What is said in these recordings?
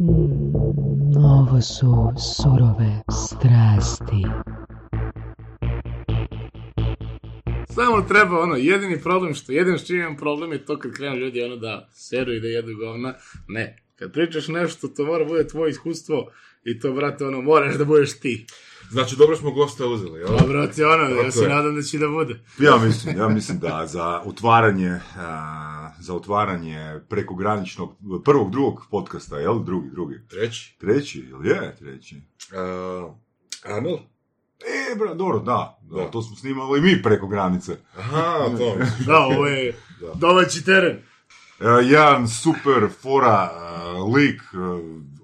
Mm, ovo su surove strasti. Samo treba ono, jedini problem što, jedino što imam problem je to kad krenu ljudi ono da seru i da jedu govna. Ne, kad pričaš nešto, to mora bude tvoje iskustvo i to, brate, ono, moraš da budeš ti. Znači, dobro smo gosta uzeli, jel? Pa, brate, ono, ja se nadam da će da bude. Ja mislim, ja mislim da za otvaranje, a, za otvaranje prekograničnog, prvog, drugog podcasta, jel? Drugi, drugi. Treći. Treći, jel je treći? Uh, Amel? E, bra, dobro, da, da, Da. to smo snimali i mi preko granice. Aha, to. Da, ovo je Da. domaći teren. E, jedan super fora a, lik, a,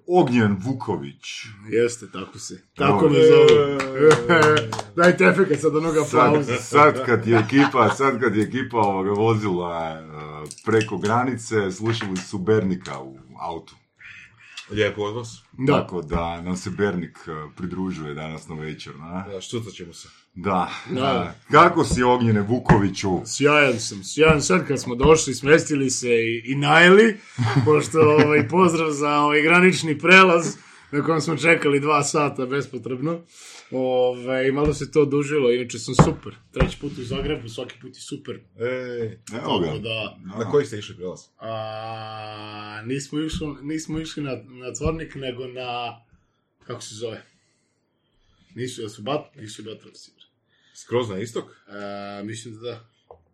Ognjen Vuković. Jeste, tako se. Tako me zove. Dajte efekat sad onoga Sad, pauze. sad kad je ekipa, sad kad je ekipa ovoga vozila a, preko granice, slušali su Bernika u autu. Lijepo od vas. Da. Tako da nam se Bernik a, pridružuje danas na večer. Na? Da, štucat ćemo se. Da, Da. da. Kako si Ognjene Vukoviću? Sjajan sam, sjajan sad kad smo došli, smestili se i, i najeli, pošto ovaj, pozdrav za ovaj granični prelaz na kojem smo čekali dva sata bespotrebno. Ove, malo se to odužilo, inače sam super. Treći put u Zagrebu, svaki put je super. Ej, Evo ga. Da, na koji ste išli prelaz? a, nismo, išli, nismo išli na, na Cvornik, nego na, kako se zove? Nisu, jesu bat, nisu Batrovci. Skroz na istok? A, mislim da da.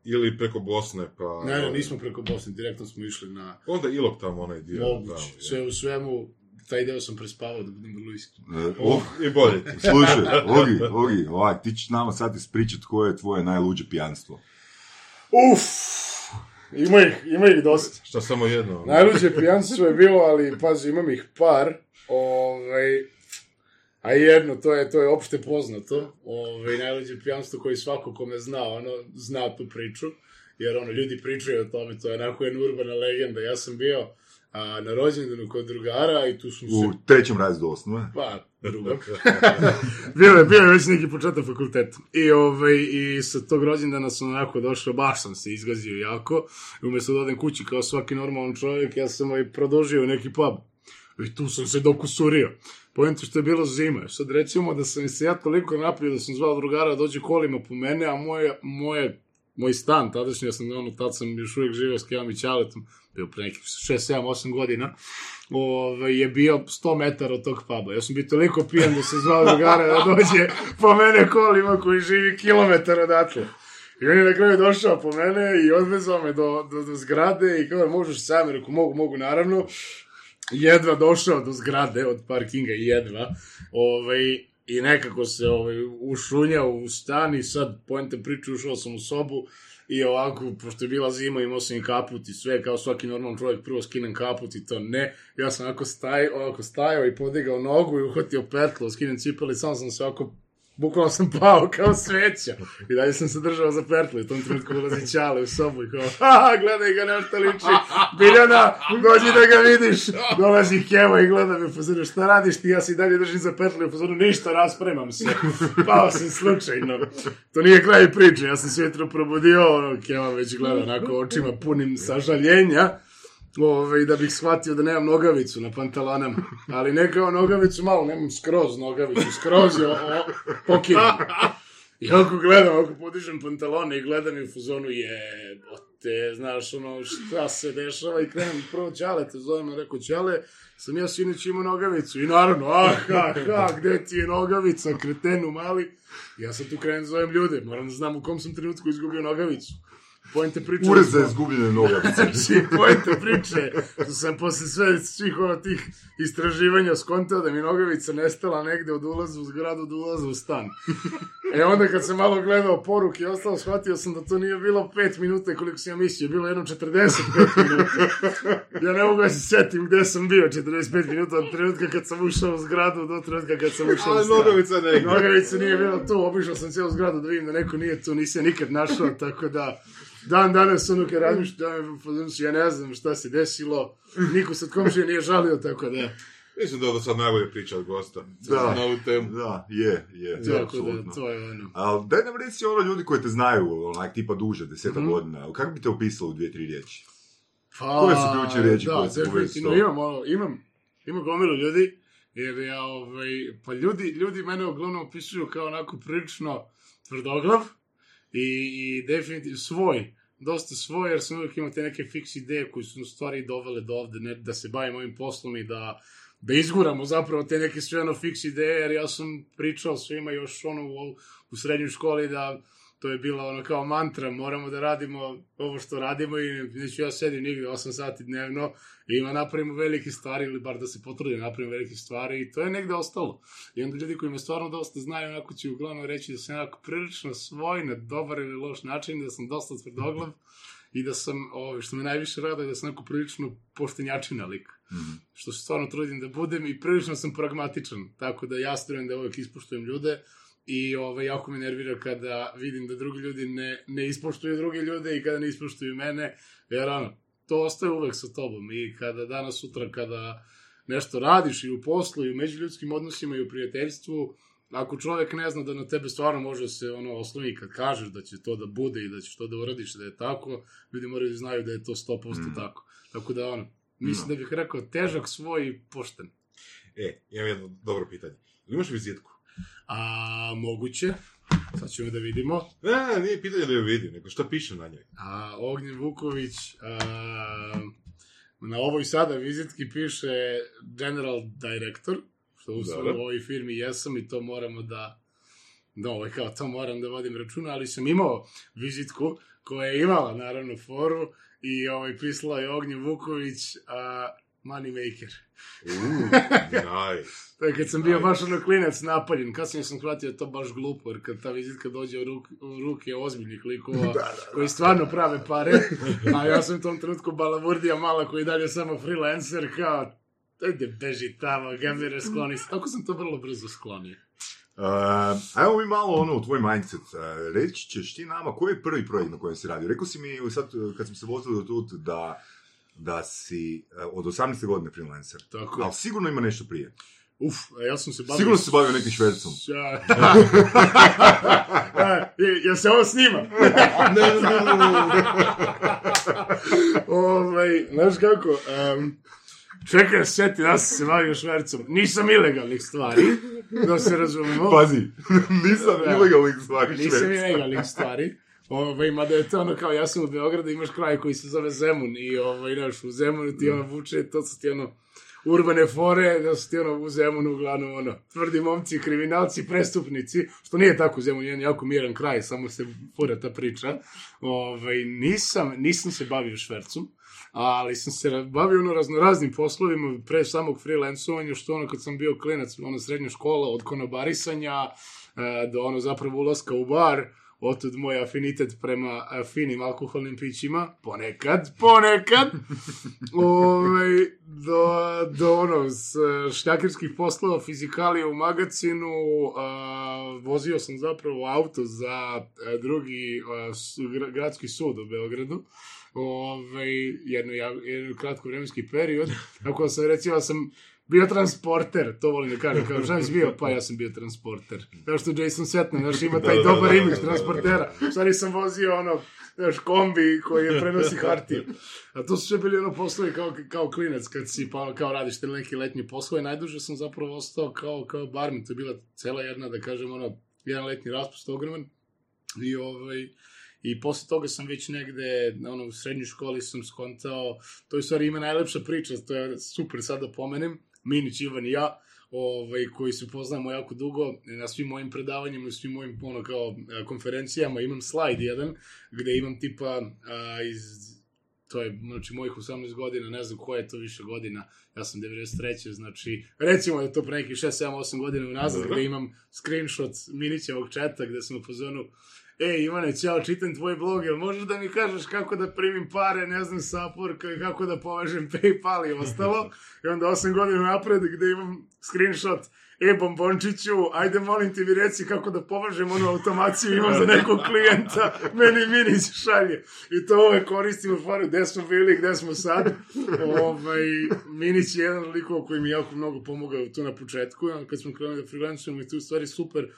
Ili preko Bosne, pa... Ne, ne, nismo preko Bosne, direktno smo išli na Onda Ilok tamo, onaj dio. moguć. tamo. Sve u svemu, taj deo sam prespavao da budem vrlo iskren. E, o, I bolje ti. slušaj, Ogi, Ogi, ovaj, ti ćeš nama sad ispričat koje je tvoje najluđe pijanstvo. Uf! Ima ih, ima ih dosta. Šta samo jedno? Najluđe pijanstvo je bilo, ali pazi, imam ih par. Ovaj, a jedno, to je, to je opšte poznato. Ovaj, najluđe pijanstvo koji svako ko me zna, ono, zna tu priču. Jer ono, ljudi pričaju o tome, to je onako jedna urbana legenda. Ja sam bio a, na rođendanu kod drugara i tu smo se... U trećem razredu osnove. Pa, drugog. bio je, bio je već neki početak fakulteta. I, ovaj, I sa tog rođendana sam onako došao, baš sam se izgazio jako. I umjesto da odem kući kao svaki normalan čovjek, ja sam ovaj produžio neki pub. I tu sam se dokusurio. Pojento što je bilo zima. Sad recimo da sam se ja toliko napio da sam zvao drugara da dođe kolima po mene, a moje, moje moj stan, tadašnji, ja sam ono, tad sam još uvijek živio s Kevom i Ćaletom, bio pre nekih 6, 7, 8 godina, ove, je bio 100 metara od tog puba. Ja sam bio toliko pijan da sam zvao drugara da dođe po mene kolima koji živi kilometar odatle. I on je na kraju došao po mene i odvezao me do, do, do zgrade i kao, možeš sam, rekao, mogu, mogu, naravno. Jedva došao do zgrade od parkinga, jedva. Ovaj, I nekako se ovaj, ušunjao u stan i sad, poente priče, ušao sam u sobu i ovako, pošto je bila zima, imao sam i kaput i sve, kao svaki normalan čovjek, prvo skinem kaput i to ne. Ja sam ovako, staj, ovako stajao i podigao nogu i uhvatio petlo, skinem cipele i sam sam se ovako bukvalno sam pao kao sveća. I dalje sam se držao za pertlu i u tom trenutku dolazi Ćale u sobu i kao, ha, gledaj ga nešto liči, Biljana, dođi da ga vidiš. Dolazi Keva i gleda me u šta radiš ti, ja se i dalje držim za pertlu i ništa, raspremam se. Pao sam slučajno. To nije kraj priče, ja sam se jutro probudio, ono, Keva već gleda onako očima punim sažaljenja. Ove, da bih shvatio da nemam nogavicu na pantalonama. Ali ne kao nogavicu malo, nemam skroz nogavicu, skroz je pokinuo. I ako gledam, ako podižem pantalone i gledam i u fazonu je, te, znaš, ono, šta se dešava i krenem prvo Ćale, te zovem, rekao, Ćale, sam ja sinoć imao nogavicu. I naravno, ah, ha, ha, gde ti je nogavica, kretenu mali. Ja sad tu krenem zovem ljude, moram da znam u kom sam trenutku izgubio nogavicu. Pojente priče... Ured za izgubljene nogavice. Znači, pojete priče, što sam posle sve svih ono tih istraživanja skontao da mi nogavica nestala negde od ulaza u zgradu do ulaza u stan. E onda kad sam malo gledao poruke i ostalo, shvatio sam da to nije bilo 5 minuta koliko sam ja mislio, bilo jedno 45 minuta. Ja ne mogu da se setim gde sam bio 45 minuta od trenutka kad sam ušao u zgradu do trenutka kad sam ušao u Ali stan. nogavica ne. Nogavica nije bila tu, obišao sam cijelu zgradu da vidim da neko nije tu, nisam nikad našao, tako da dan danas ono kad razmišljam, ja ne znam šta se desilo, niko se od komšije nije žalio, tako da, Mislim da je do sad najbolje priča od gosta. Da. Na ovu temu. Da, je, je, tako apsolutno. da, to je ono. Ali daj nam reci ono ljudi koji te znaju, onak tipa duže, deseta Mhm. godina. Kako bi te opisalo u dvije, tri riječi? Pa, Koje su ključne riječi da, koje su definitivno povezane s imam, ono, imam ima gomilu ljudi, jer ja, ovaj, pa ljudi, ljudi mene uglavnom opisuju kao onako prilično tvrdoglav i, i definitivno svoj, dosta svoj, jer sam uvijek imao te neke fiks ideje koje su u stvari dovele do ovde, ne, da se bavim ovim poslom i da, da izguramo zapravo te neke sve ono fiks ideje, jer ja sam pričao svima još ono u, u srednjoj školi da to je bila ono kao mantra, moramo da radimo ovo što radimo i neću ja sedim nigde 8 sati dnevno i ima napravimo velike stvari ili bar da se potrudim napravimo velike stvari i to je negde ostalo. I onda ljudi koji me stvarno dosta znaju, onako će uglavnom reći da sam onako prilično svoj na dobar ili loš način, da sam dosta tvrdoglav i da sam, ovo, što me najviše rada, da sam onako prilično poštenjačina lik. Mm -hmm. Što se stvarno trudim da budem i prilično sam pragmatičan, tako da ja strujem da uvek ispoštujem ljude, i ovaj, jako me nervira kada vidim da drugi ljudi ne, ne ispoštuju druge ljude i kada ne ispoštuju mene, jer ono, to ostaje uvek sa tobom i kada danas sutra kada nešto radiš i u poslu i u međuljudskim odnosima i u prijateljstvu, ako čovek ne zna da na tebe stvarno može se ono osloni kad kažeš da će to da bude i da ćeš to da uradiš da je tako, ljudi moraju da znaju da je to 100% mm. tako. Tako da ono, mislim no. da bih rekao težak svoj i pošten. E, imam jedno dobro pitanje. Imaš vizitku? A, moguće. Sad ćemo da vidimo. Ne, nije pitanje da je vidim, nego šta piše na njoj. A, Ognjen Vuković, a, na ovoj sada vizitki piše General Director, što u u ovoj firmi jesam i to moramo da da, ovaj, kao to moram da vodim računa, ali sam imao vizitku koja je imala, naravno, foru i ovaj, pisala je Ognjen Vuković, a, Moneymaker. Uuu, nice. to je kad sam bio nice. baš ono klinac napaljen, kasnije sam shvatio to baš glupo, jer kad ta vizitka dođe u, ruk, u ruke ozbiljnih likova, da, da, da. koji stvarno prave pare, a ja sam u tom trenutku balavurdija mala koji dalje samo freelancer, kao, ajde beži tamo, gamere skloni se. Tako sam to vrlo brzo sklonio. Uh, ajmo mi malo ono u tvoj mindset. Uh, reći ćeš ti nama koji je prvi projekt na kojem si radio? Rekao si mi sad kad smo se vozili do tut da da si uh, od 18. godine freelancer. Tako. Ali sigurno ima nešto prije. Uf, a ja sam se bavio... Sigurno se bavio nekim švercom. Ja. ja se ovo snima. ne, ne, ne, ne. Ovaj, znaš kako, um, čekaj, seti da sam se bavio švercom. Nisam ilegalnih stvari, da se razumemo. Pazi, nisam ja. ilegalnih stvari Nisam ilegalnih stvari. Ovaj, mada je to ono kao, ja sam u Beogradu, imaš kraj koji se zove Zemun i ovaj, znaš, u Zemunu ti ono vuče, to su ti ono, urbane fore, da su ti ono u Zemunu uglavnom ono, tvrdi momci, kriminalci, prestupnici, što nije tako u Zemunu, jedan jako miran kraj, samo se fura ta priča. Ovaj, nisam, nisam se bavio švercom, ali sam se bavio ono raznoraznim poslovima pre samog freelancovanja, što ono kad sam bio klinac, ono srednja škola, od konobarisanja e, do ono zapravo ulaska u bar, otud moj afinitet prema a, finim alkoholnim pićima, ponekad, ponekad, ovaj, do, do ono, s šljakirskih poslova, fizikalije u magazinu, a, vozio sam zapravo auto za a, drugi a, s, gradski sud u Beogradu, ovaj, jedno, jedno kratko vremenski period, tako sam recimo sam bio transporter, to volim da kažem, kao šta bio? Pa ja sam bio transporter. Kao što Jason Setman, znaš, ima taj dobar imidž transportera. Stvari sam vozio ono, znaš, kombi koji je prenosi hartiju. A to su sve bili ono poslovi kao, kao klinac, kad si pa, kao radiš te neki letnji poslove. Najduže sam zapravo ostao kao, kao barman, to je bila cela jedna, da kažem, ono, jedan letnji raspust ogroman. I ovaj, I posle toga sam već negde, ono, u srednjoj školi sam skontao, to je stvari ima najlepša priča, to je super sad da pomenem, Minić, Ivan i ja, ovaj, koji se poznamo jako dugo, na svim mojim predavanjima i svim mojim ono, kao, konferencijama imam slajd jedan, gde imam tipa a, iz to je, znači, mojih 18 godina, ne znam koja je to više godina, ja sam 93. Znači, recimo da je to pre nekih 6, 7, 8 godina unazad, gde imam screenshot Minićevog četa, gde sam u fazonu, ej Ivane, ćao, čitam tvoj blog, jel možeš da mi kažeš kako da primim pare, ne znam, sa Upworka, kako da povežem Paypal i ostalo. I onda 8 godina napred gde imam screenshot, e, bombončiću, ajde molim ti mi reci kako da povežem onu automaciju imam za nekog klijenta, meni Minić šalje. I to ove koristim u foru, gde smo bili, gde smo sad. Ovaj, Minić je jedan likov koji mi jako mnogo pomogao tu na početku, kad smo krenuli da freelancujemo i tu stvari super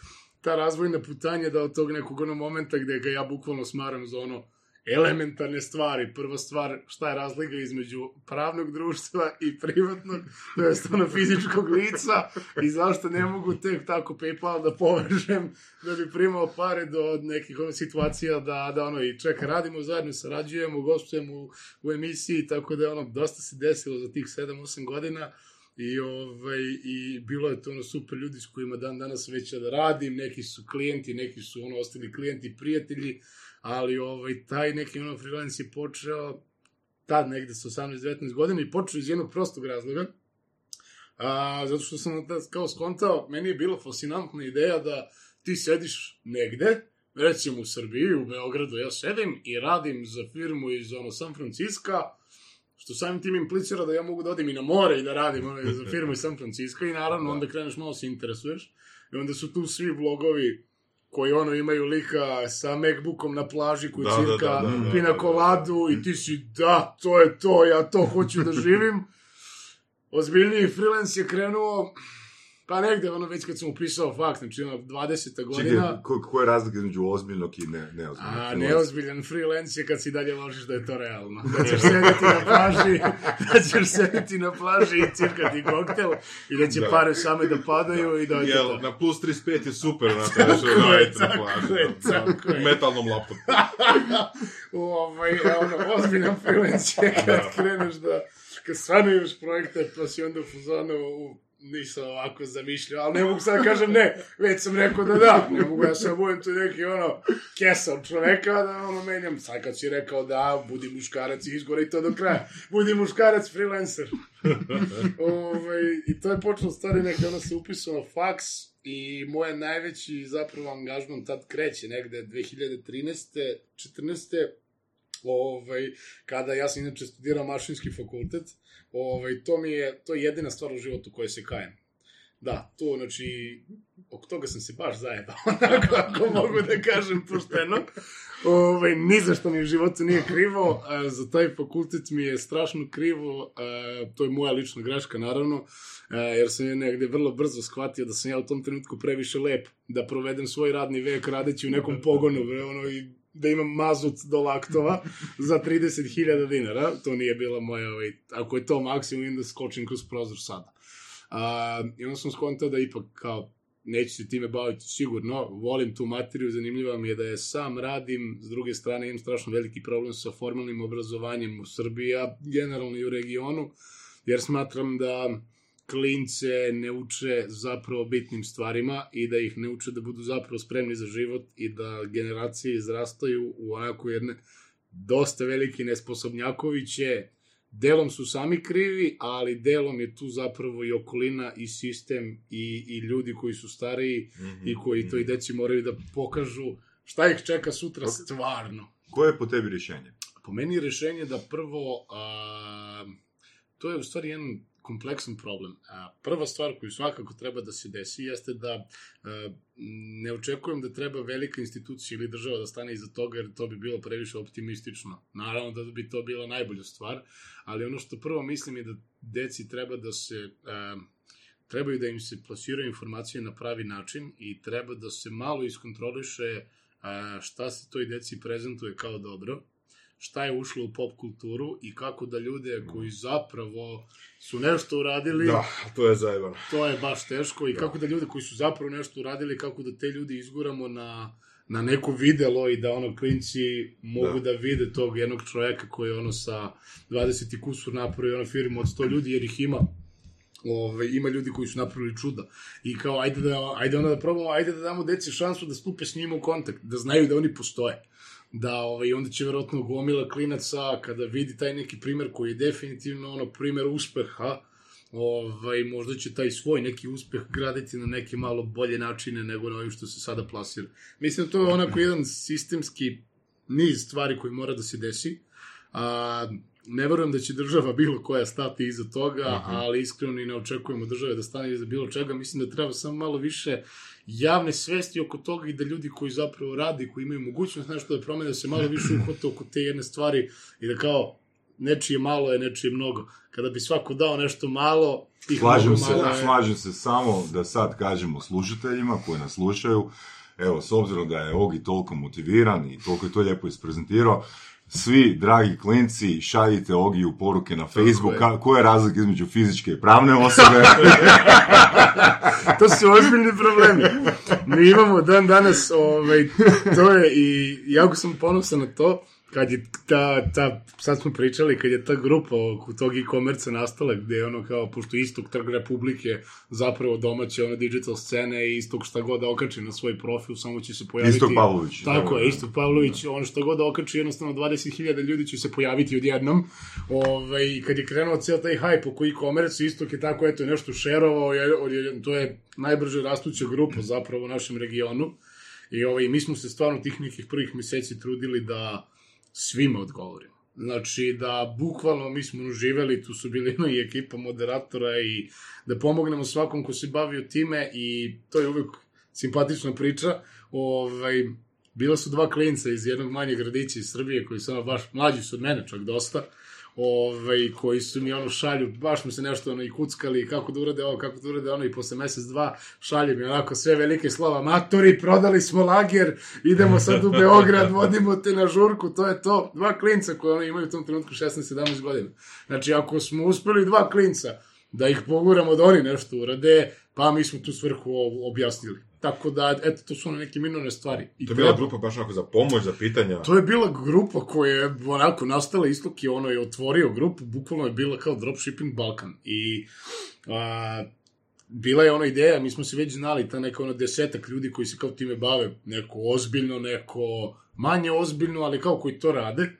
ta razvojna putanja da od tog nekog onog momenta gde ga ja bukvalno smaram za ono elementarne stvari. Prva stvar, šta je razlika između pravnog društva i privatnog, to je ono fizičkog lica i zašto ne mogu tek tako PayPal da povežem da bi primao pare do nekih ono, situacija da, da ono i čeka, radimo zajedno, sarađujemo, gostujemo u, u emisiji, tako da ono, dosta se desilo za tih 7-8 godina I, ovaj, I bilo je to ono super ljudi s kojima dan danas već da radim, neki su klijenti, neki su ono ostali klijenti, prijatelji, ali ovaj, taj neki ono freelance je počeo tad negde sa 18-19 godina i počeo iz jednog prostog razloga, a, zato što sam tad kao skontao, meni je bila fascinantna ideja da ti sediš negde, recimo u Srbiji, u Beogradu, ja sedim i radim za firmu iz ono, San Francisco, što samim tim implicira da ja mogu da odim i na more i da radim ono, za firmu iz San Francisco i naravno onda kreneš malo se interesuješ i onda su tu svi vlogovi koji ono imaju lika sa Macbookom na plaži koji Da, da, da, cirka da, da, da, da, da. i ti si da, to je to, ja to hoću da živim. Ozbiljniji freelance je krenuo pa negde ono već kad sam upisao fakt, znači ono 20. godina. Čekaj, ko, ko je razlika između ozbiljnog i ne, neozbiljnog? A neozbiljan freelance je kad si dalje ložiš da je to realno. Da ćeš sedeti na plaži, da ćeš sedeti na plaži i cirkati koktel i da će Da. pare same da padaju i da je Jel, to. na plus 35 je super, znate, Tako je, radite na plaži. je, da, tako da, je. Metalnom laptopu. ovaj, a ono, ozbiljan freelance je kad kreneš da, kad stvarno imaš projekte, pa si onda u fuzonu, u, nisam ovako zamišljao, ali ne mogu sad kažem ne, već sam rekao da da, ne mogu ja sad budem tu neki ono, kesa od čoveka da ono menjam, sad kad si rekao da, budi muškarac i izgore i to do kraja, budi muškarac freelancer. ovaj, I to je počelo stvari neka, ono se upisao faks i moj najveći zapravo angažman tad kreće negde 2013. 14 ovaj, kada ja sam inače studirao mašinski fakultet, ovaj, to mi je, to je jedina stvar u životu koje se kajem. Da, to, znači, oko toga sam se baš zajebao, onako, ako mogu da kažem pošteno. Ovaj, ni za što mi u životu nije krivo, a, za taj fakultet mi je strašno krivo, a, to je moja lična greška, naravno, a, jer sam je negde vrlo brzo shvatio da sam ja u tom trenutku previše lep, da provedem svoj radni vek radeći u nekom pogonu, bre, ono, i da imam mazut do laktova za 30.000 dinara, to nije bila moja, ovaj, ako je to maksimum, idem da skočim kroz prozor sada. A, I onda sam skontao da ipak kao neću se time baviti sigurno, volim tu materiju, zanimljiva mi je da je sam radim, s druge strane imam strašno veliki problem sa formalnim obrazovanjem u Srbiji, a generalno i u regionu, jer smatram da klince ne uče zapravo bitnim stvarima i da ih ne uče da budu zapravo spremni za život i da generacije izrastaju u onako jedne dosta veliki nesposobnjakoviće, delom su sami krivi, ali delom je tu zapravo i okolina i sistem i, i ljudi koji su stariji Mhm, i koji to i deci moraju da pokažu šta ih čeka sutra stvarno. Koje je po tebi rješenje? Po meni je rešenje da prvo, a, to je u stvari jedan kompleksan problem. Prva stvar koju svakako treba da se desi jeste da ne očekujem da treba velika institucija ili država da stane iza toga, jer to bi bilo previše optimistično. Naravno da bi to bila najbolja stvar, ali ono što prvo mislim je da deci treba da se... Trebaju da im se plasiraju informacije na pravi način i treba da se malo iskontroliše šta se toj deci prezentuje kao dobro, šta je ušlo u pop kulturu i kako da ljude koji zapravo su nešto uradili, Da, to je zajebano. to je baš teško, i kako da ljude koji su zapravo nešto uradili, kako da te ljudi izguramo na, na neko videlo i da ono klinci mogu da. Da. da vide tog jednog čoveka koji je ono sa 20 i kusur napravio ono firmu od 100 ljudi, jer ih ima Ove, ima ljudi koji su napravili čuda. I kao, ajde, da, ajde onda da probamo, ajde da damo deci šansu da stupe s njima u kontakt, da znaju da oni postoje. Da, ovaj, onda će verovatno gomila klinaca, kada vidi taj neki primer koji je definitivno ono primer uspeha, ovaj, možda će taj svoj neki uspeh graditi na neke malo bolje načine nego na ovim što se sada plasira. Mislim, to je onako jedan sistemski niz stvari koji mora da se desi. A, ne verujem da će država bilo koja stati iza toga, -huh. ali iskreno i ne očekujemo države da stane iza bilo čega. Mislim da treba samo malo više javne svesti oko toga i da ljudi koji zapravo radi, koji imaju mogućnost nešto da promene, da se malo više uhvate oko te jedne stvari i da kao nečije malo je, nečije mnogo. Kada bi svako dao nešto malo, tih Slažem se, malo je... slažem se samo da sad kažemo slušateljima koji nas slušaju, evo, s obzirom da je Ogi toliko motiviran i toliko je to lijepo isprezentirao, svi, dragi klinci, šaljite Ogiju poruke na Facebook, je. ka- koja je razlika između fizičke i pravne osobe. to su ozbiljni problemi. Mi imamo dan danas, ovaj, to je i jako sam ponosan na to, kad je ta, ta, sad smo pričali, kad je ta grupa oko tog e-commerce nastala, gde je ono kao, pošto istog trg Republike zapravo domaće ono digital scene i istog šta god da okači na svoj profil, samo će se pojaviti... Istok Pavlović. Tako Da, je, da. Istog Pavlović, ono što god da okači, jednostavno 20.000 ljudi će se pojaviti odjednom. Ove, I kad je krenuo cijel taj hype oko e-commerce, Istok je tako, eto, nešto šerovao, to je najbrže rastuća grupa zapravo u našem regionu. I ovaj, mi smo se stvarno tih nekih prvih meseci trudili da svima odgovorimo. Znači, da bukvalno mi smo uživali, tu su bili i ekipa moderatora i da pomognemo svakom ko se bavio time i to je uvek simpatična priča. Ovaj, bila su dva klinca iz jednog manjeg gradića iz Srbije koji su ono baš mlađi su od mene čak dosta ovaj, koji su mi ono šalju, baš smo se nešto ono i kuckali, kako da urade ovo, kako da urade ono, i posle mesec, dva šalju mi onako sve velike slova, matori, prodali smo lager, idemo sad u Beograd, vodimo te na žurku, to je to. Dva klinca koji ono imaju u tom trenutku 16-17 godina. Znači, ako smo uspeli dva klinca da ih poguramo da oni nešto urade, pa mi smo tu svrhu objasnili. Tako da, eto, to su ono neke minorne stvari. I To je bila grupa baš onako za pomoć, za pitanja. To je bila grupa koja je onako nastala, Istok je ono je otvorio grupu, bukvalno je bila kao Dropshipping Balkan. I a, bila je ona ideja, mi smo se već znali, ta neka ono desetak ljudi koji se kao time bave, neko ozbiljno, neko manje ozbiljno, ali kao koji to rade.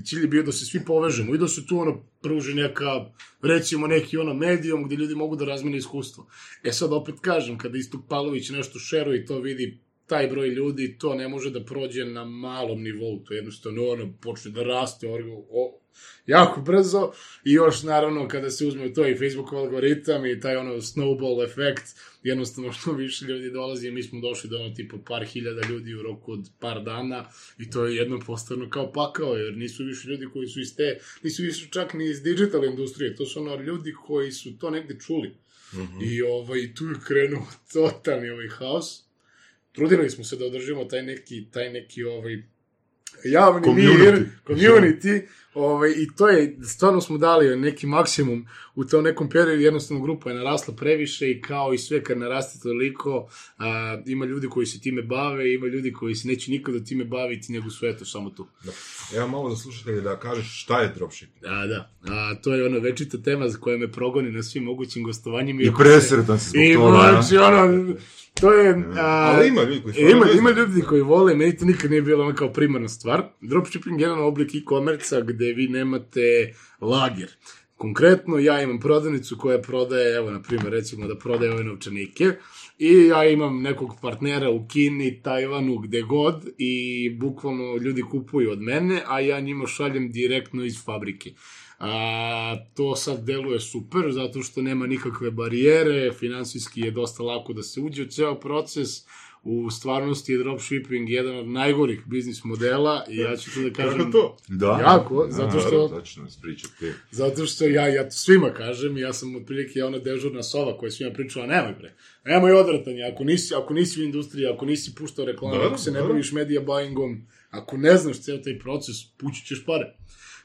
I cilj je bio da se svi povežemo i da se tu ono pruži neka, recimo neki ono medijum gde ljudi mogu da razmene iskustvo. E sad opet kažem, kada Istok Pavlović nešto šeruje i to vidi taj broj ljudi, to ne može da prođe na malom nivou, to jednostavno ono počne da raste jako brzo i još naravno kada se uzme to i Facebook algoritam i taj ono snowball efekt, jednostavno što više ljudi dolazi, mi smo došli do ono tipa par hiljada ljudi u roku od par dana i to je jedno postavno kao pakao, jer nisu više ljudi koji su iz te, nisu više čak ni iz digital industrije, to su ono ljudi koji su to negde čuli. I ovaj, tu je krenuo totalni ovaj haos. Trudili smo se da održimo taj neki, taj neki ovaj, javni Community. mir, community, ovaj, i to je, stvarno smo dali neki maksimum u tom nekom periodu, jednostavno grupa je narasla previše i kao i sve kad naraste toliko, a, ima ljudi koji se time bave, ima ljudi koji se neće nikada time baviti, nego su eto samo tu. Da. Evo malo za slušatelje da kažeš šta je dropshipping. Da, da, a, to je ona večita tema za koja me progoni na svim mogućim gostovanjima. I se- presretan si zbog I toga. znači, ono, to je... A, Ali ima ljudi koji Ima, ima ljudi koji vole, meni to nikad nije bilo ono kao primarna stvar. Dropshipping je jedan oblik e-komerca gde vi nemate lager. Konkretno, ja imam prodavnicu koja prodaje, evo, na primjer, recimo da prodaje ove novčanike, i ja imam nekog partnera u Kini, Tajvanu, gde god, i bukvalno ljudi kupuju od mene, a ja njima šaljem direktno iz fabrike. A, to sad deluje super, zato što nema nikakve barijere, finansijski je dosta lako da se uđe u ceo proces, u stvarnosti je dropshipping jedan od najgorih biznis modela i ja ću tu da kažem... Kako to? Da. Jako, zato što- ti. Zato što ja, ja to svima kažem, ja sam otprilike ona dežurna sova koja je svima pričala, nemoj bre, nemoj odvratanje, ako nisi, ako nisi u industriji, ako nisi puštao reklamu, ako se ne baviš media buyingom, ako ne znaš ceo taj proces, pući ćeš pare.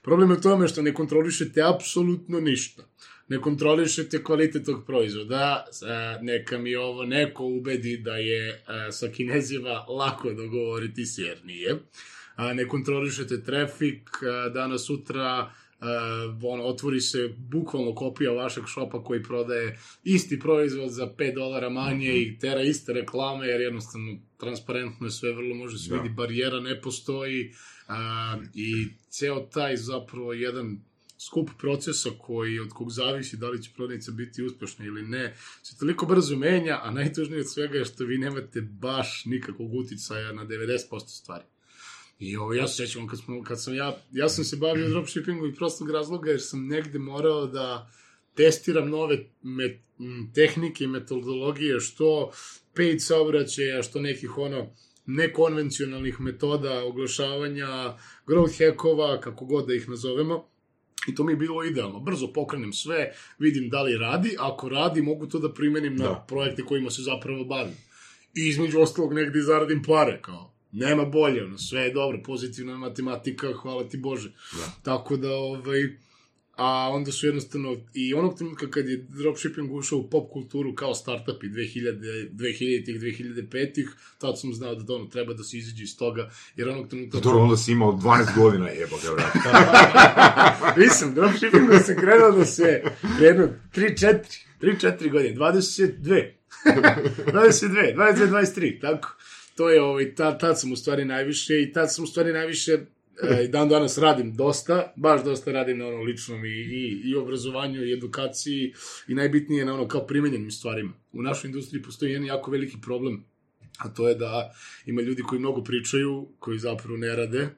Problem je u tome što ne kontrolišete apsolutno ništa. Ne kontrolišete kvalitet tog proizvoda, a, neka mi ovo neko ubedi da je a, sa kinezima lako dogovoriti se, jer nije. Ne kontrolišete trafik, a, danas sutra Uh, ono, otvori se bukvalno kopija vašeg šopa koji prodaje isti proizvod za 5 dolara manje i tera iste reklame, jer jednostavno transparentno je sve, vrlo može se vidi, barijera ne postoji uh, i ceo taj zapravo jedan skup procesa koji od kog zavisi da li će prodavnica biti uspešna ili ne, se toliko brzo menja, a najtužnije od svega je što vi nemate baš nikakvog uticaja na 90% stvari. I ovo, ja se sećam kad, smo, kad sam ja, ja sam se bavio dropshippingom iz prostog razloga jer sam negde morao da testiram nove met, tehnike i metodologije, što paid saobraćaja, što nekih ono nekonvencionalnih metoda oglašavanja, growth hackova, kako god da ih nazovemo. I to mi je bilo idealno. Brzo pokrenem sve, vidim da li radi, ako radi mogu to da primenim na Da. projekte kojima se zapravo bavim. I između ostalog negde i zaradim pare, kao nema bolje, ono, sve je dobro, pozitivna matematika, hvala ti Bože. Tako da, ovaj, a onda su jednostavno, i onog trenutka kad je dropshipping ušao u pop kulturu kao startupi 2000, 2000-ih, 2005-ih, tad sam znao da ono, treba da se izađe iz toga, jer onog trenutka... Dobro, onda si imao 12 godina, jeba ga, vrat. Nisam, dropshippingom sam krenuo da se, jedno, 3-4, 3-4 godine, 22, 22, 22, 23, tako. To je, ovaj, tad, tad sam u stvari najviše i tad sam u stvari najviše i dan danas radim dosta, baš dosta radim na ono ličnom i, i, i obrazovanju i edukaciji i najbitnije na ono kao primenjenim stvarima. U našoj industriji postoji jedan jako veliki problem, a to je da ima ljudi koji mnogo pričaju, koji zapravo ne rade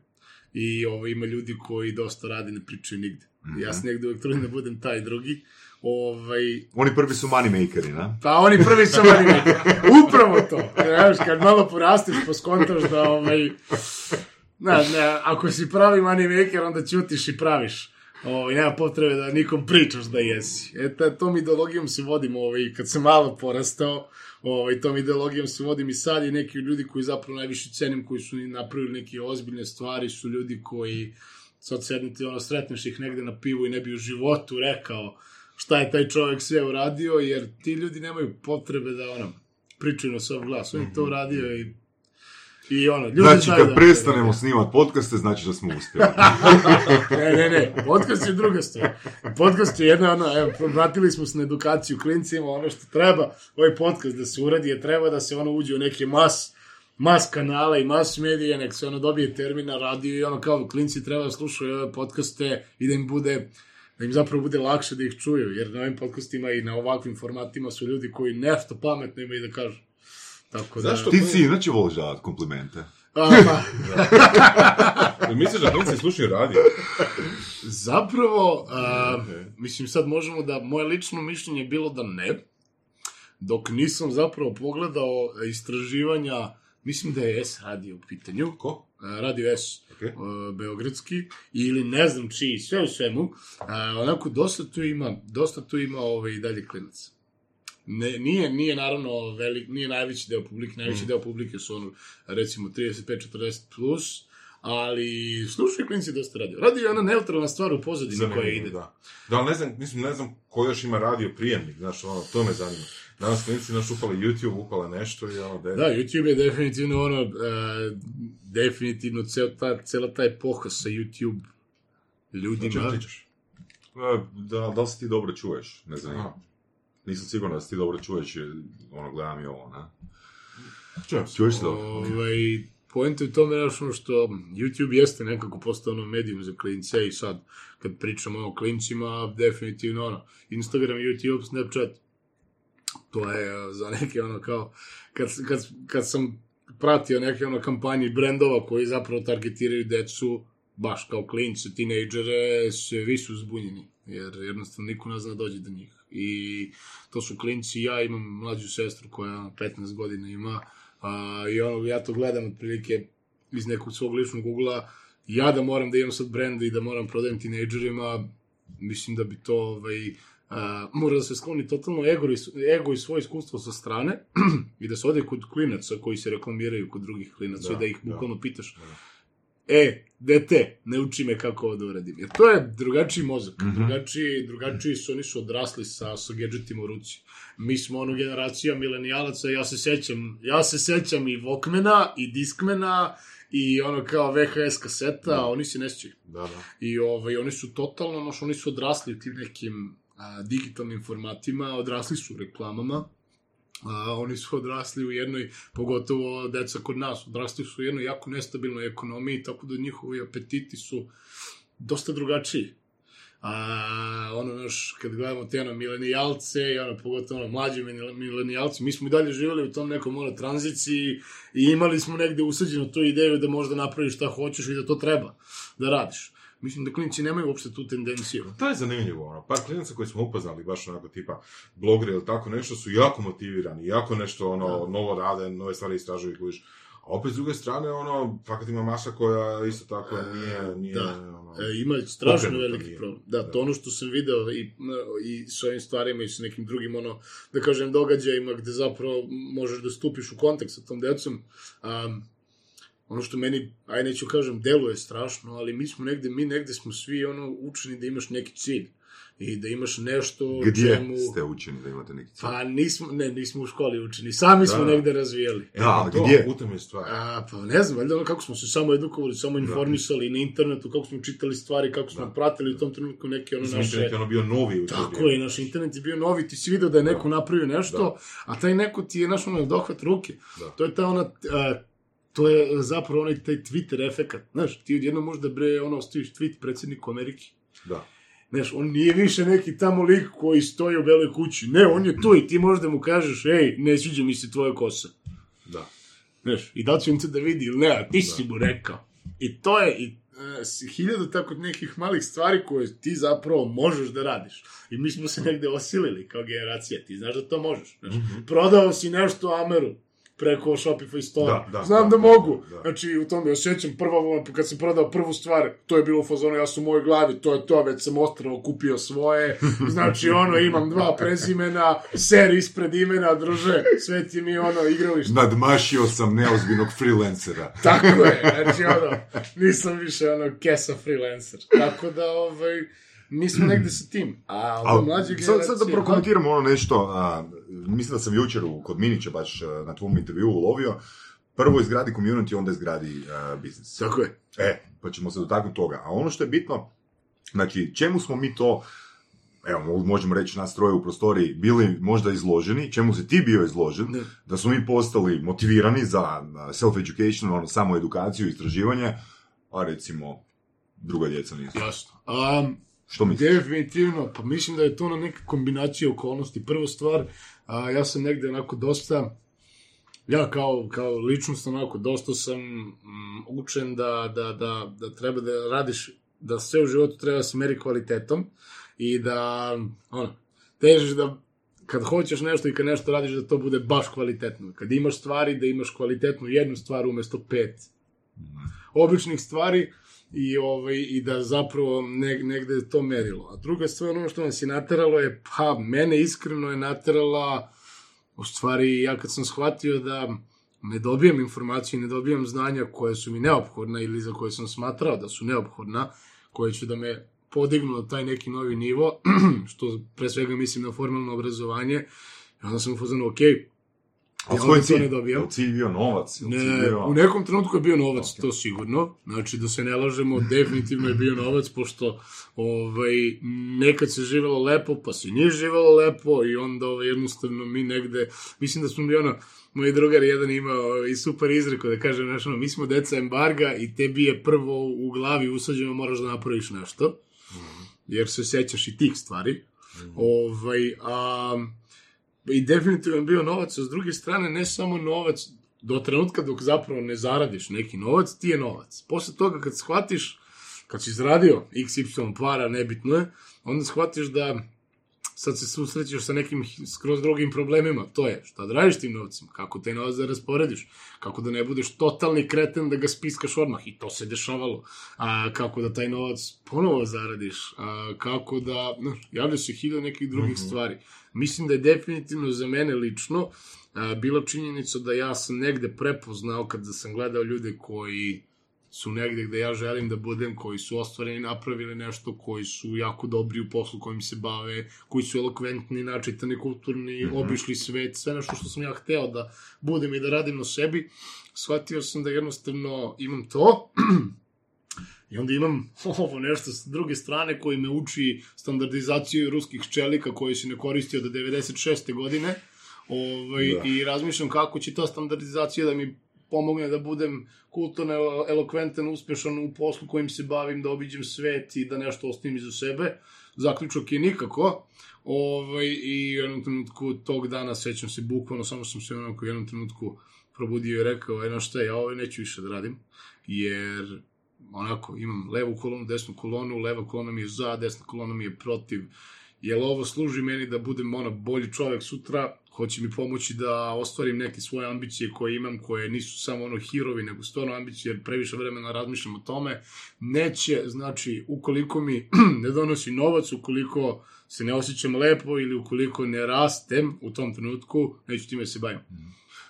i ovo, ima ljudi koji dosta rade, ne pričaju nigde. Ja se negde uvek trudim da budem taj drugi. Ovaj, Oni prvi su money makeri, na? Pa oni prvi su money Upravo to. Znaš, kad malo porasteš, poskontaš da, ovaj, ne, ne, ako si pravi money maker, onda ćutiš i praviš. Ovaj, nema potrebe da nikom pričaš da jesi. E, ta, tom ideologijom se vodim, ovaj, kad sam malo porastao, ovaj, tom ideologijom se vodim i sad i neki ljudi koji zapravo najviše cenim, koji su napravili neke ozbiljne stvari, su ljudi koji sad sednete, ono, sretneš ih negde na pivu i ne bi u životu rekao šta je taj čovjek sve uradio, jer ti ljudi nemaju potrebe da, ono, pričaju na svoj glas. On je to uradio i I ono, ljudi Znači, kad prestanemo snimati podcaste, znači da smo uspjeli. Ne, ne, ne, podcast je druga stvar. Podcast je jedna, ono, evo, vratili smo se na edukaciju klincima, ono što treba, ovaj podcast da se uradi, je treba da se ono uđe u neke mas, mas kanala i mas medije, nek se ono dobije termin na radiju i ono kao klinci treba da slušaju ove podcaste i da im bude da im zapravo bude lakše da ih čuju, jer na ovim podcastima i na ovakvim formatima su ljudi koji nešto pametno imaju da kažu. Tako da... Zašto? Ti si inače voliš davati komplimente. A, pa, Misliš da klinci slušaju radio? Zapravo, a, mislim sad možemo da, moje lično mišljenje je bilo da ne, dok nisam zapravo pogledao istraživanja, mislim da je S radio u pitanju, Ko? radio S, a, beogradski, ili ne znam čiji, sve u svemu, a, onako dosta tu ima, dosta tu ima ovaj, i dalje klinaca. Ne, nije, nije naravno velik, nije najveći deo publike, najveći deo publike su ono, recimo 35-40 plus, ali slušaju klinci dosta radio. Radio je ona neutralna stvar u pozadini koja ide. Da. da, ali ne znam, mislim, ne znam ko još ima radio prijemnik, znaš, ono, to me zanima. Danas klinci naš upali YouTube, upala nešto i ono, da Da, YouTube je definitivno ono, uh, definitivno cel ta, cela ta epoha sa YouTube ljudima. Znači? E, Da, da li se ti dobro čuješ? Ne znam. Aha. Nisam siguran da se ti dobro čuješ, ono, gledam i ovo, na? Čujem se. Čuješ se dobro? Ovaj, Poenta je u tome ono što YouTube jeste nekako postao ono medijum za klince i sad kad pričamo o klincima, definitivno ono, Instagram, YouTube, Snapchat, to je a, za neke ono kao, kad, kad, kad sam pratio neke ono kampanje brendova koji zapravo targetiraju decu, baš kao klince, tinejdžere, svi su zbunjeni, jer jednostavno niko ne zna dođe do njih. I to su klinci, ja imam mlađu sestru koja 15 godina ima, a, i ono, ja to gledam otprilike iz nekog svog ličnog ugla, ja da moram da imam sad brend i da moram prodajem tinejdžerima, mislim da bi to ovaj, a, mora da se skloni totalno ego i, ego i svoje iskustvo sa strane i da se ode kod klinaca koji se reklamiraju kod drugih klinaca Da, i da ih da. bukvalno pitaš e, dete, ne uči me kako ovo da uradim. Jer to je drugačiji mozak. drugačiji, drugačiji su, oni su odrasli sa, sa gadgetima u ruci. Mi smo ono generacija milenijalaca, ja se sećam, ja se sećam i Walkmana, i Discmana, i ono kao VHS kaseta, a oni se ne sjećaju. Da, da. I ovaj, oni su totalno, znaš, oni su odrasli u tim nekim a, digitalnim formatima, odrasli su u reklamama, a, oni su odrasli u jednoj, pogotovo deca kod nas, odrasli su u jednoj jako nestabilnoj ekonomiji, tako da njihovi apetiti su dosta drugačiji. A, ono, znaš, kad gledamo te, ono, milenijalce, i ono, pogotovo, ono, milenijalci, mi smo i dalje živjeli u tom nekom, ono, tranziciji i imali smo negde usađenu tu ideju da možda napraviš šta hoćeš i da to treba da radiš. Mislim da klinici nemaju uopšte tu tendenciju. To je zanimljivo, ono, par klinaca koji smo upoznali, baš onako tipa blogeri ili tako nešto, su jako motivirani, jako nešto ono, novo rade, nove stvari istražuju i kužiš. A opet s druge strane, ono, fakat ima masa koja isto tako nije, nije, da. ono, E, ima strašno veliki nije. problem. Da, Da. to ono što sam video i, i s ovim stvarima i sa nekim drugim, ono, da kažem, događajima gde zapravo možeš da stupiš u kontakt sa tom decom, um, ono što meni, aj neću kažem, deluje strašno, ali mi smo negde, mi negde smo svi ono učeni da imaš neki cilj i da imaš nešto Gdje čemu... ste učeni da imate neki cilj? Pa nismo, ne, nismo u školi učeni, sami smo Da. negde razvijali. E, Da, pa ali to, gdje? U tom je stvar. A, pa ne znam, valjda ono kako smo se samo edukovali, samo informisali na internetu, kako smo čitali stvari, kako smo Da. pratili u tom trenutku neke ono Mislim, naše... internet je ono bio novi u Tako je, naš internet je bio novi, ti si vidio da je neko napravio nešto, a taj neko ti je naš ono dohvat ruke. Da. To je ta ona, a, to je zapravo onaj taj Twitter efekat. Znaš, ti odjedno možda bre, ono, ostaviš tweet predsjedniku Amerike. Da. Znaš, on nije više neki tamo lik koji stoji u beloj kući. Ne, on je tu i ti možda mu kažeš, ej, ne sviđa mi se tvoja kosa. Da. Znaš, i da će on to da vidi ili ne, a ti si mu rekao. I to je, i e, s- hiljadu tako nekih malih stvari koje ti zapravo možeš da radiš. I mi smo se negde osilili kao generacija, ti znaš da to možeš. Znaš, prodao si nešto Ameru preko Shopify store. Da, da, Znam da, da, mogu. da. Znači, u tome osjećam prvo, kad sam prodao prvu stvar, to je bilo u fazonu, ja sam u mojoj glavi, to je to, već sam ostravo kupio svoje. Znači, ono, imam dva prezimena, ser ispred imena, druže, sve ti mi ono, igralište. Nadmašio sam neozbiljnog freelancera. Tako je, znači ono, nisam više ono kesa freelancer. Tako da, ovaj, mi smo negde sa tim. A Ali, mlađe sad, sad da prokomentiramo ono nešto, a, mislim da sam jučer u, kod Minića baš a, na tvom intervjuu ulovio, prvo izgradi community, onda izgradi a, biznis. Tako je. E, pa ćemo se dotaknuti toga. A ono što je bitno, znači, čemu smo mi to, evo, mo- možemo reći nas troje u prostoriji, bili možda izloženi, čemu si ti bio izložen, Da. da smo mi postali motivirani za a, self-education, ono, samo edukaciju, istraživanje, a recimo, druga djeca nisu. Jasno. Um, Što misliš? Definitivno, pa mislim da je to na neka kombinacija okolnosti. Prva stvar, a, ja sam negde onako dosta, ja kao, kao ličnost onako dosta sam mm, učen da, da, da, da treba da radiš, da sve u životu treba se meri kvalitetom i da, ono, težiš da kad hoćeš nešto i kad nešto radiš da to bude baš kvalitetno. Kad imaš stvari, da imaš kvalitetnu jednu stvar umesto pet običnih stvari i, ovaj, i da zapravo ne, negde je to merilo. A druga stvar, ono što nas je nateralo je, pa, mene iskreno je naterala, u stvari, ja kad sam shvatio da ne dobijam informacije, ne dobijam znanja koje su mi neophodna ili za koje sam smatrao da su neophodna, koje će da me podignu na taj neki novi nivo, što pre svega mislim na formalno obrazovanje, onda sam u fazonu, okej, Ali Ja svoj cilj, ne dobijam. Jel cilj bio novac? Jel cilj Ne, bio... u nekom trenutku je bio novac, to sigurno. Znači, da se ne lažemo, definitivno je bio novac, pošto ovaj, nekad se živelo lepo, pa se nije živelo lepo i onda ovaj, jednostavno mi negde, mislim da smo mi ono, moj drugar jedan imao i super izreko da kaže, znaš, ono, mi smo deca embarga i tebi je prvo u glavi usađeno moraš da napraviš nešto, jer se sećaš i tih stvari. Ovaj, a, i definitivno bio novac, a s druge strane ne samo novac, do trenutka dok zapravo ne zaradiš neki novac, ti je novac. Posle toga kad shvatiš, kad si izradio XY para, nebitno je, onda shvatiš da sad se susrećeš sa nekim skroz drugim problemima. To je, šta da radiš tim novcima, kako taj novac da rasporediš, kako da ne budeš totalni kreten da ga spiskaš odmah. I to se dešavalo. A, kako da taj novac ponovo zaradiš, a, kako da, no, javlja se hiljada nekih drugih stvari. Mislim da je definitivno za mene lično a, bila činjenica da ja sam negde prepoznao kada sam gledao ljude koji su negde gde ja želim da budem, koji su ostvareni, napravili nešto, koji su jako dobri u poslu kojim se bave, koji su elokventni, načitani, kulturni, mm -hmm. obišli svet, sve nešto što sam ja hteo da budem i da radim na sebi, shvatio sam da jednostavno imam to, I onda imam ovo nešto s druge strane koji me uči standardizaciju ruskih čelika koji se ne koristio do 96. godine ovaj, Da. da. i razmišljam kako će ta standardizacija da mi pomogne da budem kulturno elo- elokventan, uspešan u poslu kojim se bavim, da obiđem svet i da nešto ostavim iza sebe. Zaključak je nikako. Ovaj, I u jednom trenutku tog dana sećam se bukvalno, samo sam se onako u jednom trenutku probudio i rekao, eno šta, ja ovo neću više da radim, jer onako, imam levu kolonu, desnu kolonu, leva kolona mi je za, desna kolona mi je protiv, jel ovo služi meni da budem ono bolji čovek sutra, hoće mi pomoći da ostvarim neke svoje ambicije koje imam, koje nisu samo ono hirovi, nego stvarno ambicije, jer previše vremena razmišljam o tome, neće, znači, ukoliko mi ne donosi novac, ukoliko se ne osjećam lepo ili ukoliko ne rastem u tom trenutku, neću time se bavim.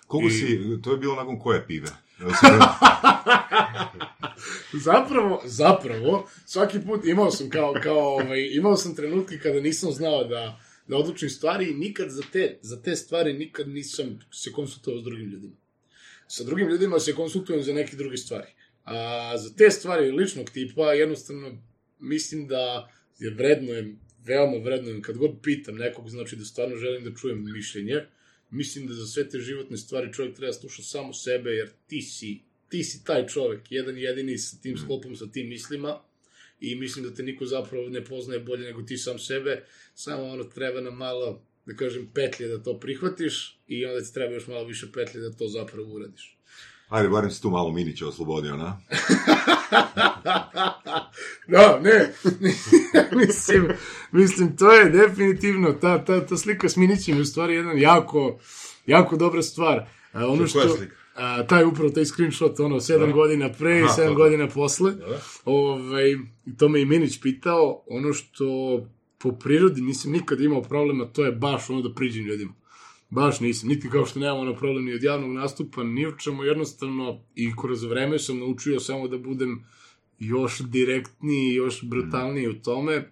Koliko I- si, to je bilo nakon koje pive? Zapravo, zapravo, svaki put imao sam kao, kao ovaj, imao sam trenutke kada nisam znao da, da odlučim stvari i nikad za te, za te stvari nikad nisam se konsultovao s drugim ljudima. Sa drugim ljudima se konsultujem za neke druge stvari. A za te stvari ličnog tipa, jednostavno, mislim da je vredno je, veoma vredno je, kad god pitam nekog, znači da stvarno želim da čujem mišljenje, mislim da za sve te životne stvari čovjek treba slušati samo sebe, jer ti si, ti si taj čovjek, jedan jedini sa tim sklopom, sa tim mislima, i mislim da te niko zapravo ne poznaje bolje nego ti sam sebe, samo ono treba nam malo, da kažem, petlje da to prihvatiš i onda ti treba još malo više petlje da to zapravo uradiš. Ajde, barem si tu malo Minića oslobodio, na? da, ne, mislim, mislim, to je definitivno, ta, ta, ta slika s Minićem je u stvari jedan jako, jako dobra stvar. A, ono Koja što, slika? A, taj upravo, taj screenshot, ono, sedam Da. godina pre i sedam godina posle, ovaj, to me i Minić pitao, ono što po prirodi nisam nikad imao problema, to je baš ono da priđem ljudima. Baš nisam, niti kao što nemam ono problem ni od javnog nastupa, ni u čemu, jednostavno, i kroz vreme sam naučio samo da budem još direktniji, još brutalniji u tome,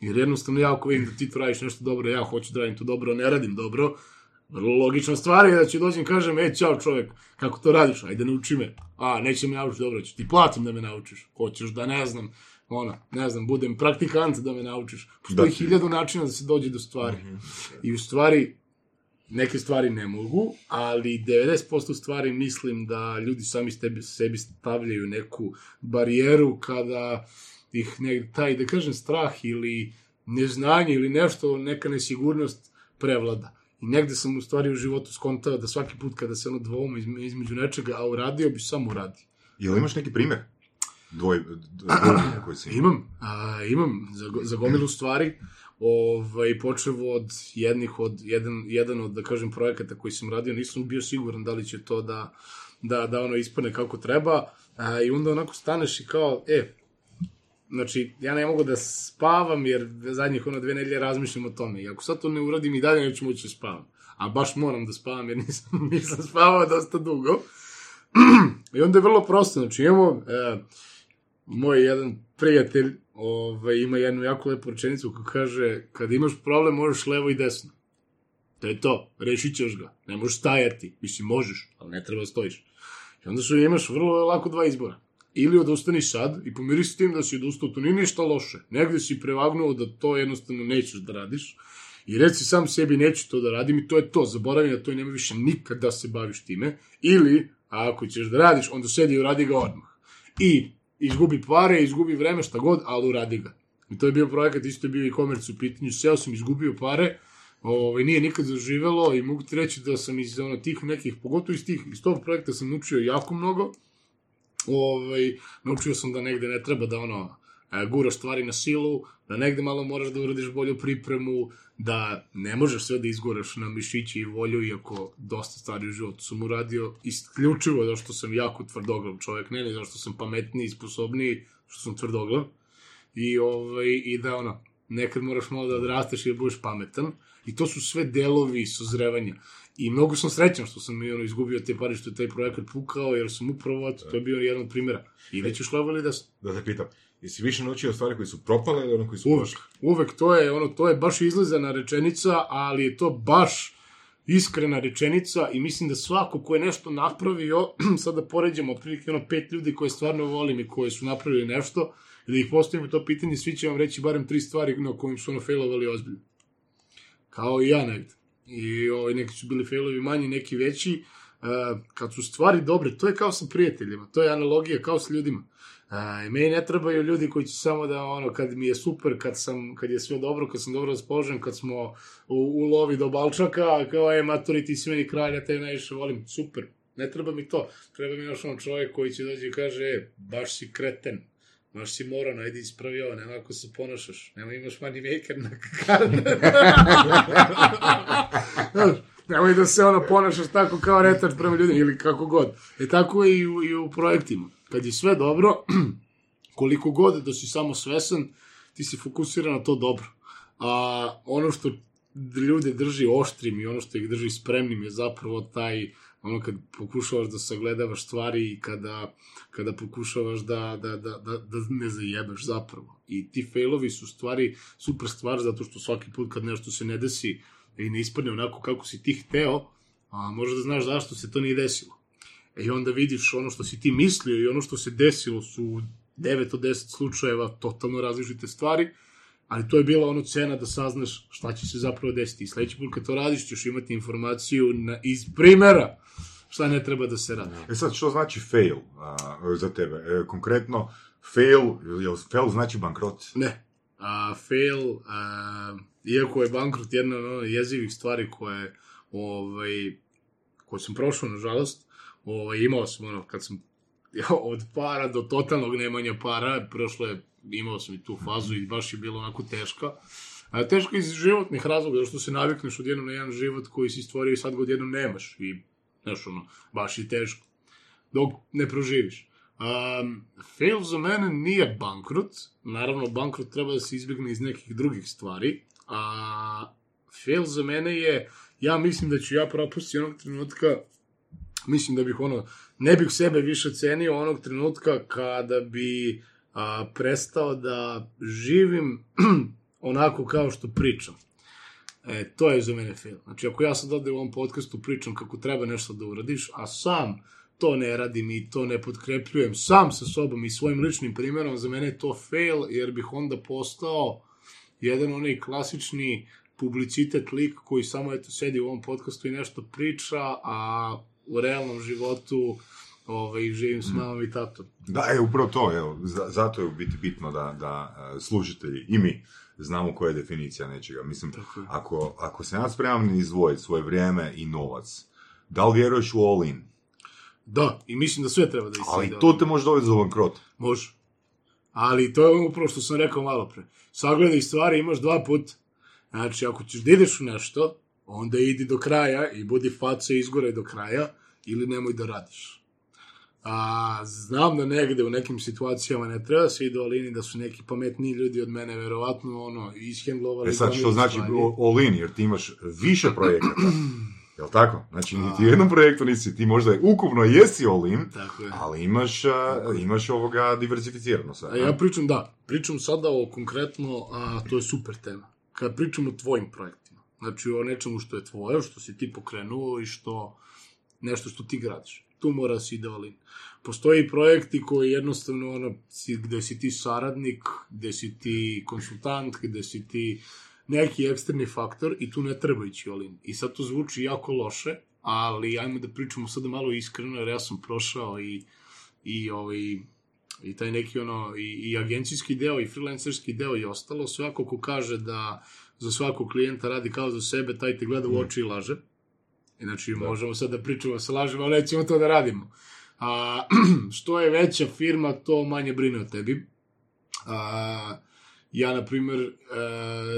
jer jednostavno ja ako vidim da ti to radiš nešto dobro, ja hoću da radim to dobro, ne radim dobro, vrlo logična stvar je da ću dođem i kažem, e, čao čovek, kako to radiš, ajde nauči me. A, neće me naučiti, dobro, ću ti platim da me naučiš. Hoćeš da ne znam, ona, ne znam, budem praktikant da me naučiš. Postoji hiljadu načina da se dođe do stvari. I u stvari, neke stvari ne mogu, ali 90% stvari mislim da ljudi sami sebi, sebi stavljaju neku barijeru kada ih ne, taj, da kažem, strah ili neznanje ili nešto, neka nesigurnost prevlada. I negde sam u stvari u životu skontao da svaki put kada se ono dvoum izme- između nečega, a uradio bi samo uradio. Jel imaš neki primjer? Dvoj, dvojbenja koji si? Imam, a, imam za, za gomilu stvari, ovaj, počevo od jednih, od, jedan, jedan od, da kažem, projekata koji sam radio, nisam bio siguran da li će to da, da, da ono ispane kako treba, a, i onda onako staneš i kao, e, znači, ja ne mogu da spavam, jer zadnjih ono dve nedelje razmišljam o tome, i ako sad to ne uradim i dalje neću moći da spavam, a baš moram da spavam, jer nisam, nisam spavao dosta dugo, I onda je vrlo prosto, znači imamo, e, moj jedan prijatelj ovaj, ima jednu jako lepu rečenicu koja kaže, kada imaš problem možeš levo i desno. To je to, rešit ćeš ga. Ne možeš stajati. Mislim, možeš, ali ne treba stojiš. I onda su imaš vrlo lako dva izbora. Ili odustani sad i pomiri s tim da si odustao, to nije ništa loše. Negde si prevagnuo da to jednostavno nećeš da radiš. I reci sam sebi neću to da radim i to je to, zaboravi na to nema više nikad da se baviš time. Ili, a ako ćeš da radiš, onda sedi i uradi ga odmah. I izgubi pare, izgubi vreme, šta god, ali uradi ga. I to je bio projekat, isto je bio i komerc u pitanju, seo sam, izgubio pare, ovaj, nije nikad zaživelo i mogu ti reći da sam iz ono, tih nekih, pogotovo iz, tih, iz tog projekta sam naučio jako mnogo, ovaj, naučio sam da negde ne treba da ono, e, guraš stvari na silu, da negde malo moraš da uradiš bolju pripremu, da ne možeš sve da izguraš na mišići i volju, iako dosta stvari u životu sam uradio, isključivo zato što sam jako tvrdoglav čovjek, ne, ne zato što sam pametniji i sposobniji, što sam tvrdoglav, i, ovaj, i da ono, nekad moraš malo da odrasteš i da budeš pametan, i to su sve delovi sozrevanja. I mnogo sam srećan što sam ono, izgubio te pare, što je taj projekat pukao, jer sam upravo, to je bio jedan od primjera. Ili ćeš levo ili desno. Da te pitam, jesi više naučio stvari koji su propale ili ono koji su Uvek, uvek, to je, ono, to je baš izlizana rečenica, ali je to baš iskrena rečenica i mislim da svako ko je nešto napravio, sad da poređamo otprilike ono pet ljudi koje stvarno volim i koje su napravili nešto, i da ih postavimo to pitanje, svi će vam reći barem tri stvari na kojim su ono failovali ozbiljno. Kao i ja negde. I ovaj, neki su bili failovi manji, neki veći. Uh, kad su stvari dobre, to je kao sa prijateljima, to je analogija kao sa ljudima. Uh, meni ne trebaju ljudi koji će samo da, ono, kad mi je super, kad, sam, kad je sve dobro, kad sam dobro raspoložen, kad smo u, u lovi do Balčaka, kao je maturi, ti si meni kralj, ja te najviše volim, super. Ne treba mi to. Treba mi još on čovjek koji će dođe i kaže, e, baš si kreten. Baš si moran, ajde ispravi ovo, nema ako se ponašaš. Nema imaš money maker na Znaš, Nemoj da se ono ponašaš tako kao retač prema ljudima ili kako god. E tako je i u, i u projektima. Kad je sve dobro, koliko god da si samo svesan, ti si fokusiran na to dobro. A ono što ljude drži oštrim i ono što ih drži spremnim je zapravo taj ono kad pokušavaš da sagledavaš stvari i kada, kada pokušavaš da, da, da, da, da ne zajebeš zapravo. I ti failovi su stvari, super stvar, zato što svaki put kad nešto se ne desi i ne ispadne onako kako si ti hteo, a možda da znaš zašto se to nije desilo. E, I onda vidiš ono što si ti mislio i ono što se desilo su 9 od 10 slučajeva totalno različite stvari, ali to je bila ono cena da saznaš šta će se zapravo desiti. I sledeći put kad to radiš ćeš imati informaciju na, iz primera šta ne treba da se radi. E sad, što znači fail a, za tebe? E, konkretno, fail, jel fail znači bankrot? Ne. A, fail, a, iako je bankrot jedna od ono jezivih stvari koje, ovaj, koje sam prošao, nažalost, ovaj, imao sam ono, kad sam od para do totalnog nemanja para, prošlo je, imao sam i tu fazu i baš je bilo onako teška. A, teška iz životnih razloga, što se navikneš odjednom na jedan život koji si stvorio i sad ga odjednom nemaš. I, znaš, ono, baš je teško. Dok ne proživiš. Um, fail za mene nije bankrot. Naravno, bankrot treba da se izbjegne iz nekih drugih stvari. A fail za mene je, ja mislim da ću ja propustiti onog trenutka, mislim da bih ono, ne bih sebe više cenio onog trenutka kada bi a, prestao da živim onako kao što pričam. E, to je za mene fail. Znači, ako ja sad ovde u ovom podcastu pričam kako treba nešto da uradiš, a sam to ne radim i to ne potkrepljujem sam sa sobom i svojim ličnim primjerom, za mene je to fail, jer bih onda postao jedan onaj klasični publicitet lik koji samo eto sedi u ovom podcastu i nešto priča, a u realnom životu ovaj, živim s mamom i tatom. Da, e, upravo to, evo, za, zato je u biti bitno da, da uh, slušatelji i mi znamo koja je definicija nečega. Mislim, je. ako, ako se ja spreman izdvojiti svoje vrijeme i novac, da li vjeruješ u all in? Da, i mislim da sve treba da Ali iside. to te može dovesti do bankrota. Može. Ali to je ono upravo što sam rekao malo pre. Sagledaj stvari, imaš dva puta. Znači, ako ćeš da ideš u nešto, onda idi do kraja i budi faca i izgoraj do kraja, ili nemoj da radiš. A, znam da negde u nekim situacijama ne treba se ide i da su neki pametniji ljudi od mene verovatno ono, ishendlovali. E sad, što znači stvari. jer ti imaš više projekata. Jel tako? Znači, niti u jednom projektu nisi, ti možda ukupno jesi in, Tako je. ali imaš, a, imaš ovoga diversificirano sad. A ja pričam, da, pričam sada o konkretno, a to je super tema. Kad pričam o tvojim projektima, znači o nečemu što je tvoje, što si ti pokrenuo i što, nešto što ti gradiš. Tu mora da si ide all in. Postoji projekti koji jednostavno, ono, si, gde si ti saradnik, gde si ti konsultant, gde si ti neki eksterni faktor i tu ne treba ići all in. I sad to zvuči jako loše, ali ajmo da pričamo sada malo iskreno, jer ja sam prošao i, i ovaj, i taj neki ono, i, i agencijski deo, i freelancerski deo i ostalo, svako ko kaže da za svakog klijenta radi kao za sebe, taj te gleda u oči i laže. Znači, da. možemo sad da pričamo se lažemo, ali nećemo to da radimo. A, što je veća firma, to manje brine o tebi. A, ja, na primer, e,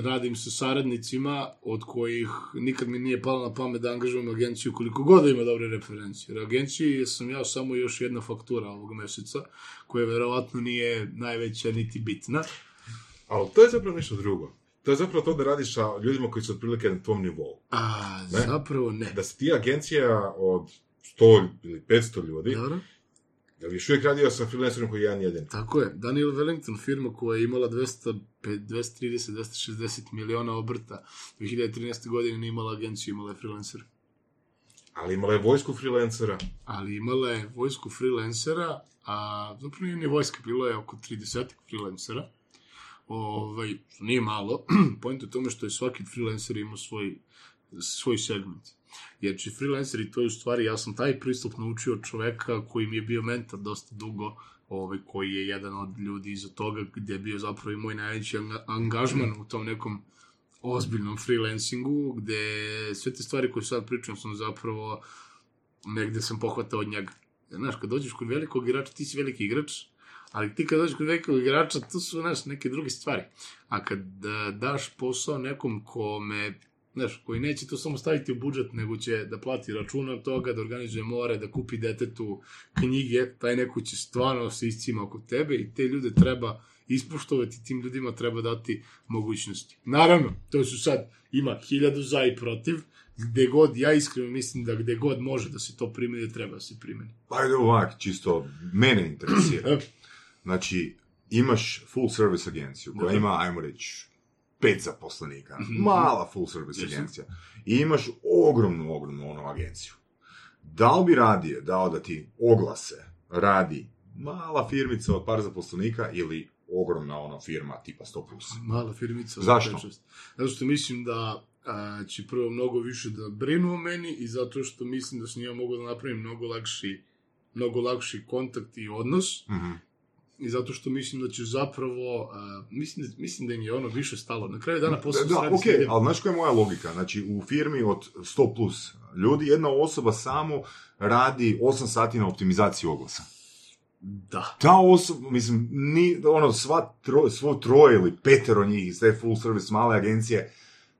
radim sa saradnicima od kojih nikad mi nije palo na pamet da angažujem agenciju koliko god da ima dobre referencije. Jer agenciji sam ja samo još jedna faktura ovog meseca, koja verovatno nije najveća niti bitna. Ali to je zapravo nešto drugo. To je zapravo to da radiš sa ljudima koji su otprilike na tvom nivou. A, Ne? zapravo ne. Da si ti agencija od 100 ili 500 ljudi, Dobro. da bi još uvijek radio sa freelancerom koji je jedan jedin. Tako je. Daniel Wellington, firma koja je imala 200, 230, 260 miliona obrta, 2013. godine nije imala agenciju, imala je freelancer. Ali imala je vojsku freelancera. ali imala je vojsku freelancera, a zapravo nije ni vojska, bilo je oko 30 freelancera, ovaj, što nije malo, point je tome što je svaki freelancer imao svoj, svoj segment. Jer će freelanceri, to je u stvari, ja sam taj pristup naučio od čoveka koji mi je bio mentor dosta dugo, ovaj, koji je jedan od ljudi iza toga, gde je bio zapravo i moj najveći anga- angažman u tom nekom ozbiljnom freelancingu, gde sve te stvari koje sad pričam sam zapravo negde sam pohvatao od njega. Znaš, kad dođeš kod velikog igrača, ti si veliki igrač, ali ti kad dođeš kod velikog igrača, tu su, znaš, neke druge stvari. A kad uh, daš posao nekom kome znaš, koji neće to samo staviti u budžet, nego će da plati račun od toga, da organizuje more, da kupi detetu knjige, taj neko će stvarno se iscima oko tebe i te ljude treba ispoštovati, tim ljudima treba dati mogućnosti. Naravno, to su sad, ima hiljadu za i protiv, gde god, ja iskreno mislim da gde god može da se to primeni, treba da se primeni. Ajde ovak, čisto, mene interesira. Znači, imaš full service agenciju koja ima, ajmo reći, pet zaposlenika. Mala full service agencija. I imaš ogromnu, ogromnu ono agenciju. Da li bi radije dao da ti oglase radi mala firmica od par zaposlenika ili ogromna ono firma tipa 100+. Mala firmica. Zašto? Zato što mislim da a, će prvo mnogo više da brinu o meni i zato što mislim da s njima mogu da napravim mnogo lakši mnogo lakši kontakt i odnos Mhm. I zato što mislim da će zapravo a, mislim, da, mislim da im je ono više stalo. Na kraju dana posao Da, okej, ljudima. ali znaš koja je moja logika? Znači, u firmi od 100 plus ljudi, jedna osoba samo radi 8 sati na optimizaciji oglasa. Da. Ta osoba, mislim, ni, ono, sva tro, svo troje ili petero njih iz te full service male agencije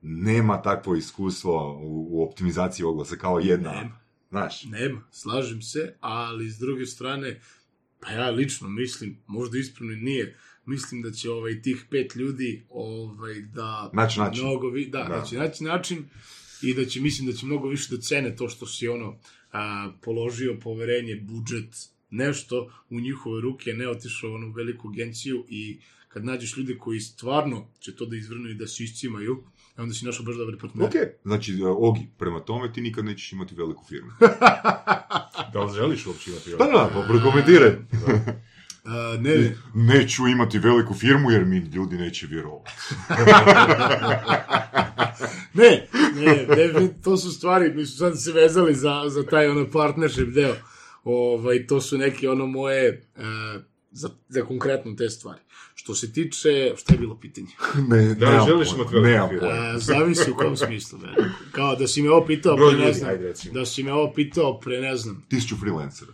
nema takvo iskustvo u, u optimizaciji oglasa kao jedna. Nema. Znaš, Nema, slažem se, ali s druge strane, pa ja lično mislim, možda ispravno nije, mislim da će ovaj, tih pet ljudi ovaj, da... Naći način. Mnogo vi, da, Da. će naći način i da će, mislim da će mnogo više da cene to što si ono a, položio poverenje, budžet, nešto u njihove ruke, ne otišao u onu veliku agenciju i kad nađeš ljude koji stvarno će to da izvrnu i da se iscimaju, onda si našao baš dobar partner. ok, znači, e, Ogi, prema tome ti nikad nećeš imati veliku firmu. Da li želiš uopće imati Da, da, pa prokomentiraj. A, ne, ne, Neću imati veliku firmu jer mi ljudi neće vjerovati. Ne, ne, definitivno, to su stvari, mi su sad se vezali za, za taj ono partnership deo. Ovaj, to su neke ono moje, uh, za, za konkretno te stvari. Što se tiče, šta je bilo pitanje? Ne, Da li želiš imati pojma. Uh, zavisi u kom smislu, veliko. Kao da si me ovo pitao Broj pre ne znam, da si me ovo pitao pre ne znam, Tisuću freelancera.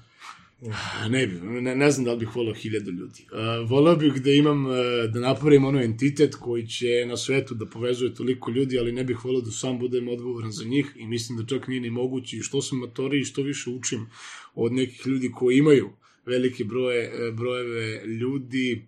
A, Ne bi, ne, ne znam da li bih volao hiljadu ljudi. Uh, volao bih da imam, uh, da napravim ono entitet koji će na svetu da povezuje toliko ljudi, ali ne bih volao da sam budem odgovoran za njih i mislim da čak nije ni moguće i što sam matori i što više učim od nekih ljudi koji imaju velike broje, e, brojeve ljudi,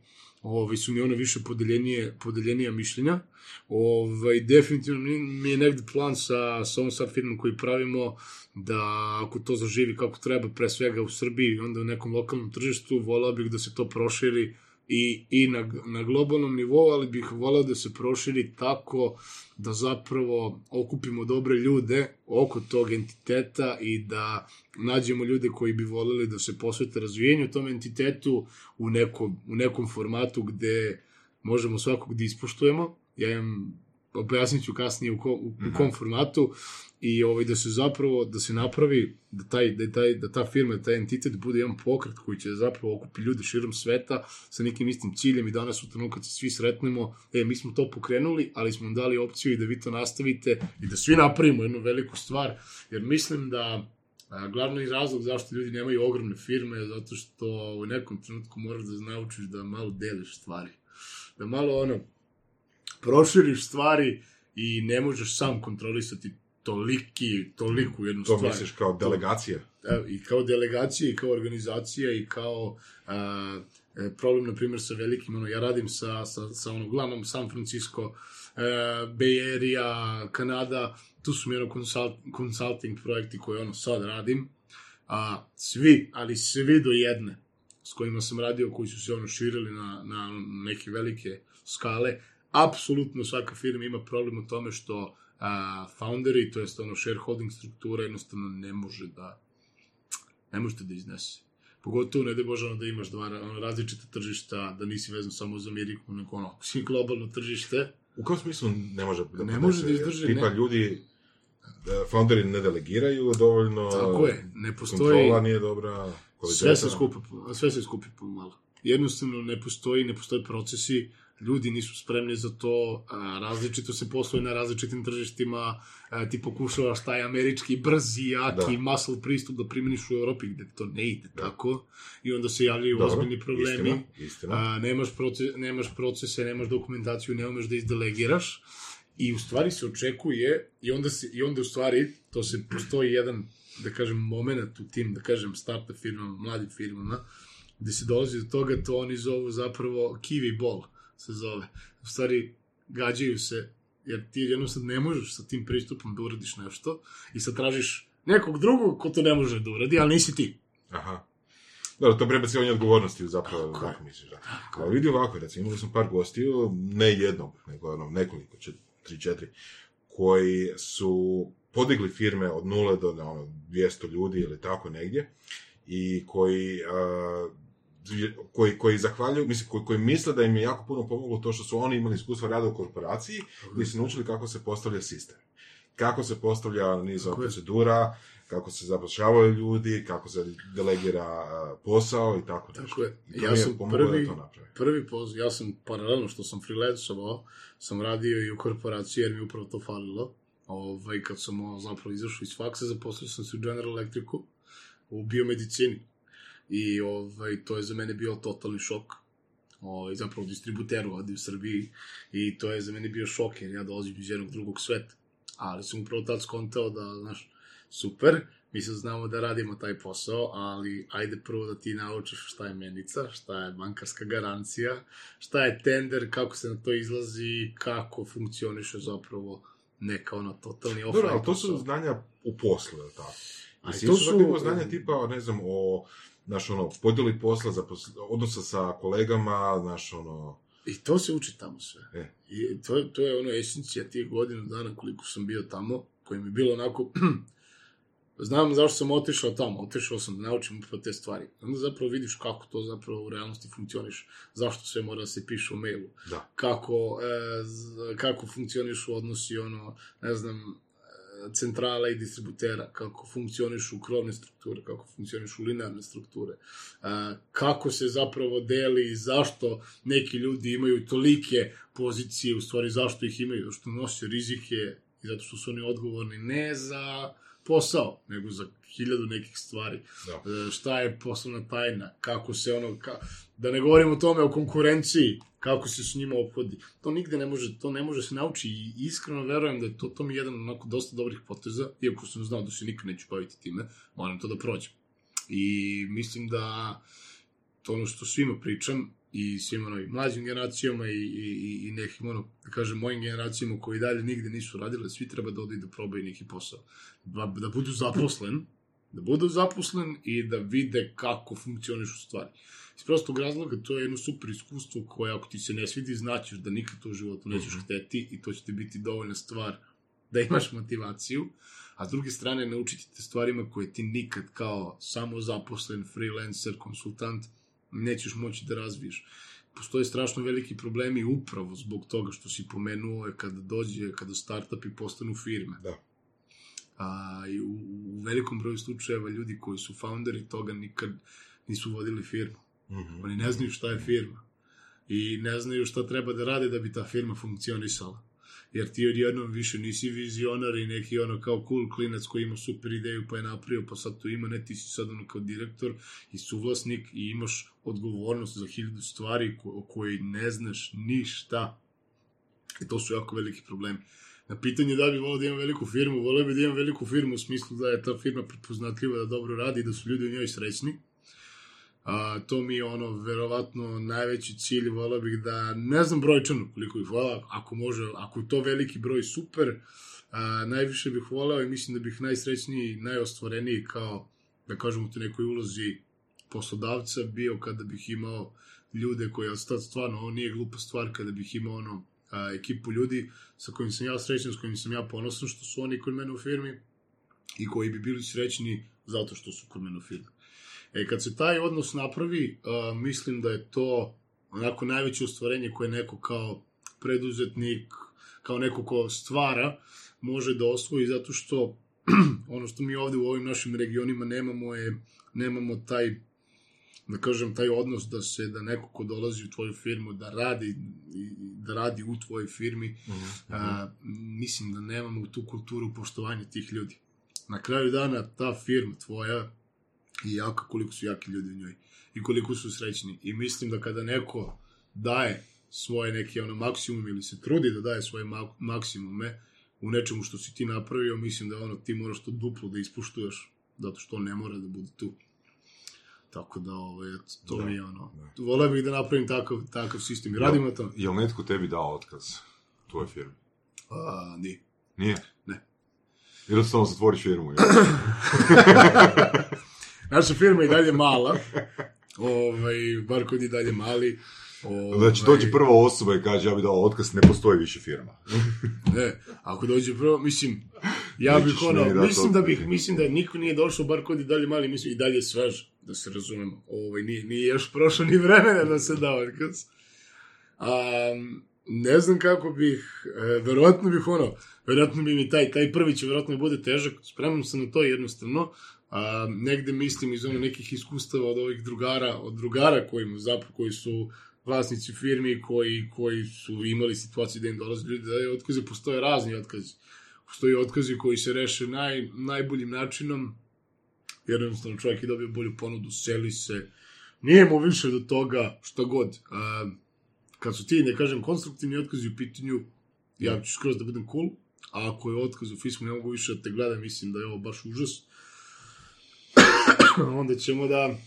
ovaj, su mi ono više podeljenije, podeljenija mišljenja. Ovaj, definitivno mi- je negde plan sa, sa ovom sad firmom koji pravimo da ako to zaživi kako treba, pre svega u Srbiji onda u nekom lokalnom tržištu, volao bih da se to proširi i, i na, na globalnom nivou, ali bih volao da se proširi tako da zapravo okupimo dobre ljude oko tog entiteta i da nađemo ljude koji bi voleli da se posvete razvijenju tom entitetu u nekom, u nekom formatu gde možemo svakog da ispoštujemo. Ja imam, objasnit ću kasnije u, ko, u, u kom formatu i ovaj, da se zapravo, da se napravi, da, taj, da, taj, da ta firma, taj entitet bude jedan pokret koji će zapravo okupi ljude širom sveta sa nekim istim ciljem i danas u trenutku kad se svi sretnemo, e, mi smo to pokrenuli, ali smo dali opciju i da vi to nastavite i da svi napravimo jednu veliku stvar, jer mislim da a, glavni razlog zašto ljudi nemaju ogromne firme je zato što u nekom trenutku moraš da naučiš da malo deliš stvari. Da malo ono, proširiš stvari i ne možeš sam kontrolisati toliki, toliku jednu To stvar. misliš kao delegacija? I kao delegacija i kao organizacija i kao a, e, problem, na primjer, sa velikim, ono, ja radim sa, sa, sa ono, uglavnom San Francisco, e, Bay Area, Kanada, tu su mi ono consult, consulting projekti koje ono sad radim, a svi, ali svi do jedne, s kojima sam radio, koji su se ono širili na, na neke velike skale, apsolutno svaka firma ima problem u tome što a, founderi, to jest ono shareholding struktura jednostavno ne može da ne možete da iznese. Pogotovo, ne da Bože, ono da imaš dva ono, različita tržišta, da nisi vezan samo za Ameriku, nego ono, svi globalno tržište. U kom smislu ne može da Ne može da izdrži, Tipa ne. ljudi, founderi ne delegiraju dovoljno, Tako je, ne postoji... kontrola nije dobra, kvaliteta. Sve se skupi, sve se skupi pomalo. Jednostavno ne postoji, ne postoje procesi, ljudi nisu spremni za to, različito se posluje na različitim tržištima, ti pokušavaš taj američki, brzi, jaki, Da. muscle pristup da primeniš u Evropi gde to ne ide tako i onda se javljaju Dobro, ozbiljni problemi. Istina, istina. A, nemaš, proces, nemaš procese, nemaš dokumentaciju, ne umeš da izdelegiraš I u stvari se očekuje, i onda, se, i onda u stvari, to se, postoji jedan, da kažem, moment u tim, da kažem, startup firmama, mladim firmama, gde se dolazi do toga, to oni zovu zapravo kiwi ball, se zove. U stvari, gađaju se, jer ti jednostavno ne možeš sa tim pristupom da uradiš nešto i sad tražiš nekog drugog ko to ne može da uradi, ali nisi ti. Aha. Dobro, to prebacivanje odgovornosti zapravo, Tako tako misliš, da. Ali vidi ovako, recimo, imali smo par gostiju, ne jednog, nego ono, nekoliko, čet, tri, četiri, koji su podigli firme od nule do ono, 200 ljudi ili tako negdje, i koji, a, koji, koji zahvaljuju, mislim, koji, koji misle da im je jako puno pomoglo to što su oni imali iskustva rada u korporaciji, gdje su naučili kako se postavlja sistem. Kako se postavlja niz procedura, kako se zapošljavaju ljudi, kako se delegira posao i tako nešto. Tako je. Ja sam prvi- da to napravim. Prvi poz, ja sam paralelno što sam freelancovao, sam radio i u korporaciji jer mi je upravo to falilo. Ovaj, kad sam o, zapravo izašao iz faksa, zaposlio sam se u General Electricu u biomedicini. I ovaj, to je za mene bio totalni šok. Ovaj, zapravo distributeru ovdje u Srbiji. I to je za mene bio šok jer ja dolazim iz jednog drugog sveta. Ali sam upravo tad skontao da, znaš, super, mi sad znamo da radimo taj posao, ali ajde prvo da ti naučiš šta je menica, šta je bankarska garancija, šta je tender, kako se na to izlazi, kako funkcioniše zapravo neka ono totalni offline Dobro, ali to su znanja u poslu, je li tako? Tako su- imao znanja tipa, ne znam, o, znaš, ono, podjeli posla, zaposl... odnosa sa kolegama, znaš, ono, I to se uči tamo sve. E. I to, to je ono esencija tih godina dana koliko sam bio tamo, koji mi je bilo onako... Znam zašto sam otišao tamo, otišao sam da naučim upravo te stvari. Onda zapravo vidiš kako to zapravo u realnosti funkcioniš, zašto sve mora da se piše u mailu, da. kako, e, z- kako funkcionišu odnosi, ono, ne znam, centrala i distributera, kako funkcionišu krovne strukture, kako funkcionišu linearne strukture, kako se zapravo deli i zašto neki ljudi imaju tolike pozicije, u stvari zašto ih imaju, zato što nose rizike i zato što su oni odgovorni ne za posao, nego za hiljadu nekih stvari. Da. E, šta je poslovna tajna, kako se ono, ka, da ne govorimo o tome, o konkurenciji, kako se s njima ophodi. To nigde ne može, to ne može se nauči i iskreno verujem da je to, to mi je jedan onako dosta dobrih poteza, iako sam znao da se nikad neću baviti time, moram to da prođem. I mislim da to ono što svima pričam i svim ono, mlađim generacijama i, i, i- nekim ono, da kažem, mojim generacijama koji dalje nigde nisu radile, svi treba da odu i da probaju neki posao. Da, da budu zaposlen, da budu zaposlen i da vide kako funkcionišu stvari. Iz prostog razloga, to je jedno super iskustvo koje ako ti se ne svidi, znaćeš da nikad to u životu nećeš Mhm. hteti i to će ti biti dovoljna stvar da imaš motivaciju, a s druge strane naučiti te stvarima koje ti nikad kao samozaposlen, freelancer, konsultant nećeš moći da razviješ. Postoje strašno veliki problemi upravo zbog toga što si pomenuo je kada dođe, kada startupi postanu firme. Da. A, i u, u velikom broju slučajeva ljudi koji su founderi toga nikad nisu vodili firmu. Mhm. Oni ne znaju šta je firma. I ne znaju šta treba da rade da bi ta firma funkcionisala. Jer ti odjednom više nisi vizionar i neki ono kao cool klinac koji ima super ideju pa je napravio pa sad to ima, ne ti si sad ono kao direktor i suvlasnik i imaš odgovornost za hiljadu stvari ko, o kojoj ne znaš ništa. I to su jako veliki problemi. Na pitanje da bi volio da imam veliku firmu, volio bi da imam veliku firmu u smislu da je ta firma prepoznatljiva, da dobro radi i da su ljudi u njoj srećni. A, to mi je ono, verovatno, najveći cilj, volao bih da, ne znam brojčano koliko ih vola, ako može, ako je to veliki broj, super, a, najviše bih volao i mislim da bih najsrećniji, najostvareniji kao, da kažemo, u nekoj ulozi poslodavca bio kada bih imao ljude koji, stvarno, ovo nije glupa stvar, kada bih imao ono, a, ekipu ljudi sa kojim sam ja srećan, s kojim sam ja ponosan, što su oni kod mene u firmi i koji bi bili srećni zato što su kod mene u firmi. E, kad se taj odnos napravi, a, mislim da je to onako najveće ostvarenje koje neko kao preduzetnik, kao neko ko stvara, može da osvoji, zato što ono što mi ovde u ovim našim regionima nemamo je, nemamo taj da kažem, taj odnos da se, da neko ko dolazi u tvoju firmu, da radi, da radi u tvojoj firmi, Mhm. a, mislim da nemamo tu kulturu poštovanja tih ljudi. Na kraju dana ta firma tvoja i jaka koliko su jaki ljudi u njoj i koliko su srećni. I mislim da kada neko daje svoje neke ono maksimum ili se trudi da daje svoje mak- maksimume u nečemu što si ti napravio, mislim da ono ti moraš to duplo da ispuštuješ, zato što on ne mora da bude tu. Tako da, ovaj, to Da, mi je ono, voleo bih da napravim takav, takav sistem i radimo na tome. Je li netko tebi dao otkaz u tvojoj firmi? A, nije. Nije? Ne. Jednostavno zatvoriš firmu. jel? Naša firma je i dalje mala, ovaj, bar kod je dalje mali. Ovaj, Znači, dođe prva osoba i kaže, ja bi dao otkaz, ne postoji više firma. Ne, ako dođe prvo, mislim, ja Nećeš bih ono, mislim da bih, mislim da niko nije došao, bar kod je dalje mali, mislim i dalje je svež, da se razumemo. Ovaj, nije, nije još prošlo ni vremena da se da otkaz. Um, ne znam kako bih, e, verovatno bih ono, verovatno bi mi taj, taj prvi će verovatno bude težak, spremam se na to jednostavno, a, negde mislim iz ono nekih iskustava od ovih drugara, od drugara koji, zapravo, koji su vlasnici firmi koji, koji su imali situaciju da im dolaze ljudi da daju otkaze, postoje razni otkazi. Postoje otkazi koji se reše naj, najboljim načinom, jer jednostavno čovjek je dobio bolju ponudu, seli se, nije mu više do toga šta god. A, kad su ti, ne kažem, konstruktivni otkazi u pitanju, ja ću skroz da budem cool, a ako je otkaz u fismu, ne mogu više da te gledam, mislim da je ovo baš užas, onda ćemo da,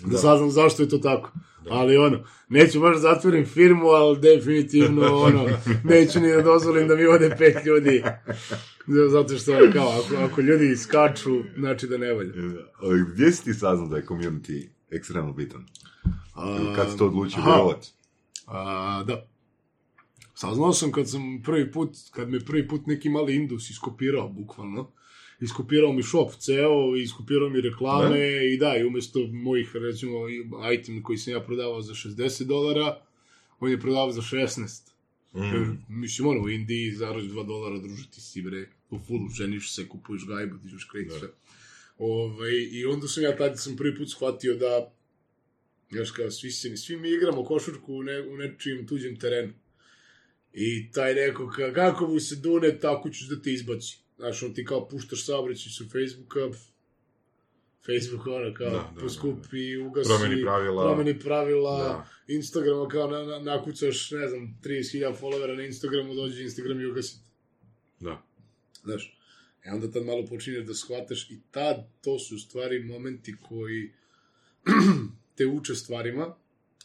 da, Da. saznam zašto je to tako. Ali ono, neću baš da zatvorim firmu, ali definitivno ono, neću ni da dozvolim da mi ode pet ljudi. Zato što kao, ako, ako ljudi skaču, znači da ne valja. Ali Gdje si ti saznao da je community ekstremno bitan? A, Kad si to odlučio vjerovat? Da. Saznao sam kad sam prvi put, kad me prvi put neki mali indus iskopirao, bukvalno. Iskopirao mi shop ceo, iskopirao mi reklame i da, i umesto mojih, recimo, item koji sam ja prodavao za 60 dolara, on je prodavao za 16. Jer, mislim, ono, u Indiji zarađu 2 dolara, druže, ti si, bre, u fullu, ženiš se, kupuješ gajbu, ti ćeš kredit, sve. Ovaj, I onda sam ja tada sam prvi put shvatio da, još kao, svi, se, svi mi igramo košarku u, ne, u nečijem tuđem terenu. I taj neko, ka, kako mu se dune, tako ćeš da te izbaci. Znaš, on ti kao puštaš saobraćaj sa Facebooka, Facebook ono kao Da, da, poskupi, ugasi, Promeni pravila. promeni pravila, Da. Instagrama kao na, na, nakucaš, ne znam, 30.000 followera na Instagramu, dođe Instagram i ugasi. Da. Znaš, e onda tad malo počinješ da shvataš i tad to su stvari momenti koji te uče stvarima,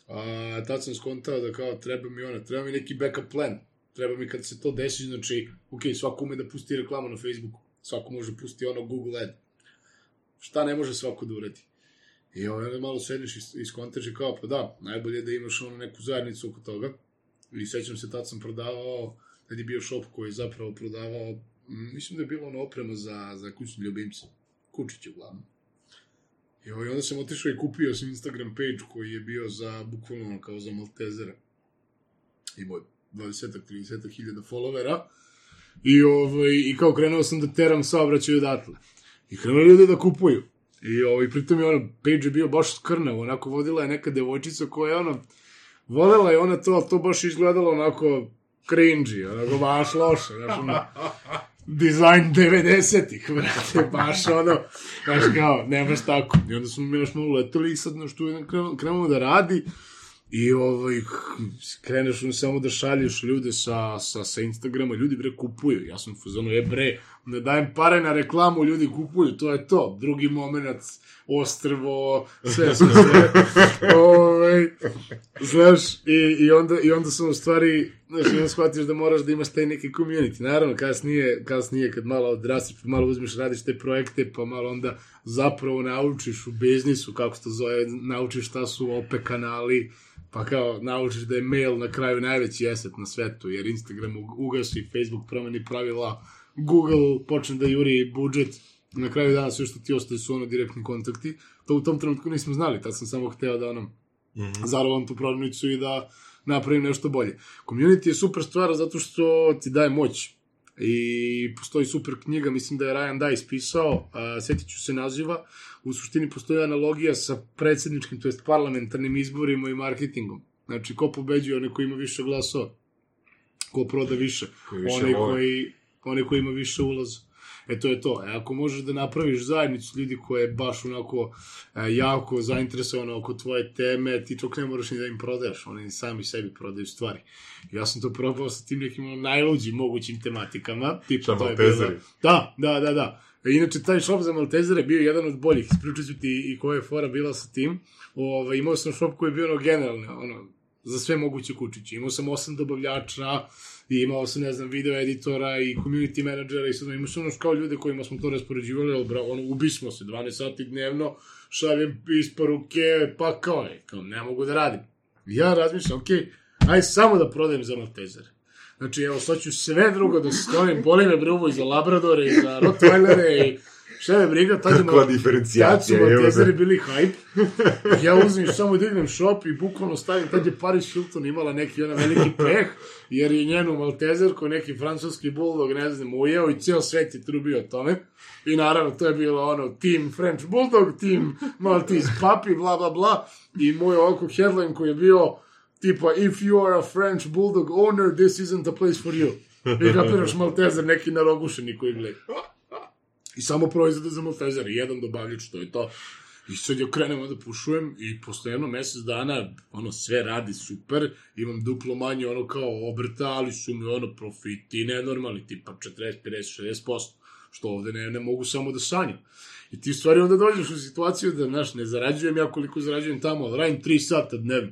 a tad sam skontao da kao treba mi ono, treba mi neki backup plan, treba mi kad se to desi, znači, ok, svako ume da pusti reklamu na Facebooku, svako može pusti ono Google ad, šta ne može svako da uradi. I ovaj, malo sedneš i, skontaš i kao, pa da, najbolje je da imaš ono neku zajednicu oko toga. I sećam se, tad sam prodavao, tad je bio shop koji je zapravo prodavao, mislim da je bilo ono oprema za, za kućne ljubimce. Kučić uglavnom. I ovaj, onda sam otišao i kupio sam Instagram page koji je bio za, bukvalno ono, kao za Maltezera. Imao je 20-30 hiljada followera. I, ovaj, I kao krenuo sam da teram saobraćaj odatle. I krenuli ljudi da kupuju. I ovaj, pritom je ono, page je bio baš skrnav, onako vodila je neka devojčica koja je ono, volela je ona to, ali to baš izgledalo onako cringy, onako baš loše, znaš, ono, dizajn 90-ih, brate, baš ono, znaš kao, ne baš tako. I onda smo mi još malo leteli i sad nešto krenuo da radi i ovaj, kreneš ono samo da šalješ ljude sa, sa, sa Instagrama, ljudi bre kupuju. Ja sam u fazonu, e bre, ne dajem pare na reklamu, ljudi kupuju, to je to. Drugi moment, ostrvo, sve, sve, sve. ovaj, znaš, i, i, onda, i onda sam u stvari, znaš, onda shvatiš da moraš da imaš taj neki community. Naravno, kasnije, kasnije kad malo odrastiš, pa malo uzmeš, radiš te projekte, pa malo onda zapravo naučiš u biznisu, kako se to zove, naučiš šta su OP kanali, pa kao naučiš da je mail na kraju najveći asset na svetu, jer Instagram ug- ugasi, Facebook promeni pravila, Google počne da juri budžet, na kraju dana sve što ti ostaje su ono direktni kontakti. To u tom trenutku nismo znali, tad sam samo hteo da ono, Mhm. zarovam tu prodavnicu i da napravim nešto bolje. Community je super stvar zato što ti daje moć. I postoji super knjiga, mislim da je Ryan Dice pisao, a, setit ću se naziva, u suštini postoji analogija sa predsjedničkim, to jest parlamentarnim izborima i marketingom. Znači, ko pobeđuje, onaj ko ima više glasova, ko proda više, Koji više onaj koji, onaj koji ima više ulaza. E to je to. E, ako možeš da napraviš zajednicu ljudi koja je baš onako e, jako zainteresovana oko tvoje teme, ti čak ne moraš ni da im prodaješ, oni sami sebi prodaju stvari. Ja sam to probao sa tim nekim ono, najluđim mogućim tematikama. Tipa, to je bilo... Da, da, da, da. E, Inače, taj shop za Maltezere bio jedan od boljih. Ispričat ću ti i koja je fora bila sa tim. Ove, imao sam shop koji je bio ono generalno, ono, za sve moguće kučiće. Imao sam osam dobavljača, i imao sam, ne znam, video editora i community menadžera i sad imao sam ono kao ljude kojima smo to raspoređivali, ali bra, ono, ubismo se 12 sati dnevno, šaljem isporuke, pa kao, je, kao, ne mogu da radim. Ja razmišljam, okej, aj samo da prodajem za Maltezere. Znači, evo, sad ću sve drugo da sklonим, boli me bruvo i za Labradore i za Rottweilere i šta me briga, tad Kakva diferencijacija, Tad su da. bili hype. Ja uzmem samo dignem shop i bukvalno stavim, tad je Paris Hilton imala neki ona veliki peh, jer je njenu Maltezerku neki francuski bulldog, ne znam, ujeo i ceo svet je trubio o tome. I naravno, to je bilo ono, team French Bulldog, team Maltese Puppy, bla, bla, bla. I moj oko headline koji je bio tipa, if you are a French Bulldog owner, this isn't a place for you. I kapiraš Maltezer, neki narogušeni koji gleda. I samo proizvode za Maltezer, jedan dobavljač, to je to. I sad ja krenem da pušujem i posle jedno mesec dana, ono, sve radi super, imam duplo manje ono kao obrta, ali su mi ono profiti nenormalni, tipa 40, 50, 60%, što ovde ne, ne mogu samo da sanjam. I ti stvari onda dođeš u situaciju da, znaš, ne zarađujem ja koliko zarađujem tamo, ali radim 3 sata dnevno.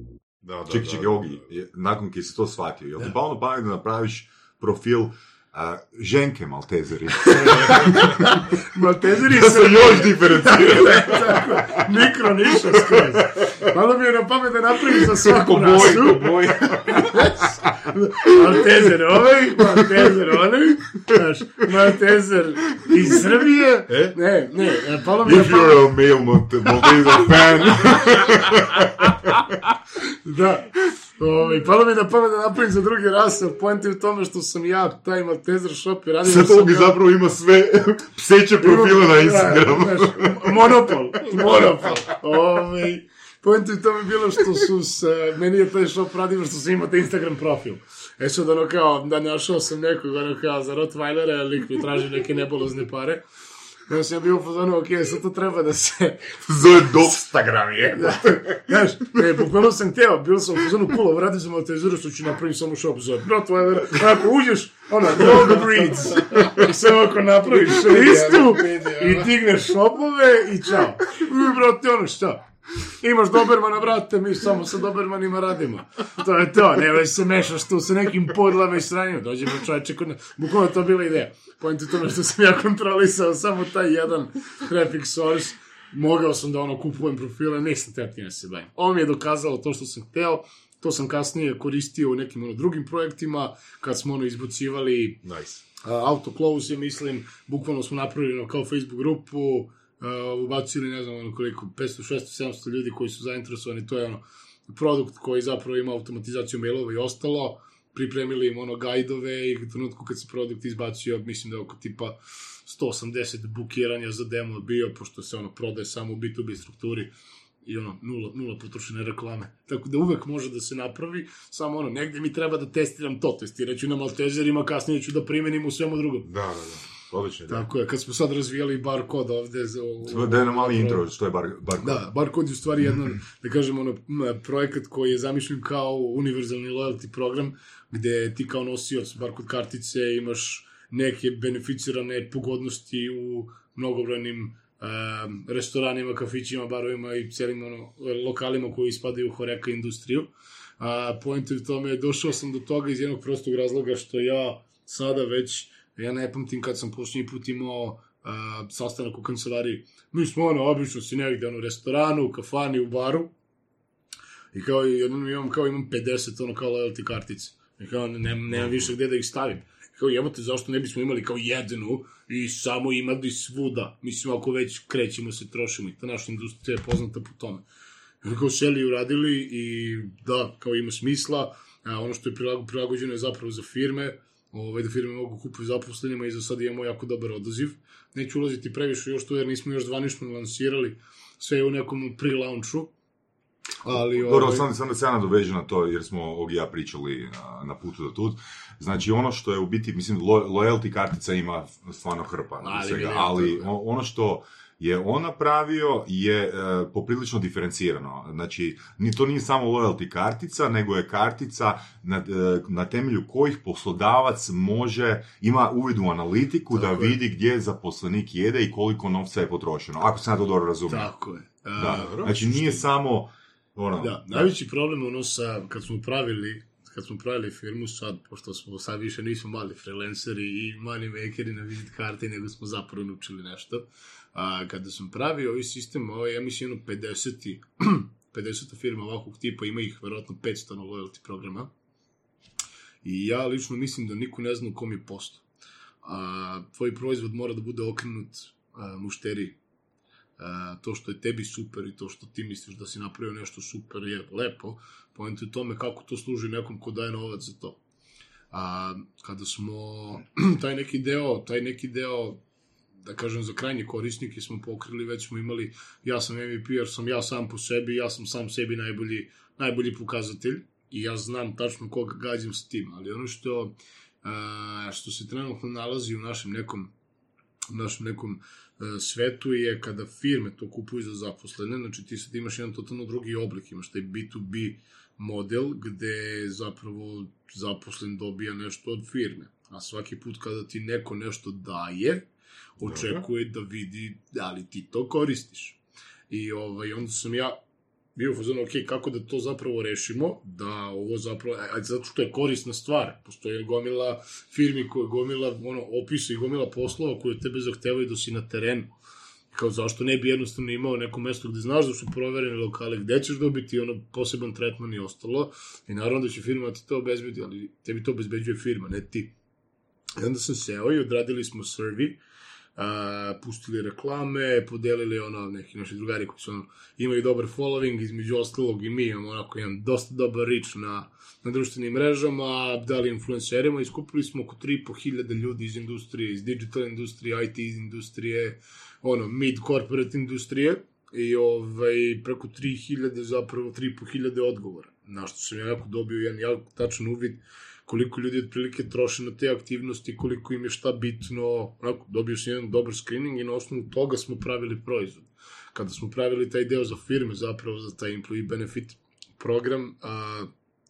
Da, da, Ogi, je- nakon ki si to shvatio, jel ti palo na pamet da napraviš profil a, ženke Maltezeri? Maltezeri da se još diferenciraju. Tako, mikro niša skroz. Malo mi je na pamet da napravim za svaku Po boji, rasu. po boji. Maltezer ovaj, Maltezer onaj, znaš, Maltezer iz Srbije. E? Ne, ne, palo mi If you're a male Malte- Malteser fan, da. Ovaj, palo mi na pamet da napravim za druge rase, ali point je u tome što sam ja taj Maltezer shop i radio sad sam ga- zapravo ima sve pseće profile na Instagramu. Monopol, monopol. Ove, point je u tome bilo što su se, meni je taj shop radio što sam imao taj Instagram profil. E sad ono kao, da našao sam nekog, ono kao za Rottweilera, lik mi traži neke nebolozne pare. Sam ja bio u fazonu, ok, sad to treba da se... Zove Dogstagram je. Znaš, ne, bukvalno sam teo, bio sam u fazonu cool, radio sam Maltezeru, što ću napraviti samo shop za Rottweilera. Ako uđeš, ono, know the breeds. I sve ako napraviš listu i digneš shopove i čao. I, brate, ono, šta? Imaš Dobermana, brate, mi samo sa Dobermanima radimo. To je to, nemoj se mešaš tu sa nekim podlama i sranjima. Dođemo čovječe kod nas. Bukvalno to bila ideja. Point je tome što sam ja kontrolisao samo taj jedan traffic source. Mogao sam da ono kupujem profile, nisam teo time se bavim. Ovo mi je dokazalo to što sam hteo, to sam kasnije koristio u nekim ono, drugim projektima, kad smo ono izbacivali Nice. uh, autoclose je, mislim, bukvalno smo napravili ono, kao Facebook grupu, uh, ubacili, ne znam, ono koliko, 500, 600, 700 ljudi koji su zainteresovani, to je ono, produkt koji zapravo ima automatizaciju mailova i ostalo, pripremili im ono gajdove i u trenutku kad se produkt izbacio, mislim da je oko tipa 180 bukiranja za demo bio, pošto se ono prodaje samo u B2B strukturi i ono, nula, nula potrošene reklame. Tako da uvek može da se napravi, samo ono, negde mi treba da testiram to, testirat ću na Maltezerima, kasnije ću da primenim u svemu drugom. Da, da, da. Odlično, da. Tako je, kad smo sad razvijali bar kod ovde... Za, u- Da je na mali intro, što je bar, bar Da, bar kod je u stvari jedan, da kažem, ono, projekat koji je zamišljen kao univerzalni loyalty program, gde ti kao nosioc bar kod kartice imaš neke beneficirane pogodnosti u mnogobrojnim um, restoranima, kafićima, barovima i celim ono, lokalima koji ispadaju u horeka industriju. A point je u tome, došao sam do toga iz jednog prostog razloga što ja sada već, ja ne pamtim kad sam posljednji put imao uh, sastanak u kancelariji. Mi smo ono, obično si negde, ono, u restoranu, u kafani, u baru. I kao, imam, kao imam 50, ono, kao loyalty kartice. I kao, nemam, nemam više gde da ih stavim. Kao, jebote, zašto ne bismo imali kao jednu i samo imali svuda? Mislim, ako već krećemo se, trošimo i ta naša industrija je poznata po tome. Kao seli i uradili i da, kao ima smisla, a ono što je prilago, prilagođeno je zapravo za firme, ovaj, da firme mogu kupiti zaposlenima i za sad imamo jako dobar odaziv. Neću ulaziti previše još tu jer nismo još zvanično lansirali, sve je u nekom pre-launchu, ali... Dobro, ovaj, sam, sam da se ja nadovežem na to, jer smo ovdje ja pričali na, na putu do tud. Znači, ono što je u biti, mislim, lo, loyalty kartica ima stvarno hrpa, Ali svega, ali ono što je on napravio je e, poprilično diferencirano. Znači, ni to nije samo loyalty kartica, nego je kartica na, e, na temelju kojih poslodavac može, ima uvid u analitiku da Tako je. vidi gdje zaposlenik jede i koliko novca je potrošeno. Ako sam ja to dobro razumio. Tako je. Da. A, Znači, nije samo ono, Da, najveći problem ono sa, kad smo pravili, kad smo pravili firmu sad, pošto smo sad više nismo mali freelanceri i money makeri na vizit karti, nego smo zapravo naučili nešto. A, kada sam pravio ovaj sistem, ovo je, ja mislim, jedno 50 50 firma ovakvog tipa, ima ih verovatno 500 na loyalty programa. I ja lično mislim da niko ne zna u kom je posto. A, tvoj proizvod mora da bude okrenut a. A, to što je tebi super i to što ti misliš da si napravio nešto super je lepo, point je u tome kako to služi nekom ko daje novac za to. A, kada smo taj neki deo, taj neki deo da kažem, za krajnje korisnike smo pokrili, već smo imali, ja sam MVP jer sam ja sam po sebi, ja sam sam sebi najbolji, najbolji pokazatelj i ja znam tačno koga gađam s tim, ali ono što, a, što se trenutno nalazi u našem nekom u našem nekom e, svetu je kada firme to kupuju za zaposlene, znači ti sad imaš jedan totalno drugi oblik, imaš taj B2B model gde zapravo zaposlen dobija nešto od firme, a svaki put kada ti neko nešto daje, očekuje da vidi da li ti to koristiš. I ovaj, onda sam ja bio u fazonu, ok, kako da to zapravo rešimo, da ovo zapravo, a- a zato što je korisna stvar, postoje gomila firmi koje gomila ono, opisa i gomila poslova koje tebe zahtevaju da si na terenu. Kao zašto ne bi jednostavno imao neko mesto gde znaš da su provereni lokale, gde ćeš dobiti ono poseban tretman i ostalo, i naravno da će firma ti to obezbedi, ali tebi to obezbeđuje firma, ne ti. I onda sam seo i odradili smo survey, pustili reklame, podelili ono, neki naši drugari koji su ono, imaju dobar following, između ostalog i mi imamo onako jedan dosta dobar reach na, na društvenim mrežama, dali influencerima i skupili smo oko 3.500 ljudi iz industrije, iz digital industrije, IT industrije, ono, mid corporate industrije i ovaj, preko 3000 zapravo 3.500 odgovora. Na što sam ja jako dobio jedan jako tačan uvid koliko ljudi otprilike troše na te aktivnosti, koliko im je šta bitno, onako, dobio sam jedan dobar screening i na osnovu toga smo pravili proizvod. Kada smo pravili taj deo za firme, zapravo za taj employee benefit program, a,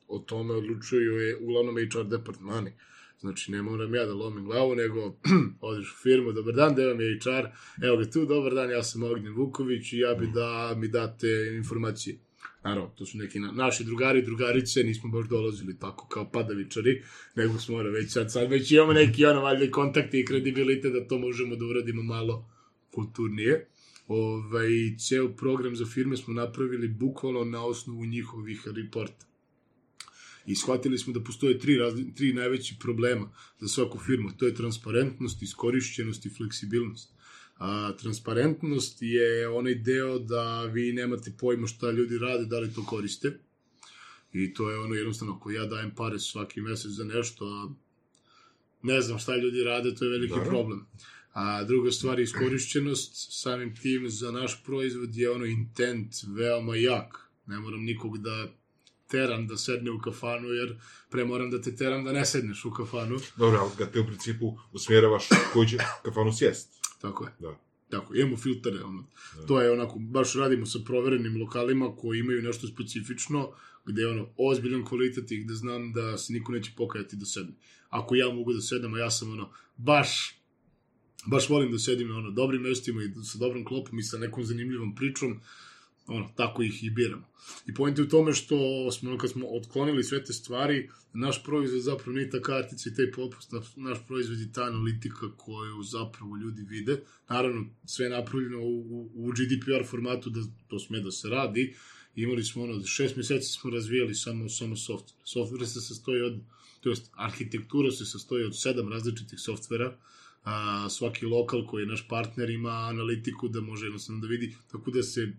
o tome odlučuju je uglavnom HR departmani. Znači, ne moram ja da lomim glavu, nego odeš u firmu, dobar dan, da vam je HR, evo ga tu, dobar dan, ja sam Ognjen Vuković i ja bi da mi date informacije. Naravno, to su neki na, naši drugari i drugarice, nismo baš dolazili tako kao padavičari, nego smo ono, već sad, sad već imamo neki ono valjda kontakte i kredibilitet da to možemo da uradimo malo kulturnije. Ovaj, ceo program za firme smo napravili bukvalno na osnovu njihovih reporta. I shvatili smo da postoje tri, razli, tri najveći problema za svaku firmu. To je transparentnost, iskorišćenost i fleksibilnost. A, transparentnost je onaj deo da vi nemate pojma šta ljudi rade, da li to koriste. I to je ono jednostavno, ako ja dajem pare svaki mesec za nešto, a ne znam šta ljudi rade, to je veliki Dobro. problem. A druga stvar je iskorišćenost, samim tim za naš proizvod je ono intent veoma jak. Ne moram nikog da teram da sedne u kafanu, jer pre moram da te teram da ne sedneš u kafanu. Dobro, ali ga te u principu usmjeravaš koji će kafanu sjest. Tako je. Da. Tako, imamo filtere, ono. To je onako, baš radimo sa proverenim lokalima koji imaju nešto specifično, gde je ono, ozbiljan kvalitet i gde znam da se niko neće pokajati da sedne. Ako ja mogu da sedem, a ja sam ono, baš, baš volim da sedim na ono, dobrim mestima i sa dobrom klopom i sa nekom zanimljivom pričom, ono, tako ih i biramo. I point je u tome što smo, ono, kad smo otklonili sve te stvari, naš proizvod zapravo nije ta kartica i taj popust, naš proizvod je ta analitika koju zapravo ljudi vide. Naravno, sve je napravljeno u, u, GDPR formatu da to sme da se radi. Imali smo ono, šest mjeseci smo razvijali samo, samo software. Software se sastoji od, to jest arhitektura se sastoji od sedam različitih softvera, a, svaki lokal koji je naš partner ima analitiku da može jednostavno da vidi, tako da se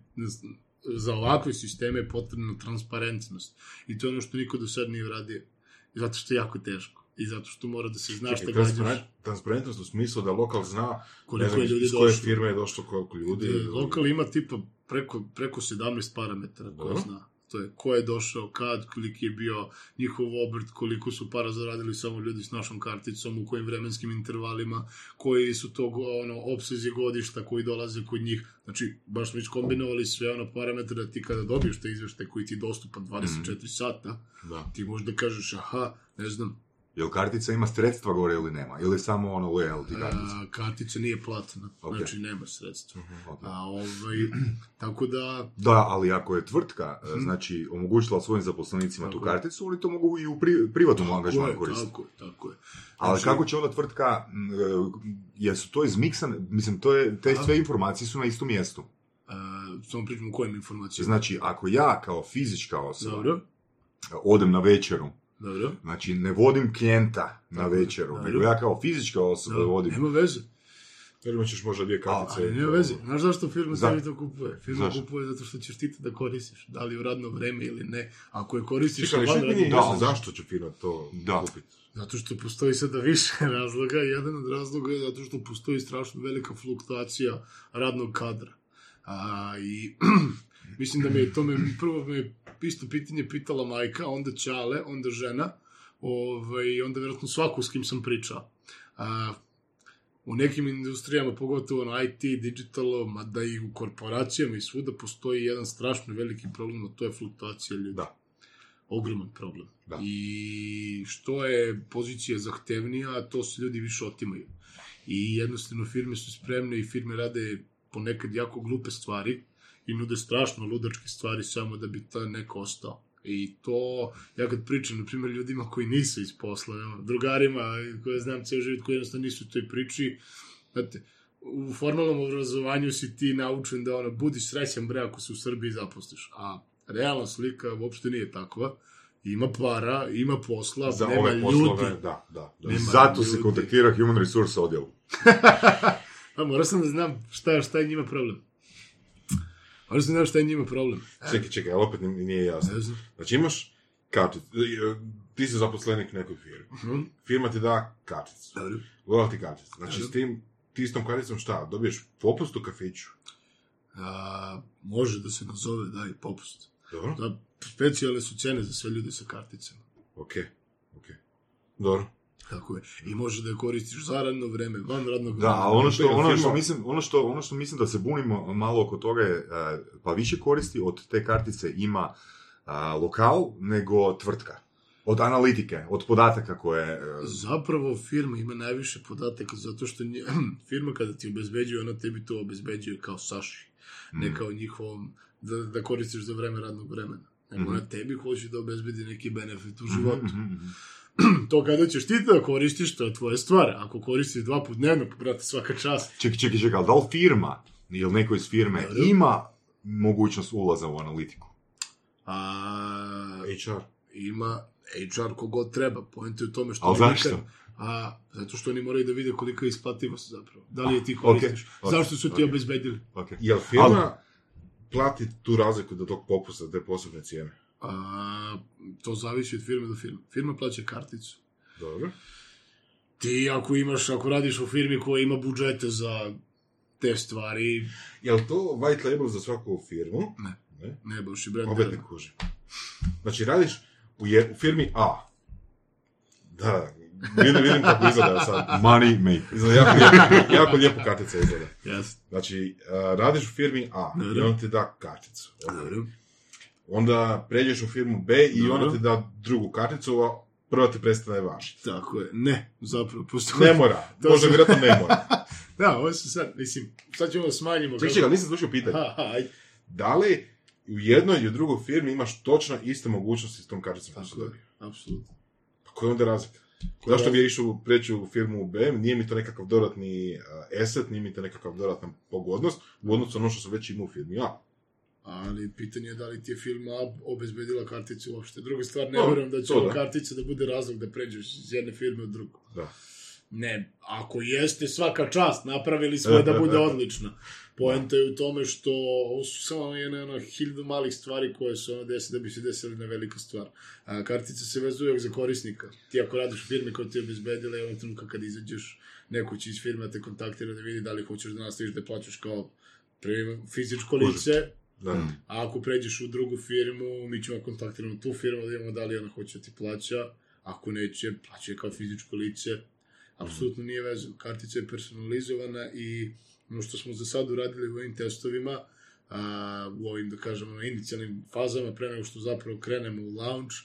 za ovakve sisteme je potrebna transparentnost. I to je ono što niko do sad nije uradio. Zato što je jako teško. I zato što mora da se zna šta Čekaj, gađaš. transparent, transparentnost u smislu da lokal zna Koliko je ljudi iz koje došlo. firme je došlo koliko ljudi. E, Lokal ima tipa preko, preko 17 parametara koje zna. To je ko je došao, kad, koliki je bio njihov obrt, koliko su para zaradili samo ljudi s našom karticom, u kojim vremenskim intervalima, koji su to ono, opsezi godišta koji dolaze kod njih. Znači, baš smo iskombinovali sve ono parametre da ti kada dobiješ te izveštaje koji ti je dostupan 24 sata, Da. ti možda kažeš, aha, ne znam, Jel kartica ima sredstva gore ili nema? Ili samo ono loyalty kartica? a, kartica nije platna, Ok. znači nema sredstva. Ok. A, ovaj, tako da, Da, ali ako je tvrtka, e, znači, omogućila svojim zaposlenicima tu Mhm. Tako je. karticu, oni to mogu i u pri, privatnom angažmanu koristiti. tako je, tako je. Ali Znači, kako će onda tvrtka, e, jesu to izmiksane, mislim, to je, te sve informacije su na istom mjestu. samo pričamo o kojim informacijama. Znači, ako ja kao fizička osoba Dobro, odem na večeru, dobro. znači ne vodim klijenta na večeru, dobro. nego ja kao fizička osoba Da, vodim. Nema veze. Jer imat ćeš možda dvije kartice. Ali nema veze. Znaš zašto firma tebi to kupuje? Firma Zašto? kupuje zato što ćeš ti da koristiš. Da li u radno vreme ili ne. Ako je koristiš Čekaj, što mi Da, zašto će firma to Da. kupiti? Zato što postoji sada više razloga. Jedan od razloga je zato što postoji strašno velika fluktuacija radnog kadra. A, I mislim da me je to me, prvo me isto pitanje pitala majka, onda ćale, onda žena, ovaj, onda vjerojatno svaku s kim sam pričao. A, u nekim industrijama, pogotovo na IT, digitalo, mada i u korporacijama i svuda postoji jedan strašno veliki problem, a to je fluktuacija ljudi. Da. Ogroman problem. Da. I što je pozicija zahtevnija, to se ljudi više otimaju. I jednostavno firme su spremne i firme rade ponekad jako glupe stvari i nude strašno ludačke stvari samo da bi ta neko ostao. I to, ja kad pričam, na primjer, ljudima koji nisu iz posla, evo, drugarima koje znam ceo život, koji jednostavno nisu u toj priči, znate, u formalnom obrazovanju si ti naučen da ono, budi srećan bre ako se u Srbiji zaposliš. A realna slika uopšte nije takva. Ima para, ima posla, Za nema ove ljudi. poslove, da, da. da. Nema Zato se ljudi. kontaktira Human Resource odjel. Pa morao sam da znam šta, šta je njima problem. Morao sam da znam šta je njima problem. Čekaj, čekaj, ali opet nije jasno. Ne znam. Znači imaš karticu, e, ti si zaposlenik nekoj firmi. Mhm. Firma ti da karticu. Dobro. Loyalty karticu. Znači Dobro. s tim, ti s tom karticom šta? Dobiješ popust u kafiću. A, može da se nazove, da, i popust. Dobro? Da, specijalne su cene za sve ljude sa karticama. Ok, ok. Dobro. Tako je. I može da je koristiš za radno vreme, van radnog Da, vremena. a ono što, ono, što mislim, ono, što, ono što mislim da se bunimo malo oko toga je, e, pa više koristi od te kartice ima a, lokal nego tvrtka. Od analitike, od podataka koje... e, Zapravo firma ima najviše podataka zato što nje, firma kada ti obezbeđuje, ona tebi to obezbeđuje kao saši, ne kao njihovom, da, da koristiš za vreme radnog vremena. Nego ona tebi hoće da obezbedi neki benefit u životu. mhm, mhm. To kada ćeš ti da koristiš, to je tvoja stvar. Ako koristiš dva put dnevno, brate, svaka čast. Čekaj, čekaj, čekaj, ali da li firma ili neko iz firme ima mogućnost ulaza u analitiku? A, HR. ima HR kogod treba. Point je u tome što... Ali zašto? nikad- A, zato što oni moraju da vide kolika je isplativost zapravo. Da li je ti koristiš? ok, Zašto su ti ok. obezbedili? Okay. Jel firma plati tu razliku do tog popusta, te posebne cijene? A, to zavisi od firme do firme. Firma plaća karticu. Dobro. Ti ako imaš, ako radiš u firmi koja ima budžete za te stvari, Jel to white label za svaku firmu? Ne. Ne? ne baš i brand Opet ne kužim. Znači, radiš u, je, u firmi A. Da, vidim, vidim kako izgleda sad. Money maker. Izgleda jako lijepo, jako lijepo kartica izgleda. Yes. Znači, radiš u firmi A i on ti da karticu. Dobro. Onda pređeš u firmu B i Dobro. ona ti da drugu karticu, a prva ti prestane važiti. Tako je. Ne, zapravo, postoji... Ne mora, To možda vjerojatno ne mora. Da, ovo su sad, mislim, sad ćemo smanjimo... Čekaj, čekaj, nisam slušao pitanje. Ajde. Da li u jednoj i u drugoj firmi imaš točno iste mogućnosti s tom karticom Tako je, apsolutno. Pa koja je onda razlika? Koja Zašto je bi ja išao preći u firmu BM? Nije mi to nekakav dodatni uh, asset, nije mi to nekakav dodatan pogodnost u odnosu na ono što sam već imao u firmi A. Ali pitanje je da li ti je firma obezbedila karticu uopšte. Druga stvar, ne vjerujem da će ova kartica da bude razlog da pređeš iz jedne firme u drugu. Da. Ne, ako jeste svaka čast, napravili svoje da bude odlična. Poenta je u tome što ovo su samo jedne ono, hiljadu malih stvari koje su ono desi da bi se desili na velika stvar. A, kartica se vezuje uvijek za korisnika. Ti ako radiš u firmi koja ti je obezbedila, je onog trenutka kad izađeš, neko će iz firme te kontaktira da vidi da li hoćeš da nastaviš da plaćaš kao fizičko lice, Da. a ako pređeš u drugu firmu, mi ćemo kontaktirati tu firmu da vidimo da li ona hoće ti plaća, ako neće, plaća je kao fizičko lice. Apsolutno nije vezano. Kartica je personalizovana i ono što smo za sad uradili u ovim testovima, a, u ovim, da kažemo, inicijalnim fazama, pre nego što zapravo krenemo u launch,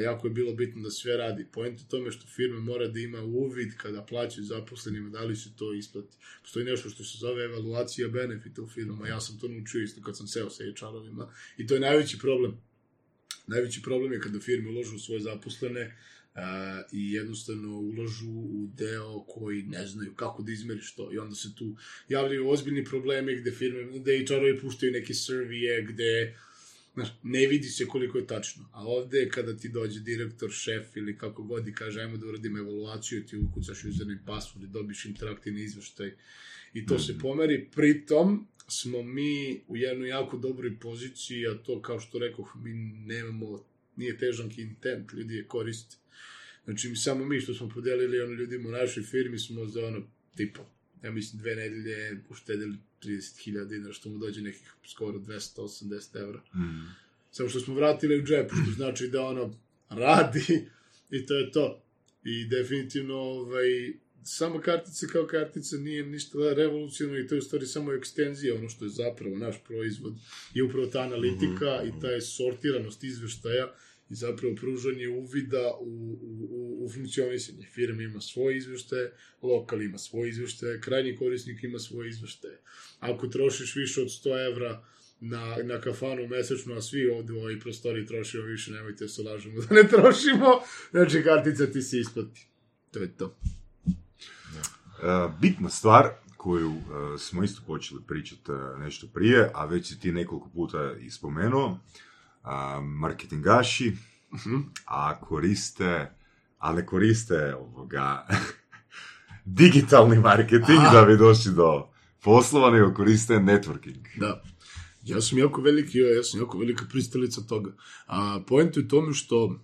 jako je bilo bitno da sve radi. Point u tome što firma mora da ima uvid kada plaćaju zaposlenima, da li se to isplati. Postoji nešto što se zove evaluacija benefita u firmama, ja sam to naučio isto kad sam seo sa HR-ovima i to je najveći problem. Najveći problem je kada firme uložu svoje zaposlene a, i jednostavno uložu u deo koji ne znaju kako da izmeriš to i onda se tu javljaju ozbiljni problemi gde firme, gde HR-ovi puštaju neke servije, gde Znaš, ne vidi se koliko je tačno. A ovde, kada ti dođe direktor, šef ili kako god i kaže, ajmo da uradimo evaluaciju, ti ukucaš username password i dobiš interaktivni izveštaj i to se pomeri. Pritom smo mi u jednoj jako dobroj poziciji, a to, kao što rekoh, mi nemamo, nije težanki intent, ljudi je koriste. Znači, mi, samo mi što smo podelili ono ljudima u našoj firmi smo za ono, tipa, ja mislim, dve nedelje uštedili 30.000 dinara, što mu dođe nekih skoro 280 evra. Mm. Samo što smo vratili u džep, što znači da ono radi i to je to. I definitivno, ovaj, sama kartica kao kartica nije ništa revolucionarno i to je u stvari samo ekstenzija, ono što je zapravo naš proizvod je upravo ta analitika i ta je sortiranost izveštaja i zapravo pružanje uvida u, u, u, funkcionisanje. Firma ima svoje izveštaje, lokal ima svoje izveštaje, krajnji korisnik ima svoje izveštaje. Ako trošiš više od 100 evra na, na kafanu mesečno, a svi ovde u ovoj prostori trošimo više, nemojte se lažemo da ne trošimo, znači kartica ti se isplati. To je to. E, bitna stvar koju e, smo isto počeli pričati e, nešto prije, a već si ti nekoliko puta i spomenuo, a, marketingaši, a koriste, a ne koriste ovoga, digitalni marketing da bi došli do poslova, nego koriste networking. Da. Ja sam jako veliki, ja sam jako velika pristalica toga. A point je u tome što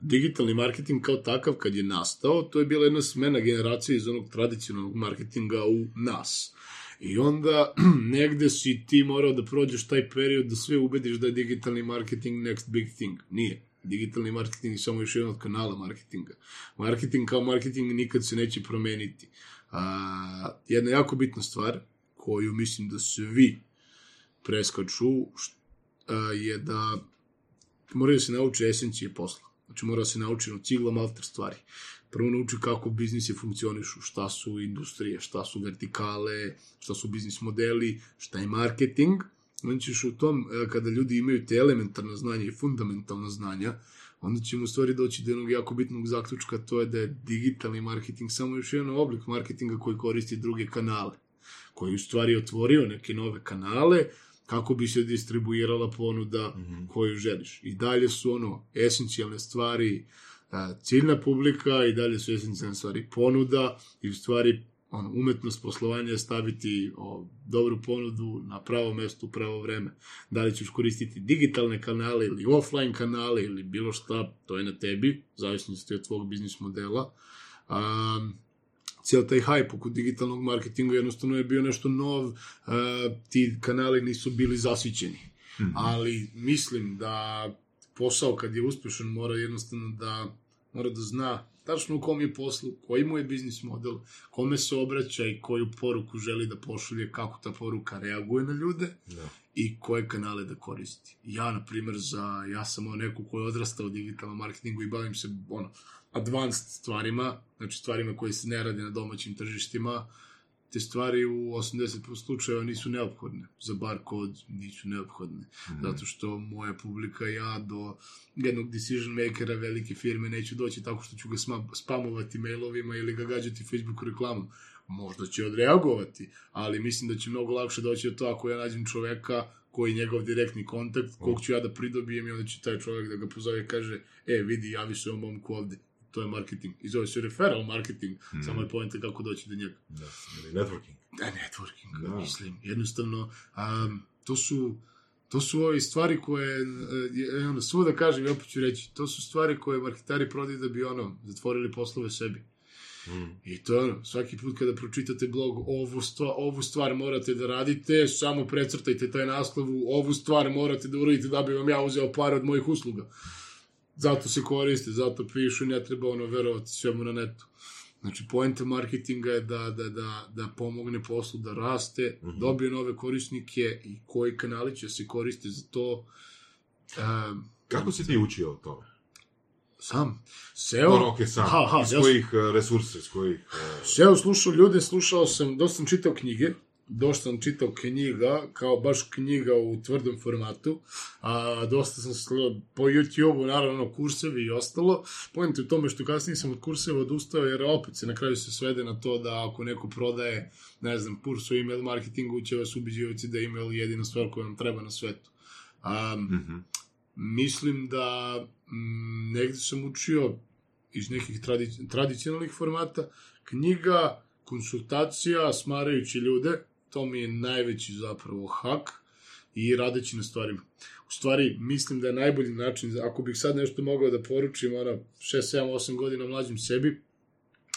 digitalni marketing kao takav kad je nastao, to je bila jedna smena generacije iz onog tradicionalnog marketinga u nas. I onda negde si ti morao da prođeš taj period da sve ubediš da je digitalni marketing next big thing. Nije. Digitalni marketing je samo još jedan od kanala marketinga. Marketing kao marketing nikad se neće promeniti. A, jedna jako bitna stvar koju mislim da svi preskaču a, je da moraju se nauči esencije posla. Znači mora se nauči od cigla malter stvari. Prvo nauči kako biznisi funkcionišu, šta su industrije, šta su vertikale, šta su biznis modeli, šta je marketing. Onda ćeš u tom, e, kada ljudi imaju te elementarna znanja i fundamentalna znanja, onda ćemo u stvari doći do jednog jako bitnog zaključka, to je da je digitalni marketing samo još jedan oblik marketinga koji koristi druge kanale, koji u stvari otvorio neke nove kanale, kako bi se distribuirala ponuda mm -hmm. koju želiš. I dalje su ono esencijalne stvari ciljna publika i dalje su esencijalne stvari ponuda i u stvari ono, umetnost poslovanja je staviti o, dobru ponudu na pravo mesto u pravo vreme. Da li ćeš koristiti digitalne kanale ili offline kanale ili bilo šta, to je na tebi, zavisnosti od tvog biznis modela. Um, cijel taj hype oko digitalnog marketinga jednostavno je bio nešto nov, uh, ti kanali nisu bili zasićeni. Mm -hmm. Ali mislim da posao kad je uspešan mora jednostavno da mora da zna tačno u kom je poslu, koji mu je biznis model, kome se obraća i koju poruku želi da pošalje, kako ta poruka reaguje na ljude Da. i koje kanale da koristi. Ja, na primjer, za, ja sam ono neko ko je odrastao u digitalnom marketingu i bavim se, ono, advanced stvarima, znači stvarima koje se ne rade na domaćim tržištima, te stvari u 80% slučajeva nisu neophodne. Za bar kod nisu neophodne. Mhm. Zato što moja publika, ja do jednog decision makera velike firme neću doći tako što ću ga spamovati mailovima ili ga gađati Facebook reklamom. Možda će odreagovati, ali mislim da će mnogo lakše doći od to ako ja nađem čoveka koji je njegov direktni kontakt, kog ću ja da pridobijem i onda će taj čovek da ga pozove i kaže, e, vidi, javi se ovom momku ovde. To je marketing. I zove se referral marketing, Mhm. samo je pojenta kako doći do njega. Da, ili networking. Da, networking, Da. mislim. Jednostavno, um, to su to su ove stvari koje, e, ono, svo da kažem, i opet ću reći, to su stvari koje marketari prodaju da bi, ono, zatvorili poslove sebi. Mm. I to je ono, svaki put kada pročitate blog, ovu, stva, ovu stvar morate da radite, samo precrtajte taj naslov, ovu stvar morate da uradite da bi vam ja uzeo pare od mojih usluga. Zato se koriste, zato pišu, ne treba ono verovati svemu na netu. Znači, poenta marketinga je da, da, da, da pomogne poslu da raste, mm -hmm. dobije nove korisnike i koji kanali će se koriste za to. Um, Kako si ti učio o tome? sam. SEO, Ono, ok, sam. Ha, ha, iz ja kojih uh, resursa, iz kojih... Uh, SEO slušao ljude, slušao sam, dosta sam čitao knjige, dosta sam čitao knjiga, kao baš knjiga u tvrdom formatu, a dosta sam slo, po YouTube-u, naravno, kursevi i ostalo. Pojente u tome što kasnije sam od kurseva odustao, jer opet se na kraju se svede na to da ako neko prodaje, ne znam, kurs o email marketingu, će vas ubiđivati da je email jedina stvar koja vam treba na svetu. Um, Mhm. mislim da m, negde sam učio iz nekih tradi tradicionalnih formata, knjiga, konsultacija, smarajući ljude, to mi je najveći zapravo hak i radeći na stvarima. U stvari, mislim da je najbolji način, ako bih sad nešto mogao da poručim, ono, 6, 7, 8 godina mlađim sebi,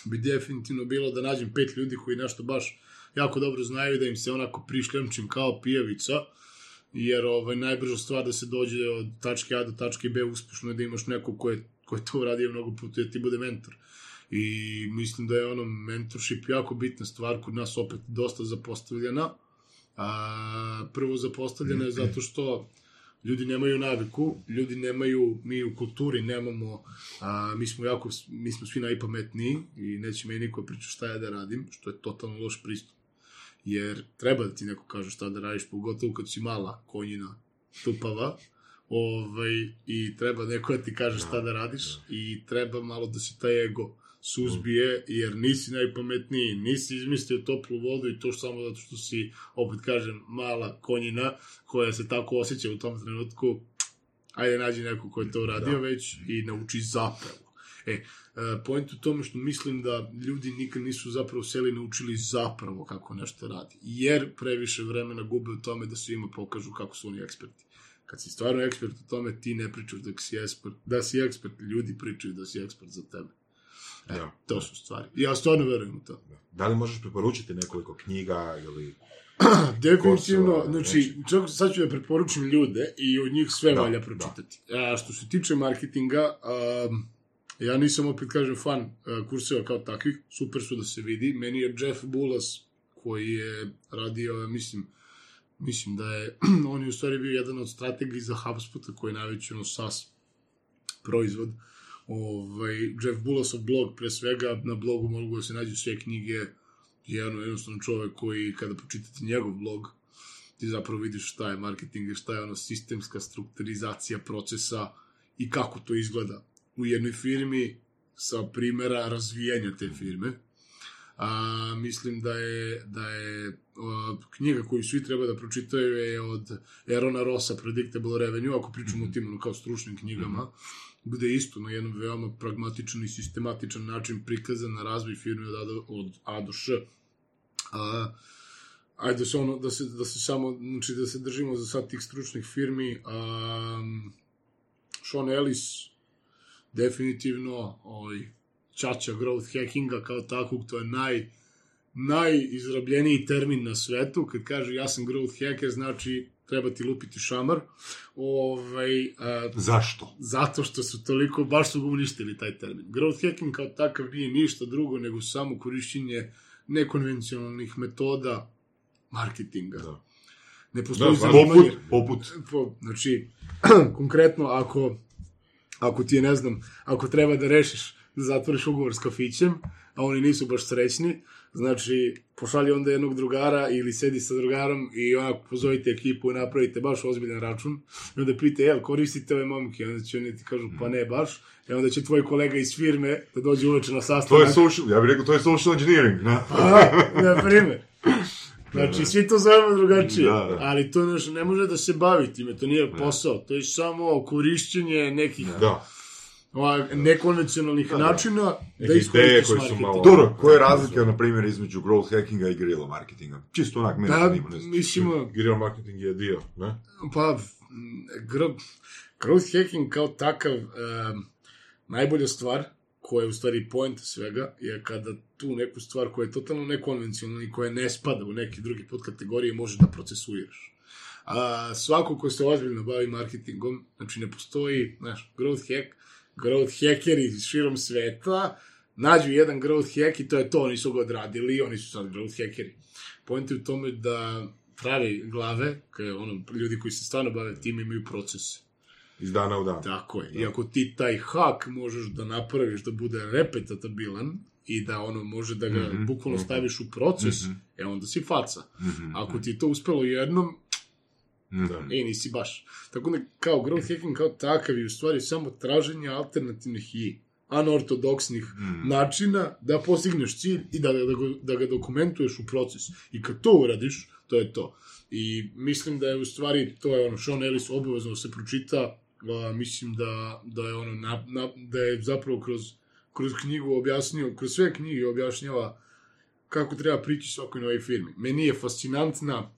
bi definitivno bilo da nađem pet ljudi koji nešto baš jako dobro znaju da im se onako prišljamčim kao pijavica, jer ovaj, najbrža stvar da se dođe od tačke A do tačke B uspešno je da imaš neko ko je, ko to uradio mnogo puta da ti bude mentor. I mislim da je ono mentorship jako bitna stvar, kod nas opet dosta zapostavljena. A, prvo zapostavljena je zato što ljudi nemaju naviku, ljudi nemaju, mi u kulturi nemamo, a, mi smo jako, mi smo svi najpametniji i neće me niko priča šta ja da radim, što je totalno loš pristup. Jer treba da ti neko kaže šta da radiš, pogotovo kad si mala konjina tupava, ovaj, i treba neko da ti kaže šta da radiš i treba malo da se taj ego suzbije, jer nisi najpametniji, nisi izmislio toplu vodu i to samo zato što si, opet kažem, mala konjina koja se tako osjeća u tom trenutku, ajde nađi neko ko je to uradio da. već i nauči zapravo. E, e, point u tome što mislim da ljudi nikad nisu zapravo seli naučili zapravo kako nešto radi. Jer previše vremena gube u tome da svima pokažu kako su oni eksperti. Kad si stvarno ekspert u tome, ti ne pričaš da si ekspert, da si ekspert, ljudi pričaju da si ekspert za tebe. E, Da. to su stvari. Ja stvarno verujem u to. da li možeš preporučiti nekoliko knjiga ili... Definitivno, znači, čak sad ću da preporučim ljude i od njih sve Da, valja da. pročitati. A, što se tiče marketinga, um, ja nisam opet kažem fan uh, kurseva kao takvih, super su da se vidi. Meni je Jeff Bullas, koji je radio, mislim, mislim da je, on je u stvari bio jedan od strategiji za HubSpota, koji je najveći ono SaaS proizvod. Ovaj, Jeff Bullasov blog, pre svega, na blogu mogu da se nađu sve knjige, je ono jednostavno čovek koji, kada pročitate njegov blog, ti zapravo vidiš šta je marketing i šta je ono sistemska strukturizacija procesa i kako to izgleda u jednoj firmi sa primera razvijanja te firme. A, mislim da je, da je o, knjiga koju svi treba da pročitaju je od Erona Rossa Predictable Revenue, ako pričamo o tim ono, kao stručnim knjigama, gde isto na jednom veoma pragmatičan i sistematičan način prikazan na razvoj firme od A do, od A do Š. A, ajde se ono, da se, da se samo, znači da se držimo za sad tih stručnih firmi. Um, Sean Ellis, definitivno, ovaj, čača growth hackinga kao takvog, to je naj, najizrabljeniji termin na svetu. Kad kaže ja sam growth hacker, znači treba ti lupiti šamar. Ovaj, a, Zašto? zato što su toliko, baš su uništili taj termin. Growth hacking kao takav nije ništa drugo nego samo korišćenje nekonvencionalnih metoda marketinga. Da. Ne postoji Da, zanimanje. Poput, poput. Po, znači, konkretno, ako, ako ti je, ne znam, ako treba da rešiš da zatvoriš ugovor s kafićem, a oni nisu baš srećni, znači pošalji onda jednog drugara ili sedi sa drugarom i onako pozovite ekipu i napravite baš ozbiljan račun i onda pite, jel, koristite ove momke? I onda će oni ti kažu, pa ne baš. I onda će tvoj kolega iz firme da dođe uveče na To sastanak. je social, ja bih rekao, to je social engineering, ne? A, na primjer. Znači, svi to zovemo drugačije, Da, da. ali to ne može da se bavi time, to nije posao, to je samo korišćenje nekih Da. Ovak, nekonvencionalnih načina da Neke ideje koje su malo- Dobro, koja je razlika, na primjer, između growth hackinga i guerrilla marketinga? Čisto onak, mene Da, zanima, ne znam. mislimo, Guerrilla marketing je dio, ne? pa, m, gro- growth hacking kao takav, em, najbolja stvar, koja je u stvari point svega, je kada tu neku stvar koja je totalno nekonvencionalna i koja ne spada u neki drugi podkategorije možeš da procesuiraš. A, svako ko se ozbiljno bavi marketingom, znači ne postoji, znaš, growth hack, growth hackeri širom sveta, nađu jedan growth hack i to je to, oni su ga odradili oni su sad growth hackeri. Point je u tome da pravi glave, koje ono, ljudi koji se stvarno bave tim imaju procese. Iz dana u dan. Tako je. I ako ti taj hak možeš da napraviš da bude repetatabilan i da ono može da ga Mhm, bukvalno staviš u proces, e onda si faca. Mhm, Ako ti je to uspelo jednom, mhm. e, nisi baš. Tako da kao growth hacking kao takav je u stvari samo traženje alternativnih i anortodoksnih Mhm. načina da postigneš cilj i da, da, da ga dokumentuješ u proces. I kad to uradiš, to je to. I mislim da je u stvari, to je ono, Sean Ellis obavezno da se pročita, a, mislim da, da je ono, na, na, da je zapravo kroz, kroz knjigu objasnio, kroz sve knjige objašnjava kako treba prići svakoj novoj firmi. Meni je fascinantna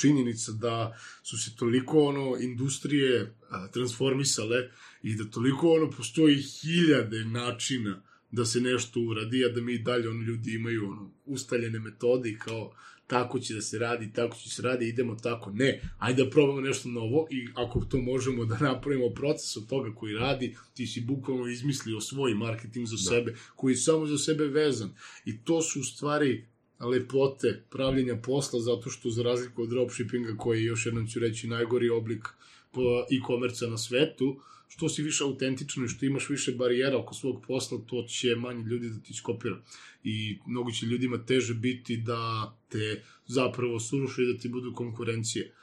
činjenica da su se toliko ono industrije a, transformisale i da toliko ono postoji hiljade načina da se nešto uradi, a da mi dalje ono ljudi imaju ono ustaljene metode i kao tako će da se radi, tako će se radi, idemo tako. Ne, ajde da probamo nešto novo i ako to možemo da napravimo proces od toga koji radi, ti si bukvalno izmislio svoj marketing za sebe, koji je samo za sebe vezan. I to su u stvari lepote pravljenja posla, zato što za razliku od dropshippinga, koji je, još jednom ću reći, najgori oblik e-komerca na svetu, što si više autentično i što imaš više barijera oko svog posla, to će manje ljudi da ti skopira. I mnogo će ljudima teže biti da te zapravo suruše i da ti budu konkurencije.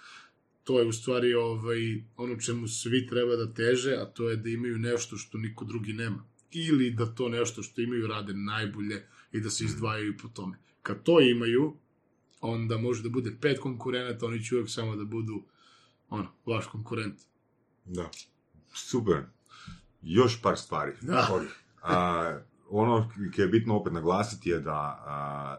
To je u stvari ovaj, ono čemu svi treba da teže, a to je da imaju nešto što niko drugi nema. Ili da to nešto što imaju rade najbolje i da se izdvajaju po tome. Kad to imaju, onda može da bude pet konkurenata, oni će uvek samo da budu ono, vaš konkurent. Da. Super. Još par stvari. Da. A, ono ki je bitno opet naglasiti je da a,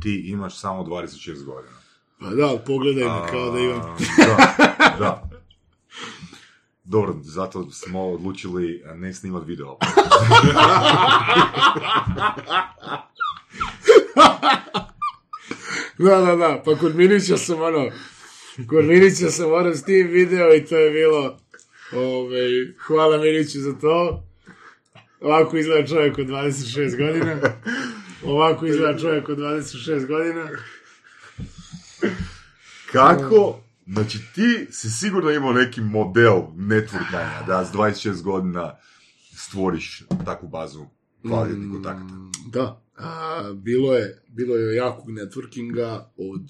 ti imaš samo 26 godina. Pa da, ali pogledaj me kao da imam... Da, da. Dobro, zato smo odlučili ne snimati video. Da, da, da, pa kod Minića sam ono, kod Minića sam ono s tim video i to je bilo, ove, hvala Miniću za to. Ovako izgleda čovjek od 26 godina. Ovako izgleda čovjek od 26 godina. Kako? Znači ti si sigurno imao neki model networkanja da s 26 godina stvoriš takvu bazu kvalitetnih kontakata. Da, a, bilo je, bilo je jakog networkinga od,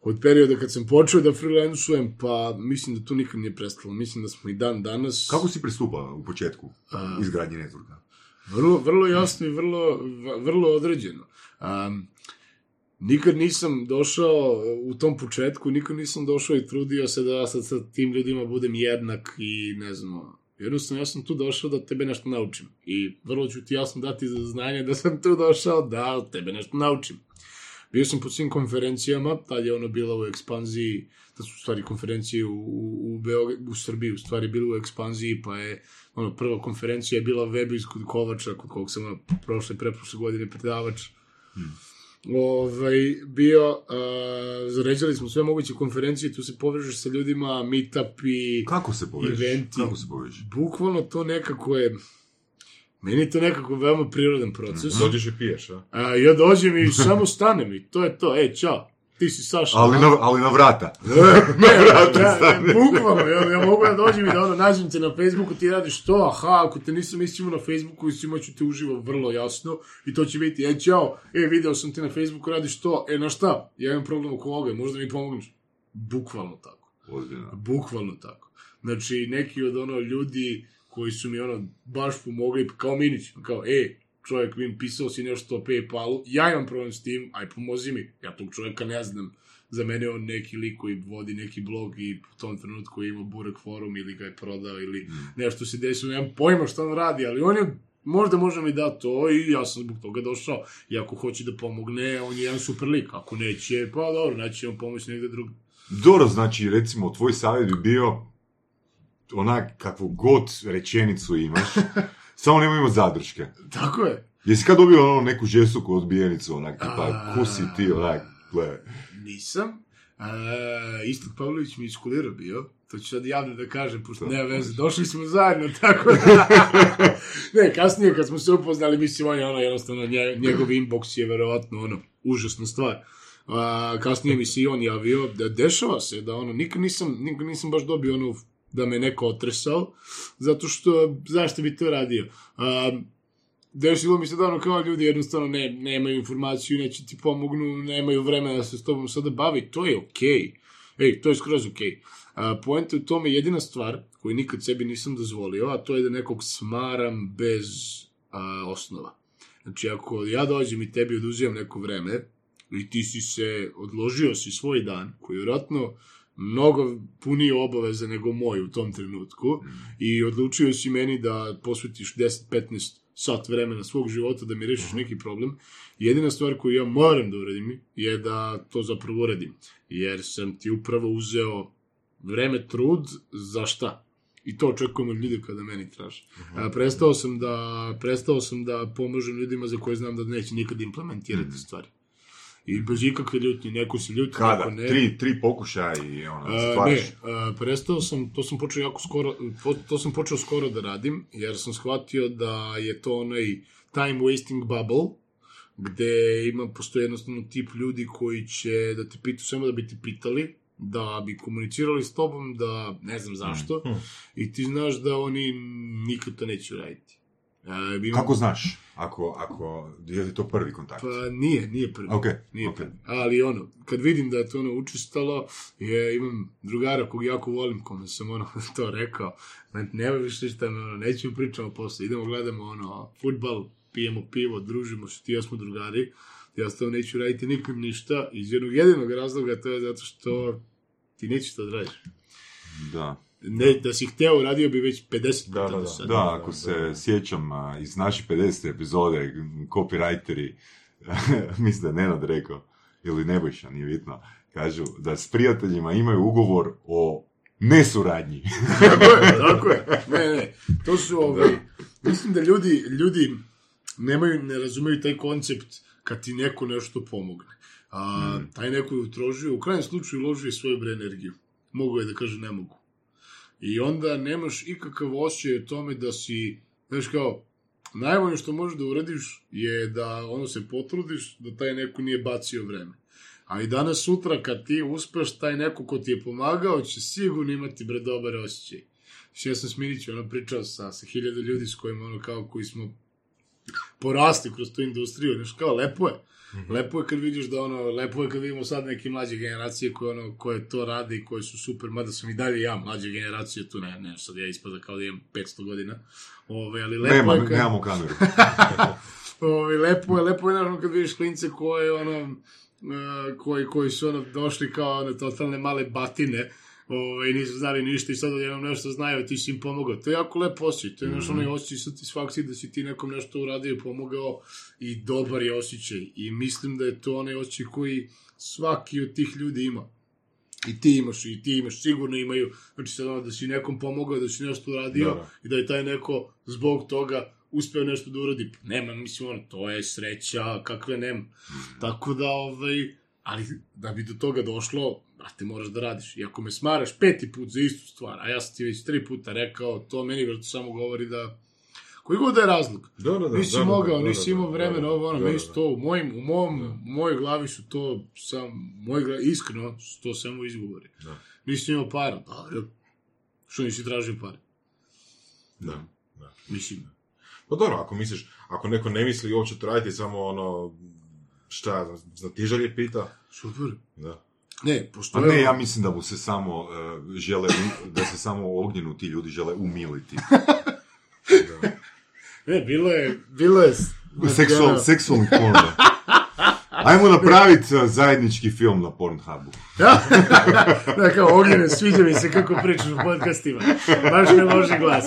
od perioda kad sam počeo da freelancujem, pa mislim da to nikad nije prestalo. Mislim da smo i dan danas... Kako si pristupao u početku izgradnje networka? Vrlo, vrlo jasno i vrlo, vrlo određeno. Um, nikad nisam došao u tom početku, nikad nisam došao i trudio se da sad sa tim ljudima budem jednak i ne znam, jednostavno ja sam tu došao da tebe nešto naučim. I vrlo ću ti jasno dati za znanje da sam tu došao da tebe nešto naučim. Bio sam po svim konferencijama, tad je ono bilo u ekspanziji, da su stvari konferencije u, u, u, Beog- u Srbiji, u stvari bilo u ekspanziji, pa je ono, prva konferencija je bila Webis kod Kovača, kod kog sam ono, prošle preprošle godine predavač. Ovaj, bio, uh, zaređali smo sve moguće konferencije, tu se povežeš sa ljudima, meetupi, Kako se povežeš? Eventi. Kako se povežeš? bukvalno to nekako je, meni je to nekako veoma prirodan proces. Dođeš i piješ, a? A, ja dođem i samo stanem i to je to, e, čao. Ti si Saša. Ali na, ali na vrata. ne, ja, ja, bukvalno, ja, ja mogu da dođem i da ono, nađem te na Facebooku, ti radiš to, aha, ako te nisam iscimo na Facebooku, iscimo ću te uživo vrlo jasno, i to će biti, e, čao, e, video sam te na Facebooku, radiš to, e, na šta, ja imam problem oko ovoga, možda mi pomogneš. Bukvalno tako. Ozbiljno. Bukvalno tako. Znači, neki od ono ljudi koji su mi ono baš pomogli, kao Minić, kao, e, čovjek mi pisao si nešto o Paypalu, ja imam problem s tim, aj pomozi mi, ja tog čovjeka ne znam, za mene je on neki lik koji vodi neki blog i u tom trenutku je imao Burek forum ili ga je prodao ili nešto se desilo, nemam pojma šta on radi, ali on je možda može mi da to i ja sam zbog toga došao. I ako hoće da pomogne, on je jedan super lik. Ako neće, pa dobro, naći on pomoć negde drugdje. Dobro, znači, recimo, tvoj savjet bi bio onak kakvu god rečenicu imaš, samo nemoj imati zadrške. Tako je. Jesi kad dobio ono neku žestoku odbijenicu, onak, tipa, A- ko si ti, onak, gle. Nisam. E, Istok Pavlović mi iskulirao bio. To ću sad javno da kažem, pošto nema veze. Došli smo zajedno, tako da... ne, kasnije kad smo se upoznali, mislim, on je ono, jednostavno, nje, njegov inbox je verovatno, ono, užasna stvar. A, kasnije mi se i on javio, da dešava se, da ono, nikad nisam, nikad nisam baš dobio ono, da me neko otresao, zato što, zašto bi to radio? A, desilo mi se da ono kao ljudi jednostavno ne, nemaju informaciju, neće ti pomognu, nemaju vremena da se s tobom sada bavi, to je okej. Ej, to je skroz okej. A, poenta je u tome jedina stvar koju nikad sebi nisam dozvolio, a to je da nekog smaram bez osnova. Znači, ako ja dođem i tebi oduzimam neko vreme, i ti si se, odložio si svoj dan, koji je vjerojatno mnogo punije obaveza nego moj u tom trenutku, i odlučio si meni da posvetiš 10-15 sat vremena svog života da mi rešiš neki problem, jedina stvar koju ja moram da uradim je da to zapravo uradim. Jer sam ti upravo uzeo vreme, trud, za šta? I to očekujem od ljudi kada meni traže. A, prestao sam da prestao sam da pomažem ljudima za koje znam da neće nikad implementirati stvari. I bez ikakve ljutnje, neko se ljuti, Kada? neko ne. Tri, tri pokušaja i ono, A, ne, a, prestao sam, to sam počeo jako skoro, to sam počeo skoro da radim, jer sam shvatio da je to onaj time wasting bubble, gde ima, postoji jednostavno tip ljudi koji će da te pitu samo da bi te pitali, da bi komunicirali s tobom, da ne znam zašto, i ti znaš da oni nikad to neće raditi. Imam- Kako znaš? Ako, ako, je li to prvi kontakt? Pa nije, nije prvi. Ok, Nije ok. prvi. Ali ono, kad vidim da je to ono učestalo, je, imam drugara kog jako volim, kome sam ono to rekao, ne, nema više šta me, ono, nećemo pričamo posle, idemo gledamo ono, futbal, pijemo pivo, družimo se, ti ja smo drugari, ja s neću raditi nikom ništa, iz jednog jedinog razloga, to je zato što ti nećeš to da radiš. Da. Ne, da si hteo, radio bi već 50 puta Da, da, da. Da, ako se sjećam iz naše 50. epizode, copywriteri, mislim da je Nenad rekao, ili Nebojša, nije bitno, kažu da s prijateljima imaju ugovor o nesuradnji. tako je, tako je. Ne, ne, to su ovaj, mislim da ljudi, ljudi nemaju, ne razumeju taj koncept kad ti neko nešto pomogne. A, taj neko je utrožio, u krajnjem slučaju uložio svoju bre energiju. Mogu je da kaže ne mogu. I onda nemaš ikakav osjećaj o tome da si, znaš kao, najbolje što možeš da uradiš je da ono se potrudiš, da taj neko nije bacio vreme. A i danas sutra kad ti uspeš, taj neko ko ti je pomagao će sigurno imati bre dobar osjećaj. Što ja sam s Minićem ono pričao sa, sa hiljada ljudi s kojima ono kao koji smo porasli kroz tu industriju, znaš kao lepo je. Lepo je kad vidiš da ono, lepo je kad vidimo sad neke mlađe generacije koje ono, koje to rade i koje su super, mada sam i dalje ja mlađe generacije, tu ne, ne, sad ja ispada kao da imam 500 godina. Ove, ali lepo Nema, je kad... nemamo kameru. Ovi, lepo je, lepo je naravno kad vidiš klince koje, ono, uh, koji, koji su ono, došli kao one totalne male batine, Ove, i nisu znali ništa i sad odjednom nešto znaju, ti si im pomogao. To je jako lepo osjećaj, to je mm -hmm. onaj osjećaj satisfakcije da si ti nekom nešto uradio i pomogao i dobar je osjećaj. I mislim da je to onaj osjećaj koji svaki od tih ljudi ima. I ti imaš, i ti imaš, sigurno imaju, znači sad ono da si nekom pomogao, da si nešto uradio Da, da. i da je taj neko zbog toga uspeo nešto da uradi. Nema, mislim, ono, to je sreća, kakve nema. Tako da, ovaj, ali da bi do toga došlo, brate, moraš da radiš. I ako me smaraš peti put za istu stvar, a ja sam ti već tri puta rekao, to meni vrlo samo govori da Koji god da je razlog. Da, da, da. Nisi da, mogao, da, nisi imao vremena, ovo ono, meni to, u, mojim, u mom, u mojoj glavi su to sam, moj gra, iskreno, su to samo izgovori. Da. Nisi imao para, dobro. Što nisi tražio pare? Da, da. Mislim, Pa dobro, ako misliš, ako neko ne misli uopće to raditi, samo ono, šta, znam, znatiželje pita, super. da. Ne, A postoje... ne, ja mislim da mu se samo e, žele, da se samo ognjenu ti ljudi žele umiliti. Ne, bilo je, bilo je... Seksual, seksualni porno. Ajmo napraviti e, zajednički film na Pornhubu. da, kao, Ognjene, sviđa mi se kako pričaš u podcastima. Baš me loži glas.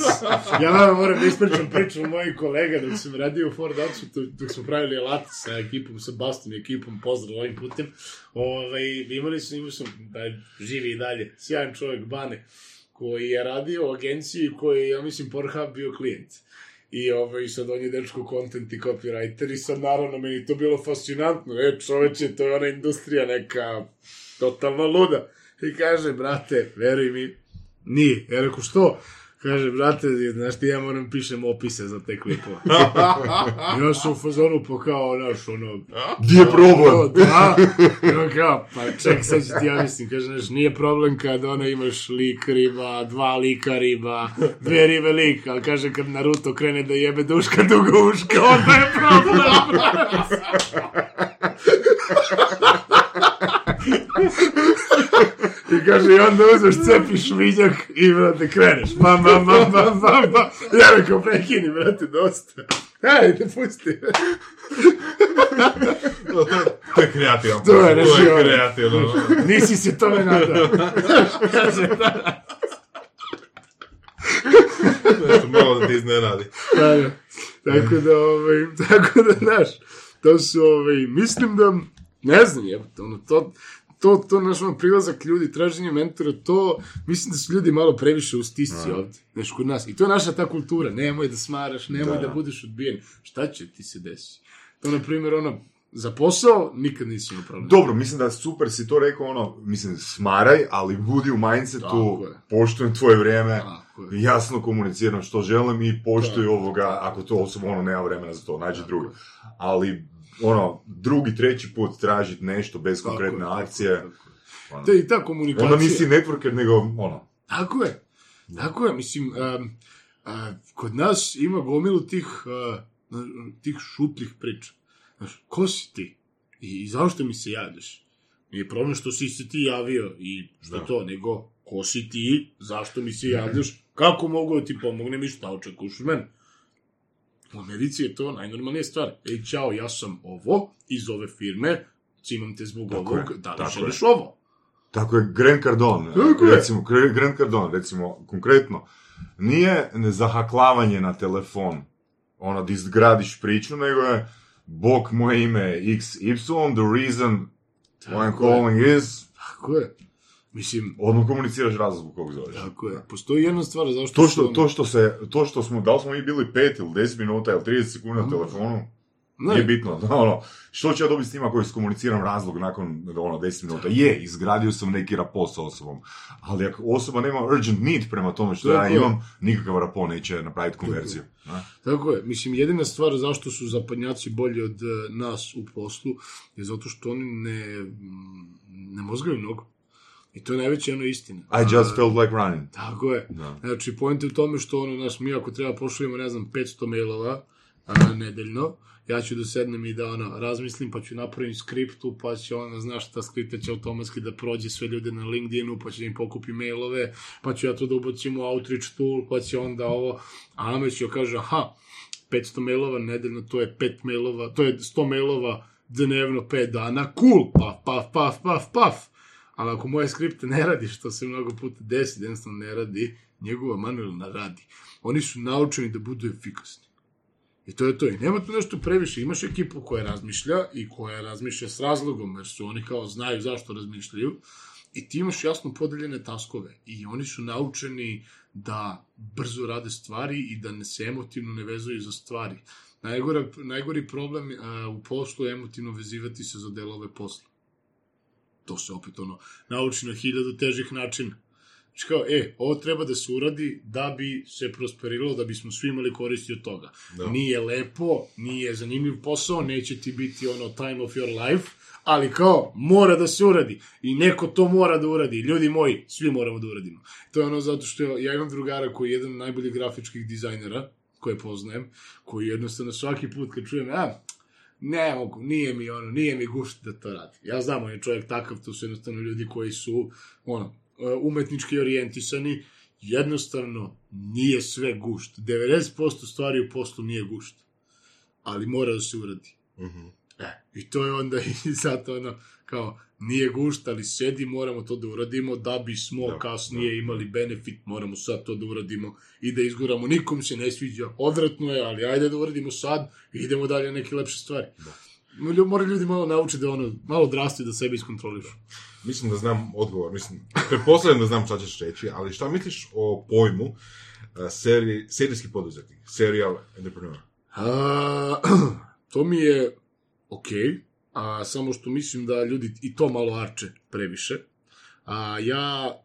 Ja vama moram da ispričam priču mojih kolega dok sam radio u Ford Outsu, dok smo pravili alat sa ekipom, sa Bastom ekipom, pozdrav ovim putem. Ovaj, imali su, imali sam, da živi i dalje, sjajan čovjek, Bane, koji je radio u agenciji koji je, ja mislim, Pornhub bio klijent. I ovaj, sad on je dečko content i copywriter i sad naravno meni to bilo fascinantno. E, čoveče, to je ona industrija neka totalno luda. I kaže, brate, veruj mi, nije. Ja rekao, što? Kaže, brate, znaš ti, ja moram pišem opise za te klipove. Ja sam u fazonu po kao, znaš, ono... Gdje je problem? Da. On kao, pa ček, sad ću ti ja mislim, kaže, znaš, nije problem kad ono imaš lik riba, dva lika riba, dve ribe lik, ali kaže, kad Naruto krene da jebe duška dugo uška, onda je problem. I kaže, i onda uzmeš, cepiš vinjak i, brate, kreneš. Bam, bam, bam, bam, bam, bam. Ja rekao, prekini, brate, dosta. Ajde, pusti. To, je kreativan. To je to je kreativno. Nisi se tome nadao. Kaže, da. Nešto malo da te iznenadi. Da. Tako da, ovaj, tako da, znaš, to su, ovaj, mislim da, ne znam, je, ono, to, to, to, naš ono, prilazak ljudi, traženje mentora, to, mislim da su ljudi malo previše u stisci ovde, znaš, kod nas. I to je naša ta kultura, nemoj da smaraš, nemoj da, Da. budeš odbijen. Šta će ti se desiti? To, na primjer, ono, za posao nikad nisi imao problem. Dobro, mislim da super si to rekao, ono, mislim, smaraj, ali budi u mindsetu, poštujem tvoje vrijeme, jasno komuniciram što želim i poštuj ovoga, ako to osoba, ono, nema vremena za to, nađi drugi. Ali, ono, drugi, treći put tražiti nešto bez Tako konkretne je, tako je, akcije, tako je. ono, To je i ta komunikacija. onda nisi networker, nego, ono, Tako je. Tako je, mislim, um, a, kod nas ima gomilu tih, a, tih šutljih priča. Znaš, ko si ti? I, i zašto mi se javljaš? Nije problem što si se ti javio i što Da. to, nego ko si ti, zašto mi se javljaš, kako mogu ti pomognem i šta očekuješ od mene? U Americi je to najnormalnija stvar. Ej, čao, ja sam ovo iz ove firme, cimam te zbog Tako ovog, je, da li tako želiš ovo? Tako je Grant Cardone, Tako je. recimo, Gr- Grant Cardone, recimo, konkretno, nije zahaklavanje na telefon, ono, di zgradiš priču, nego je, bok, moje ime je XY, the reason why I'm Tako je. calling is, Tako je. Mislim, odmah komuniciraš razlog zbog kog zoveš. Tako je. Postoji jedna stvar zašto To što, ono- to što se, to što smo, da li smo mi bili 5 ili 10 minuta ili 30 sekundi na telefonu, Ne, nije bitno, ono, što ću ja dobiti s njima koji iskomuniciram razlog nakon, ono, 10 minuta? Je, izgradio sam neki rapo s osobom, ali ako osoba nema urgent need prema tome što Tako ja je. imam, nikakav rapo neće napraviti konverziju. ne? Tako je. Mislim, jedina stvar zašto su zapadnjaci bolji od e, nas u poslu je zato što oni ne, mm, ne mozgaju mnogo. I to je najveća ono istina. I just felt like running. Tako je. Da. Znači, point je u tome što ono, naš, mi ako treba pošaljemo, ne znam, 500 mailova a, nedeljno, ja ću da sednem i da ono, razmislim, pa ću napravim skriptu, pa će ono, znaš šta, skripta će automatski da prođe sve ljude na LinkedInu, pa će im pokupi mailove, pa ću ja to da ubacim u Outreach tool, pa će onda ovo, a nama će kaže, aha, 500 mailova nedeljno, to je 5 mailova, to je 100 mailova dnevno 5 dana, cool, paf, paf, paf, paf, paf. Ali ako moje skripte ne radi, što se mnogo puta desi, jednostavno ne radi, njegova manuelna radi. Oni su naučeni da budu efikasni. I to je to. I nema tu nešto previše. Imaš ekipu koja razmišlja i koja razmišlja s razlogom, jer su oni kao znaju zašto razmišljaju. I ti imaš jasno podeljene taskove. I oni su naučeni da brzo rade stvari i da ne se emotivno ne vezuju za stvari. Najgore, najgori problem a, u poslu je emotivno vezivati se za delove posla. To se opet ono nauči na hiljadu težih načina. Znači kao, e, ovo treba da se uradi da bi se prosperiralo, da bismo svi imali koristi od toga. Da. Nije lepo, nije zanimljiv posao, neće ti biti ono time of your life, ali kao, mora da se uradi. I neko to mora da uradi. Ljudi moji, svi moramo da uradimo. To je ono zato što ja imam drugara koji je jedan od najboljih grafičkih dizajnera, koje poznajem, koji jednostavno svaki put kad čujem, a, ne mogu, nije mi ono, nije mi gušt da to radi. Ja znam, on je čovjek takav, to su jednostavno ljudi koji su, ono, umetnički orijentisani, jednostavno nije sve gušt. 90% stvari u poslu nije gušt. Ali mora da se uradi. Mhm. E, i to je onda i zato ono, kao, nije gušt, ali sedi, moramo to da uradimo, da bismo Da, kasnije imali benefit, moramo sad to da uradimo i da izguramo. Nikom se ne sviđa, odvratno je, ali ajde da uradimo sad i idemo dalje na neke lepše stvari. Da. Mora ljudi malo naučiti da ono, malo odrastu i da sebe iskontrolišu. Mislim da znam odgovor, mislim, pretpostavljam da znam šta ćeš reći, ali šta misliš o pojmu uh, seri, serijski poduzetnik, serial entrepreneur? A, to mi je okej, a samo što mislim da ljudi i to malo arče previše. A ja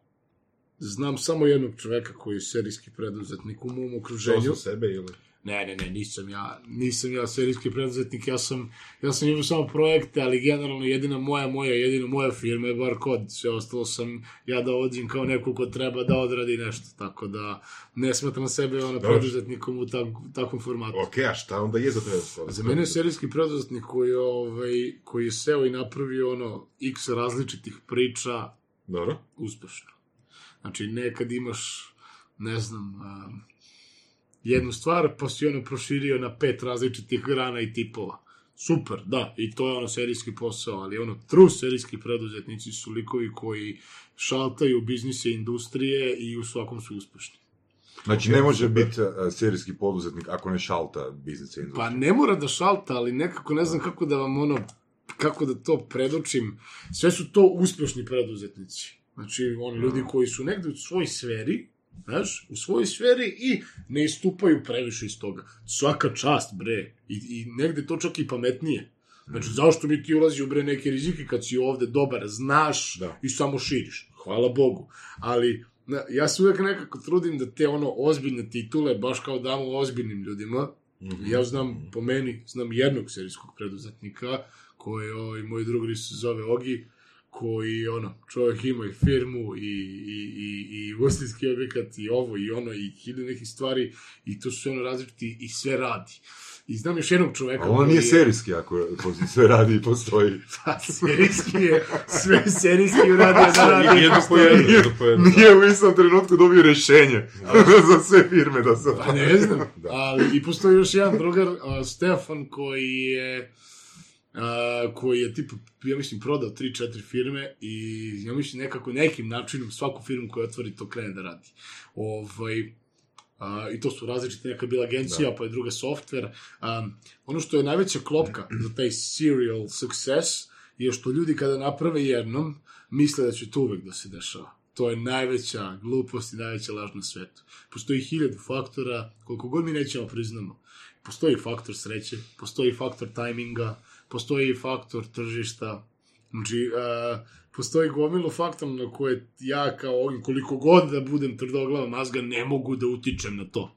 znam samo jednog čoveka koji je serijski preduzetnik u mom okruženju. za sebe ili... Ne, ne, ne, nisam ja, nisam ja serijski preduzetnik, ja sam, ja sam imao samo projekte, ali generalno jedina moja, moja, jedina moja firma je bar kod, sve ostalo sam ja da ođem kao neko ko treba da odradi nešto, tako da ne smatram sebe ono preduzetnikom u tak, takvom formatu. Ok, a šta onda je za tebe? Za mene je serijski preduzetnik koji, ovaj, koji je seo i napravio ono x različitih priča Dobro. uspešno. Znači, nekad imaš, ne znam, um, jednu stvar, pa si ono proširio na pet različitih grana i tipova. Super, da, i to je ono serijski posao, ali ono, true serijski preduzetnici su likovi koji šaltaju biznise industrije i u svakom su uspešni. Znači, ne može biti uh, serijski poduzetnik ako ne šalta biznisa industrije. Pa ne mora da šalta, ali nekako ne znam kako da vam ono, kako da to predočim. Sve su to uspešni preduzetnici. Znači, oni ljudi koji su negde u svojoj sferi, znaš, u svojoj sferi i ne istupaju previše iz toga. Svaka čast, bre. I, i negde to čak i pametnije. Znači, zašto bi ti ulazio bre neke rizike kad si ovde dobar, znaš Da. i samo širiš. Hvala Bogu. Ali, na, ja se uvek nekako trudim da te ono ozbiljne titule, baš kao damo ozbiljnim ljudima, Mhm. Ja znam, po meni, znam jednog serijskog preduzetnika, koji, ovaj, moj drug se zove Ogi, koji, ono, čovjek ima i firmu, i, i, i, i ugostiteljski objekat, i ovo, i ono, i hiljadu nekih stvari, i to su ono različiti, i sve radi. I znam još jednog čoveka... A koji nije je- serijski ako, sve radi i postoji. Pa, serijski je, sve serijski uradio da radi. Jedno po jedno, jedno po jedno. Nije u istom trenutku dobio rešenje za sve firme da se... Pa ne znam, ali i postoji još jedan drugar, Stefan, koji je koji je tipa, ja mislim, prodao 3-4 firme i ja mislim nekako nekim načinom svaku firmu koju otvori to krene da radi. Ovaj, I to su različite, neka je bila agencija, da. pa je druga software. A, ono što je najveća klopka za taj serial success je što ljudi kada naprave jednom, misle da će to uvek da se dešava. To je najveća glupost i najveća laž na svetu. Postoji hiljadu faktora, koliko god mi nećemo priznamo. Postoji faktor sreće, postoji faktor tajminga, postoji faktor tržišta, znači, uh, postoji gomilu faktora na koje ja kao ovim, koliko god da budem tvrdoglava mazga, ne mogu da utičem na to.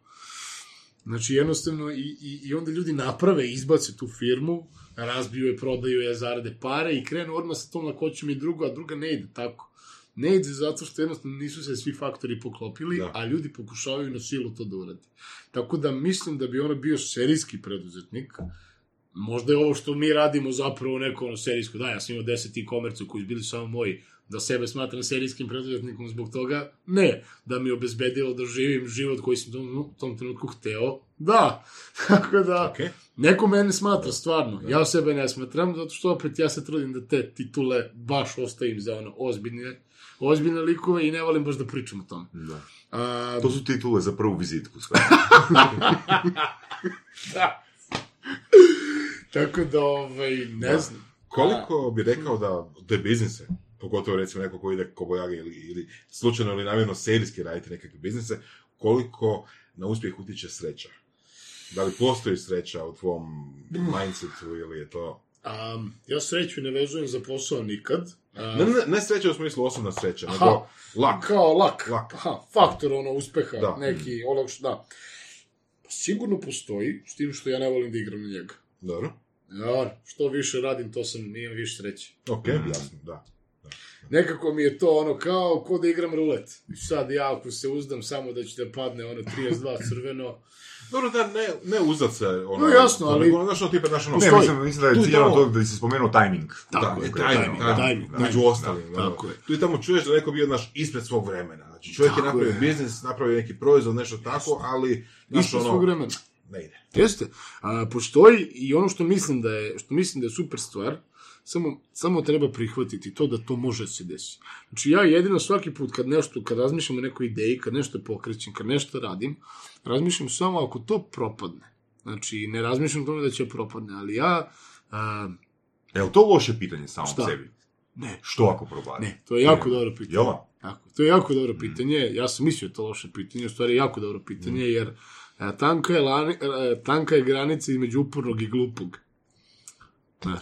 Znači, jednostavno, i, i, i onda ljudi naprave, izbace tu firmu, razbiju je, prodaju je, zarade pare i krenu odmah sa tom lakoćom i drugo, a druga ne ide tako. Ne ide zato što jednostavno nisu se svi faktori poklopili, da. a ljudi pokušavaju na silu to da uradi. Tako da mislim da bi ono bio serijski preduzetnik, možda je ovo što mi radimo zapravo neko ono serijsko, da, ja sam imao 10 e-commerce koji su bili samo moji, da sebe smatram serijskim preduzetnikom zbog toga, ne, da mi je obezbedilo da živim život koji sam u tom, tom trenutku hteo, da, tako da, Okej. neko mene smatra stvarno, ja sebe ne smatram, zato što opet ja se trudim da te titule baš ostavim za ono ozbiljne, ozbiljne likove i ne volim baš da pričam o tome. Da. A, To su titule za prvu vizitku. Sve. da. Tako da, ovaj, ne Da. znam. Koliko bi rekao da te biznise, pogotovo recimo neko ko ide kobojage ili, ili slučajno ili namjerno serijski raditi nekakve biznise, koliko na uspjeh utiče sreća? Da li postoji sreća u tvom mindsetu ili je to... Um, ja sreću ne vezujem za posao nikad, A, Ne, ne, ne sreća u smislu osobna sreća, Aha. nego lak. Kao lak. Lak. Aha, faktor ono uspeha, Da. neki olakš, da. Pa sigurno postoji, s tim što ja ne volim da igram na njega. Dobro. Ja, što više radim, to sam, imam više sreće. Ok, jasno, da. Nekako mi je to ono kao ko da igram rulet. I sad ja ako se uzdam samo da će da padne ono 32 crveno, Dobro, da, ne, ne uzdat se, ono... No, jasno, ali- Nego, znaš, ono, tipa, znaš, ono, Ne, mislim, mislim da je ciljano to da si spomenuo timing. Tako je, tajming, tajming, tajming, tajming, tajming, među ostalim. da. tako je. Tu i tamo čuješ da neko bio naš ispred svog vremena. Znači, čovjek je napravio biznis, napravio neki proizvod, nešto tako, ali, znaš, isto svog ono, vremena. ne ide. Jeste. A, postoji i ono što mislim da je, što mislim da je super stvar, samo, samo treba prihvatiti to da to može se desi. Znači ja jedino svaki put kad nešto, kad razmišljam o nekoj ideji, kad nešto pokrećem, kad nešto radim, razmišljam samo ako to propadne. Znači, ne razmišljam tome da će propadne, ali ja, a, Je li to loše pitanje samo Šta? sebi? ne, Što ako propadne? ne, to je jako dobro pitanje. Jel? Tako, to je jako dobro pitanje. Ja sam mislio da je to loše pitanje, u stvari je jako dobro pitanje, jer e, tanka je, lani, e, tanka je granica između upornog i glupog.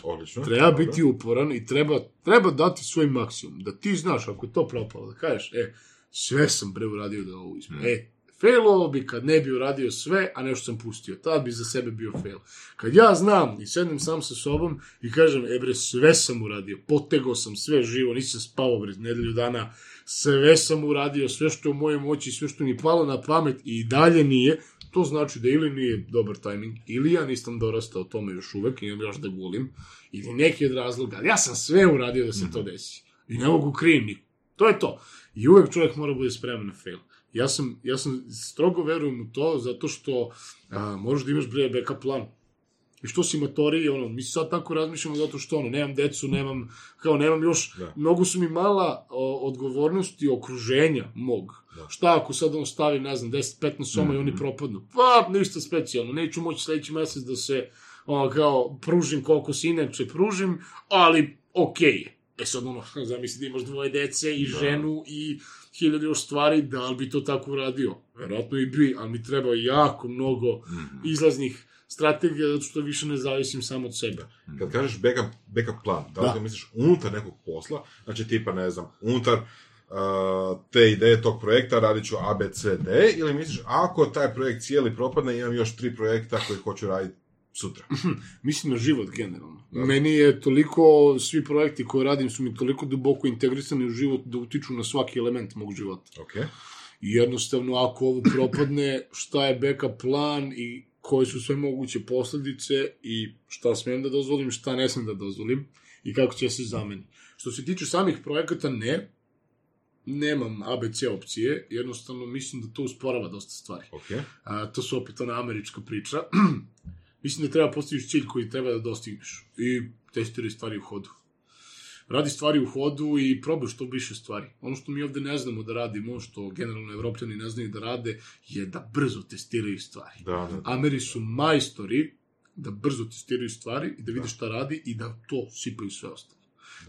Odlično. Treba Dobro. biti uporan i treba, treba dati svoj maksimum. Da ti znaš, ako je to propalo, da kažeš, e, sve sam bre uradio da ovo ispred. E, failovo bi kad ne bi uradio sve, a nešto sam pustio. Tad bi za sebe bio fail. Kad ja znam i sednem sam sa sobom i kažem, e bre, sve sam uradio, potegao sam sve živo, nisam spavao bre, nedelju dana, sve sam uradio, sve što je u mojoj moći, sve što mi palo na pamet i dalje nije, to znači da ili nije dobar tajming, ili ja nisam dorastao tome još uvek, imam još da gulim, ili neki od razloga, ali ja sam sve uradio da se to desi. I ne mogu krijem ni. To je to. I uvek čovjek mora bude spreman na fail. Ja sam, ja sam strogo verujem u to, zato što a, da imaš bre backup plan. I što si matori, ono, mi sad tako razmišljamo zato što, ono, nemam decu, nemam, kao, nemam još, Da. mnogo su mi mala o, odgovornosti okruženja mog. Da. Šta ako sad on stavi, ne znam, 10-15 soma i oni propadnu? Pa, ništa specijalno, neću moći sledeći mesec da se, ono, kao, pružim koliko se inače pružim, ali okej je. E sad, ono, zamisli da imaš dvoje dece i ženu i hiljadu još stvari, da li bi to tako uradio? Verovatno i bi, ali mi treba jako mnogo izlaznih strategija, zato što više ne zavisim samo od sebe. Kad kažeš backup, backup plan, da li Da. misliš unutar nekog posla, znači tipa, ne znam, unutar uh, te ideje tog projekta radit ću A, B, C, D, ili misliš, ako taj projekt cijeli propadne, imam još tri projekta koji hoću raditi sutra. Mislim na život generalno. Meni je toliko, svi projekti koje radim su mi toliko duboko integrisani u život da utiču na svaki element mog života. Ok? I jednostavno, ako ovo propadne, šta je backup plan i koje su sve moguće posledice i šta smem da dozvolim, šta ne smem da dozvolim i kako će se zameni. Što se tiče samih projekata, ne. Nemam ABC opcije, jednostavno mislim da to usporava dosta stvari. Ok? A, to su opet ona američka priča. Mislim da treba postaviš cilj koji treba da dostigneš. I testiraj stvari u hodu. Radi stvari u hodu i probaj što više stvari. Ono što mi ovde ne znamo da radimo, što generalno evropljani ne znaju da rade, je da brzo testiraju stvari. Da, da. Ameri su majstori da brzo testiraju stvari i da vide šta radi i da to sipaju sve ostalo.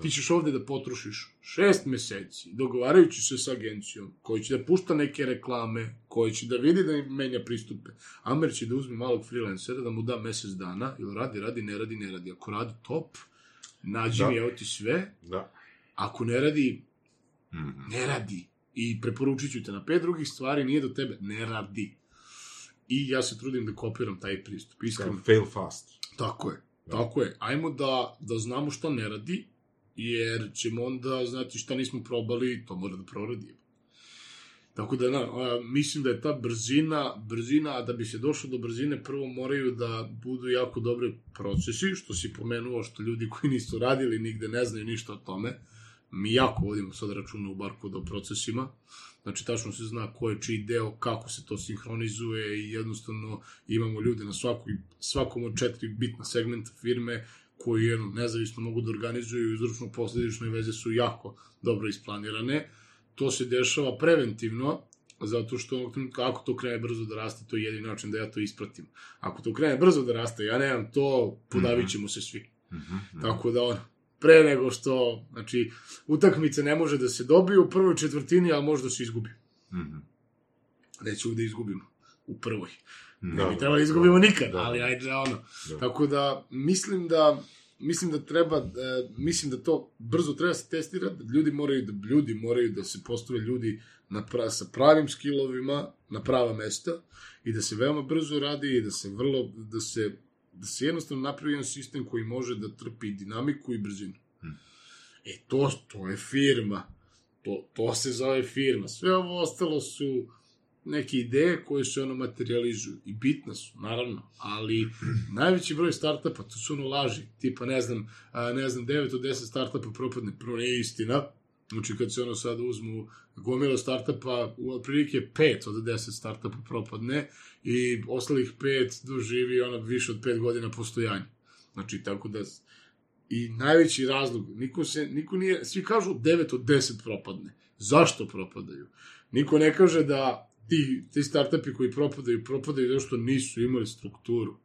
Ti ćeš ovde da potrošiš šest meseci, dogovarajući se sa agencijom, koji će da pušta neke reklame, koji će da vidi da im menja pristupe. Amer će da uzme malog freelancera, da mu da mesec dana, ili radi, radi, ne radi, ne radi. Ako radi top, nađi Da. mi, evo ti sve. Da. Ako ne radi, Mhm. ne radi. I preporučit ću te na pet drugih stvari, nije do tebe, ne radi. I ja se trudim da kopiram taj pristup. Iskreno, Fail fast. Tako je, tako je. Ajmo da, da znamo šta ne radi, jer ćemo onda znati šta nismo probali, to mora da proradi. Tako da, na, a, mislim da je ta brzina, brzina, a da bi se došlo do brzine, prvo moraju da budu jako dobre procesi, što si pomenuo, što ljudi koji nisu radili nigde ne znaju ništa o tome. Mi jako vodimo sad računa u barku o procesima, znači tačno se zna ko je čiji deo, kako se to sinhronizuje i jednostavno imamo ljude na svakoj, svakom od četiri bitna segmenta firme koji jedno, nezavisno mogu da organizuju i uzročno posledične veze su jako dobro isplanirane. To se dešava preventivno, zato što onog trenutka, ako to krene brzo da raste, to je jedini način da ja to ispratim. Ako to krene brzo da raste, ja nemam to, podavit ćemo se svi. Mhm. Tako da, ono, pre nego što, znači, utakmice ne može da se dobije u prvoj četvrtini, a može da se izgubi. Mhm. Neću da izgubimo u prvoj. Mhm. Ne Da, bi da, trebali da izgubimo nikad, da. ali ajde, ono. Da. Tako da, mislim da mislim da treba, e, mislim da to brzo treba se testirati, ljudi moraju da, ljudi moraju da se postave ljudi na pra, sa pravim skillovima na prava mesta i da se veoma brzo radi i da se vrlo, da se, da se jednostavno napravi jedan sistem koji može da trpi dinamiku i brzinu. E, to, to je firma. To, to se zove firma. Sve ovo ostalo su neke ideje koje se ono materializuju. I bitne su, naravno. Ali najveći broj startupa, to su ono laži. Tipa, ne znam, ne znam, 9 od 10 startupa propadne. Prvo nije istina. Znači, kad se ono sad uzmu gomila startupa, u otprilike 5 od 10 startupa propadne i ostalih 5 doživi ono više od 5 godina postojanja. Znači, tako da I najveći razlog, niko se, niko nije, svi kažu 9 od 10 propadne. Zašto propadaju? Niko ne kaže da ti, ti startupi koji propadaju, propadaju zato što nisu imali strukturu.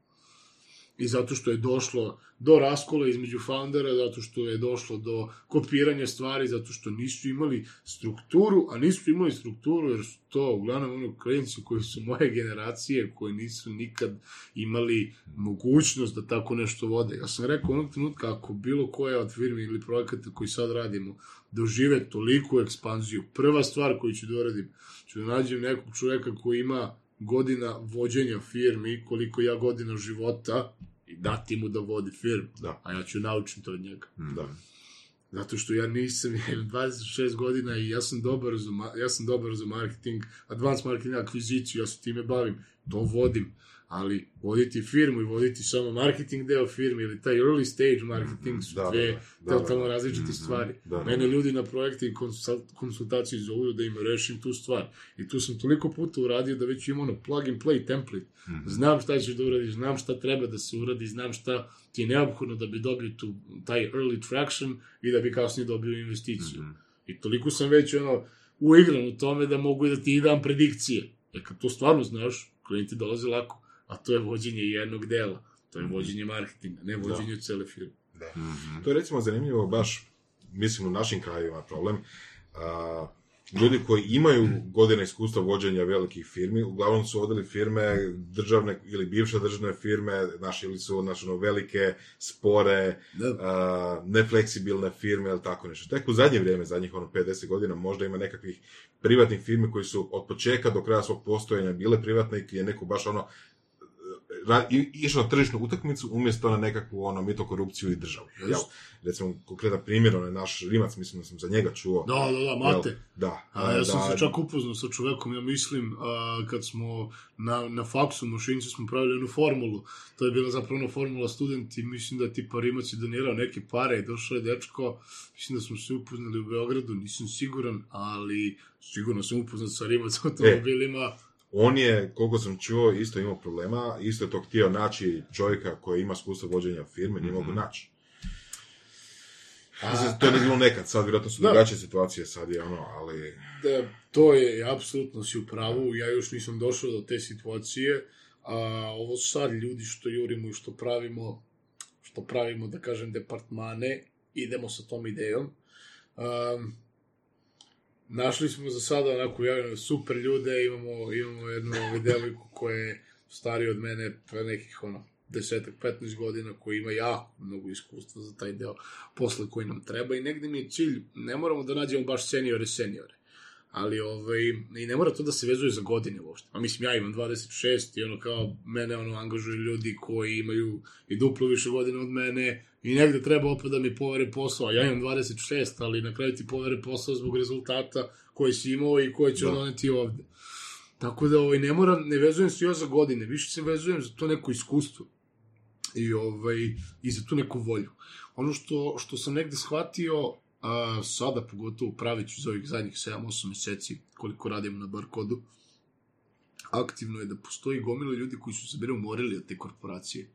I zato što je došlo do raskola između foundera, zato što je došlo do kopiranja stvari, zato što nisu imali strukturu, a nisu imali strukturu jer su to uglavnom ono klinci koji su moje generacije, koji nisu nikad imali mogućnost da tako nešto vode. Ja sam rekao onog trenutka, ako bilo koja od firmi ili projekata koji sad radimo dožive toliku ekspanziju, prva stvar koju ću da uradim, ću da nađem nekog čoveka koji ima godina vođenja firmi, koliko ja godina života, i dati mu da vodi firmu. Da. A ja ću naučiti to od njega. Da. Zato što ja nisam, ja imam 26 godina i ja sam dobar za, ja sam dobar za marketing, advanced marketing, akviziciju, ja se time bavim, to vodim. Ali voditi firmu i voditi samo marketing deo firme ili taj early stage marketing su Da, dve da, da, totalno da. različite stvari. Da. Mene ljudi na projekte i konsult- konsultaciji zovu da im rešim tu stvar. I tu sam toliko puta uradio da već imam ono plug and play template. Znam šta ćeš da uradiš, znam šta treba da se uradi, znam šta ti je neophodno da bi dobio tu, taj early traction i da bi kasnije dobio investiciju. I toliko sam već ono, uigran u tome da mogu da ti dam predikcije. Jer kad to stvarno znaš, klijenti dolaze lako. A to je vođenje jednog dela. To je vođenje marketinga, ne vođenje cele firme. To je recimo zanimljivo baš, mislim u našim krajevima problem. A, ljudi koji imaju godine iskustva vođenja velikih firmi, uglavnom su vodili firme državne ili bivše državne firme, znaš, ili su znaš, ono, velike, spore, Da. a, nefleksibilne firme ili tako nešto. Tek u zadnje vrijeme, zadnjih ono 50 godina, možda ima nekakvih privatnih firmi koji su od početka do kraja svog postojanja bile privatne i je neko baš ono ra, i, išao na tržišnu utakmicu umjesto na nekakvu ono mitokorupciju i državu. Jel? Recimo, konkretan primjer, onaj naš Rimac, mislim da sam za njega čuo. Da, da, da, Mate. Jel? Da. A, ja sam da, se čak upoznao sa čovekom, ja mislim, a, kad smo na, na faksu, mašinci smo pravili jednu formulu, to je bila zapravo ona formula studenti, mislim da tipa Rimac je donirao neke pare i došao je dečko, mislim da smo se upoznali u Beogradu, nisam siguran, ali sigurno sam upoznat sa Rimac automobilima, On je, koliko sam čuo, isto imao problema, isto je to htio naći čovjeka koji ima iskustvo vođenja firme, nije mogu naći. Mislim, to je bilo nekad, sad vjerojatno su drugačije situacije, sad je ono, ali... da, to je, apsolutno si u pravu, ja još nisam došao do te situacije, a ovo sad ljudi što jurimo i što pravimo, što pravimo, da kažem, departmane, idemo sa tom idejom. Um, našli smo za sada onako javljeno super ljude, imamo, imamo jednu devojku koja je starija od mene, pre nekih ono, desetak, 15 godina, koji ima jako mnogo iskustva za taj deo posla koji nam treba i negde mi je cilj, ne moramo da nađemo baš seniore seniore, ali ovaj, i ne mora to da se vezuje za godine uopšte. A mislim, ja imam 26 i ono kao mene ono angažuju ljudi koji imaju i duplo više godina od mene i negde treba opet da mi povere posao, ja imam 26, ali na kraju ti povere posao zbog rezultata koji si imao i koje ćeš Da. doneti ovde. Tako da ovaj, ne moram, ne vezujem se ja za godine, više se vezujem za to neko iskustvo i, ovaj, i za tu neku volju. Ono što, što sam negde shvatio, a, sada pogotovo pravit ću za ovih zadnjih 7-8 meseci koliko radimo na Barkodu, aktivno je da postoji gomila ljudi koji su se bili umorili od te korporacije.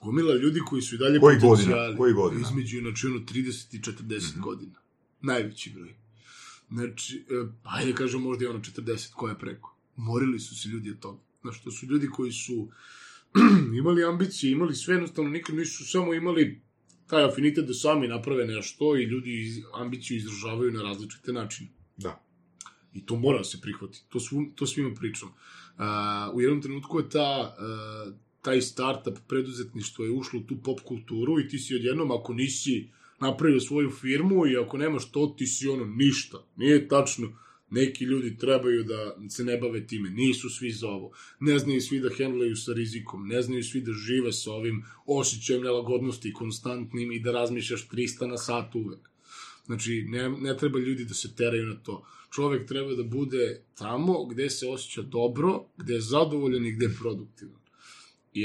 Gomila ljudi koji su i dalje Koji potencijali. Koji godina? Između, znači, ono, 30 i 40 godina. Najveći broj. Znači, e, ajde kažem možda i ono 40 koja je preko. Umorili su se ljudi od toga. Znači, to su ljudi koji su imali ambicije, imali sve, jednostavno nikad nisu samo imali taj afinitet da sami naprave nešto i ljudi iz, ambiciju izražavaju na različite načine. Da. I to mora se prihvati. To, svu, to svima pričam. Uh, u jednom trenutku je ta, uh, taj startup preduzetništvo je ušlo u tu pop kulturu i ti si odjednom, ako nisi napravio svoju firmu i ako nemaš to, ti si ono ništa. Nije tačno. Neki ljudi trebaju da se ne bave time, nisu svi za ovo. Ne znaju svi da hendlaju sa rizikom, ne znaju svi da žive sa ovim osjećajem nelagodnosti konstantnim i da razmišljaš 300 na sat uvek. Znači, ne, ne treba ljudi da se teraju na to. Čovek treba da bude tamo gde se osjeća dobro, gde je zadovoljan i gde je produktivan. I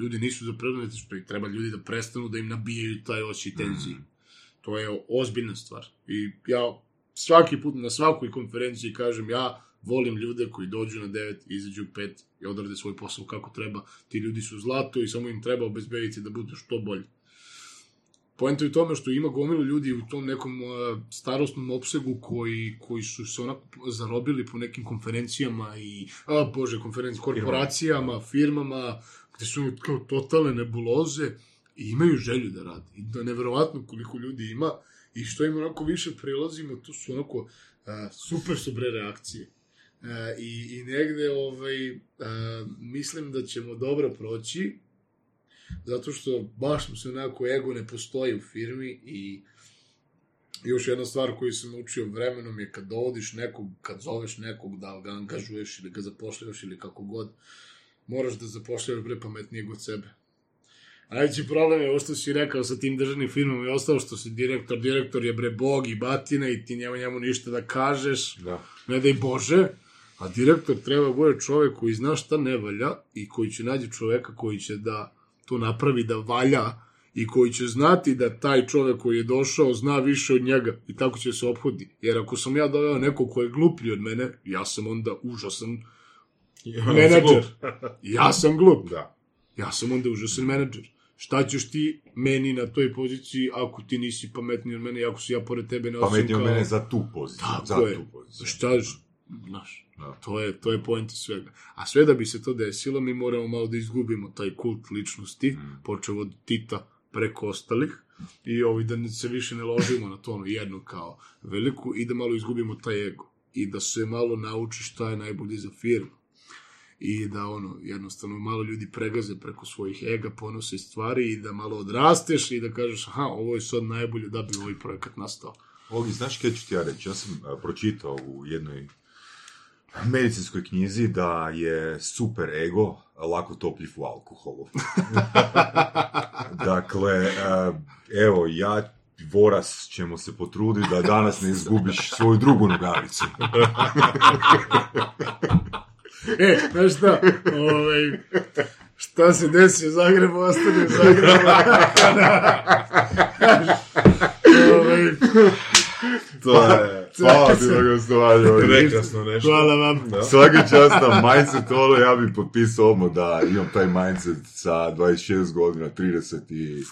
ljudi nisu za preduzetništvo i treba ljudi da prestanu da im nabijaju taj osjećaj tenzije. Mm. To je ozbiljna stvar. I ja svaki put na svakoj konferenciji kažem ja volim ljude koji dođu na 9, izađu u 5 i odrade svoj posao kako treba. Ti ljudi su zlato i samo im treba obezbediti da budu što bolji. Poenta je u tome što ima gomilu ljudi u tom nekom uh, starostnom opsegu koji, koji su se onako zarobili po nekim konferencijama i, a bože, konferencijama, korporacijama, firmama, gde su kao totalne nebuloze i imaju želju da rade. I da neverovatno koliko ljudi ima i što im onako više prilazimo, to su onako uh, super su bre reakcije. Uh, i, I negde ovaj, uh, mislim da ćemo dobro proći, zato što baš mu se onako ego ne postoji u firmi i još jedna stvar koju sam učio vremenom je kad dovodiš nekog, kad zoveš nekog da ga angažuješ ili ga zapošljaš ili kako god, moraš da zapošljaš bre pametnijeg od sebe. A najveći problem je ovo što si rekao sa tim državnim firmama i ostalo što si direktor, direktor je bre bog i batina i ti njemu njemu ništa da kažeš, Da. ne daj Bože, a direktor treba bude čovek koji zna šta ne valja i koji će nađi čoveka koji će da to napravi da valja i koji će znati da taj čovek koji je došao zna više od njega i tako će se ophodi. Jer ako sam ja doveo nekog ko je gluplji od mene, ja sam onda užasan menadžer. Ja sam glup. Da. Ja sam onda užasan menadžer. Šta ćeš ti meni na toj poziciji ako ti nisi pametniji od mene i ako si ja pored tebe Pametnije kao... od mene za tu poziciju. Tako za je. tu poziciju. Šta, znaš, Da. to je, to je poenta svega. A sve da bi se to desilo, mi moramo malo da izgubimo taj kult ličnosti, Mm. počeo od Tita preko ostalih, i ovi da se više ne ložimo na to ono jedno kao veliku i da malo izgubimo taj ego. I da se malo nauči šta je najbolje za firmu. I da ono, jednostavno malo ljudi pregaze preko svojih ega, ponose stvari i da malo odrasteš i da kažeš aha, ovo je sad najbolje da bi ovaj projekat nastao. Ogi, znaš kaj ću ti ja reći? Ja sam a, pročitao u jednoj medicinskoj knjizi da je super ego lako topljiv u alkoholu. dakle, a, evo, ja Voras ćemo se potruditi da danas ne izgubiš svoju drugu nogavicu. E, znaš šta, ovaj, šta se desi u Zagrebu, ostane u Zagrebu. ovaj, To je Hvala ti na gostovanju. Prekrasno nešto. hvala vam. Da. Svaki čast na mindset, ono ja bih potpisao odmah da imam taj mindset sa 26 godina, 30 i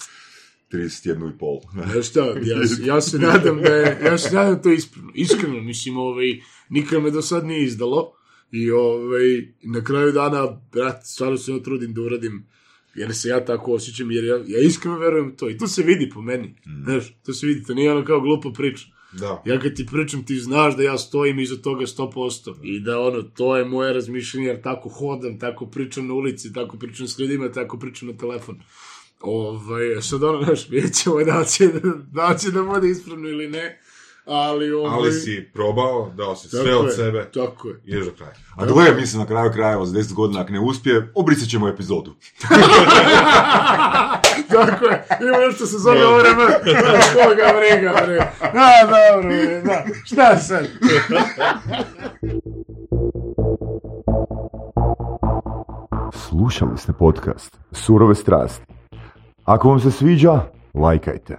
31 i pol. Znaš šta, ja, ja se nadam da je, ja se nadam to ispravno. Iskreno, mislim, ovaj, nikad me do sad nije izdalo. I ovaj, na kraju dana, brat, stvarno se ja trudim da uradim jer se ja tako osjećam, jer ja, ja iskreno verujem u to. I to se vidi po meni. Znaš, to se vidi, to nije ono kao glupa priča. Da. Ja kad ti pričam, ti znaš da ja stojim iza toga 100%. I da ono, to je moje razmišljenje, jer tako hodam, tako pričam na ulici, tako pričam s ljudima, tako pričam na telefon. Ovaj, sad ono, znaš, vidjet ćemo da će, da li će da bude ispravno ili ne, ali ovaj... Ali si probao, dao si tako sve od je, sebe, Tako je. ideš do kraja. A gle, mislim na kraju krajeva, za 10 godina ako ne uspije, obrisat ćemo epizodu. tako je. Ima nešto se zove ORM. Koga briga, bre. Da, dobro, bre, da. Šta sad? Slušali ste podcast Surove strasti. Ako vam se sviđa, lajkajte.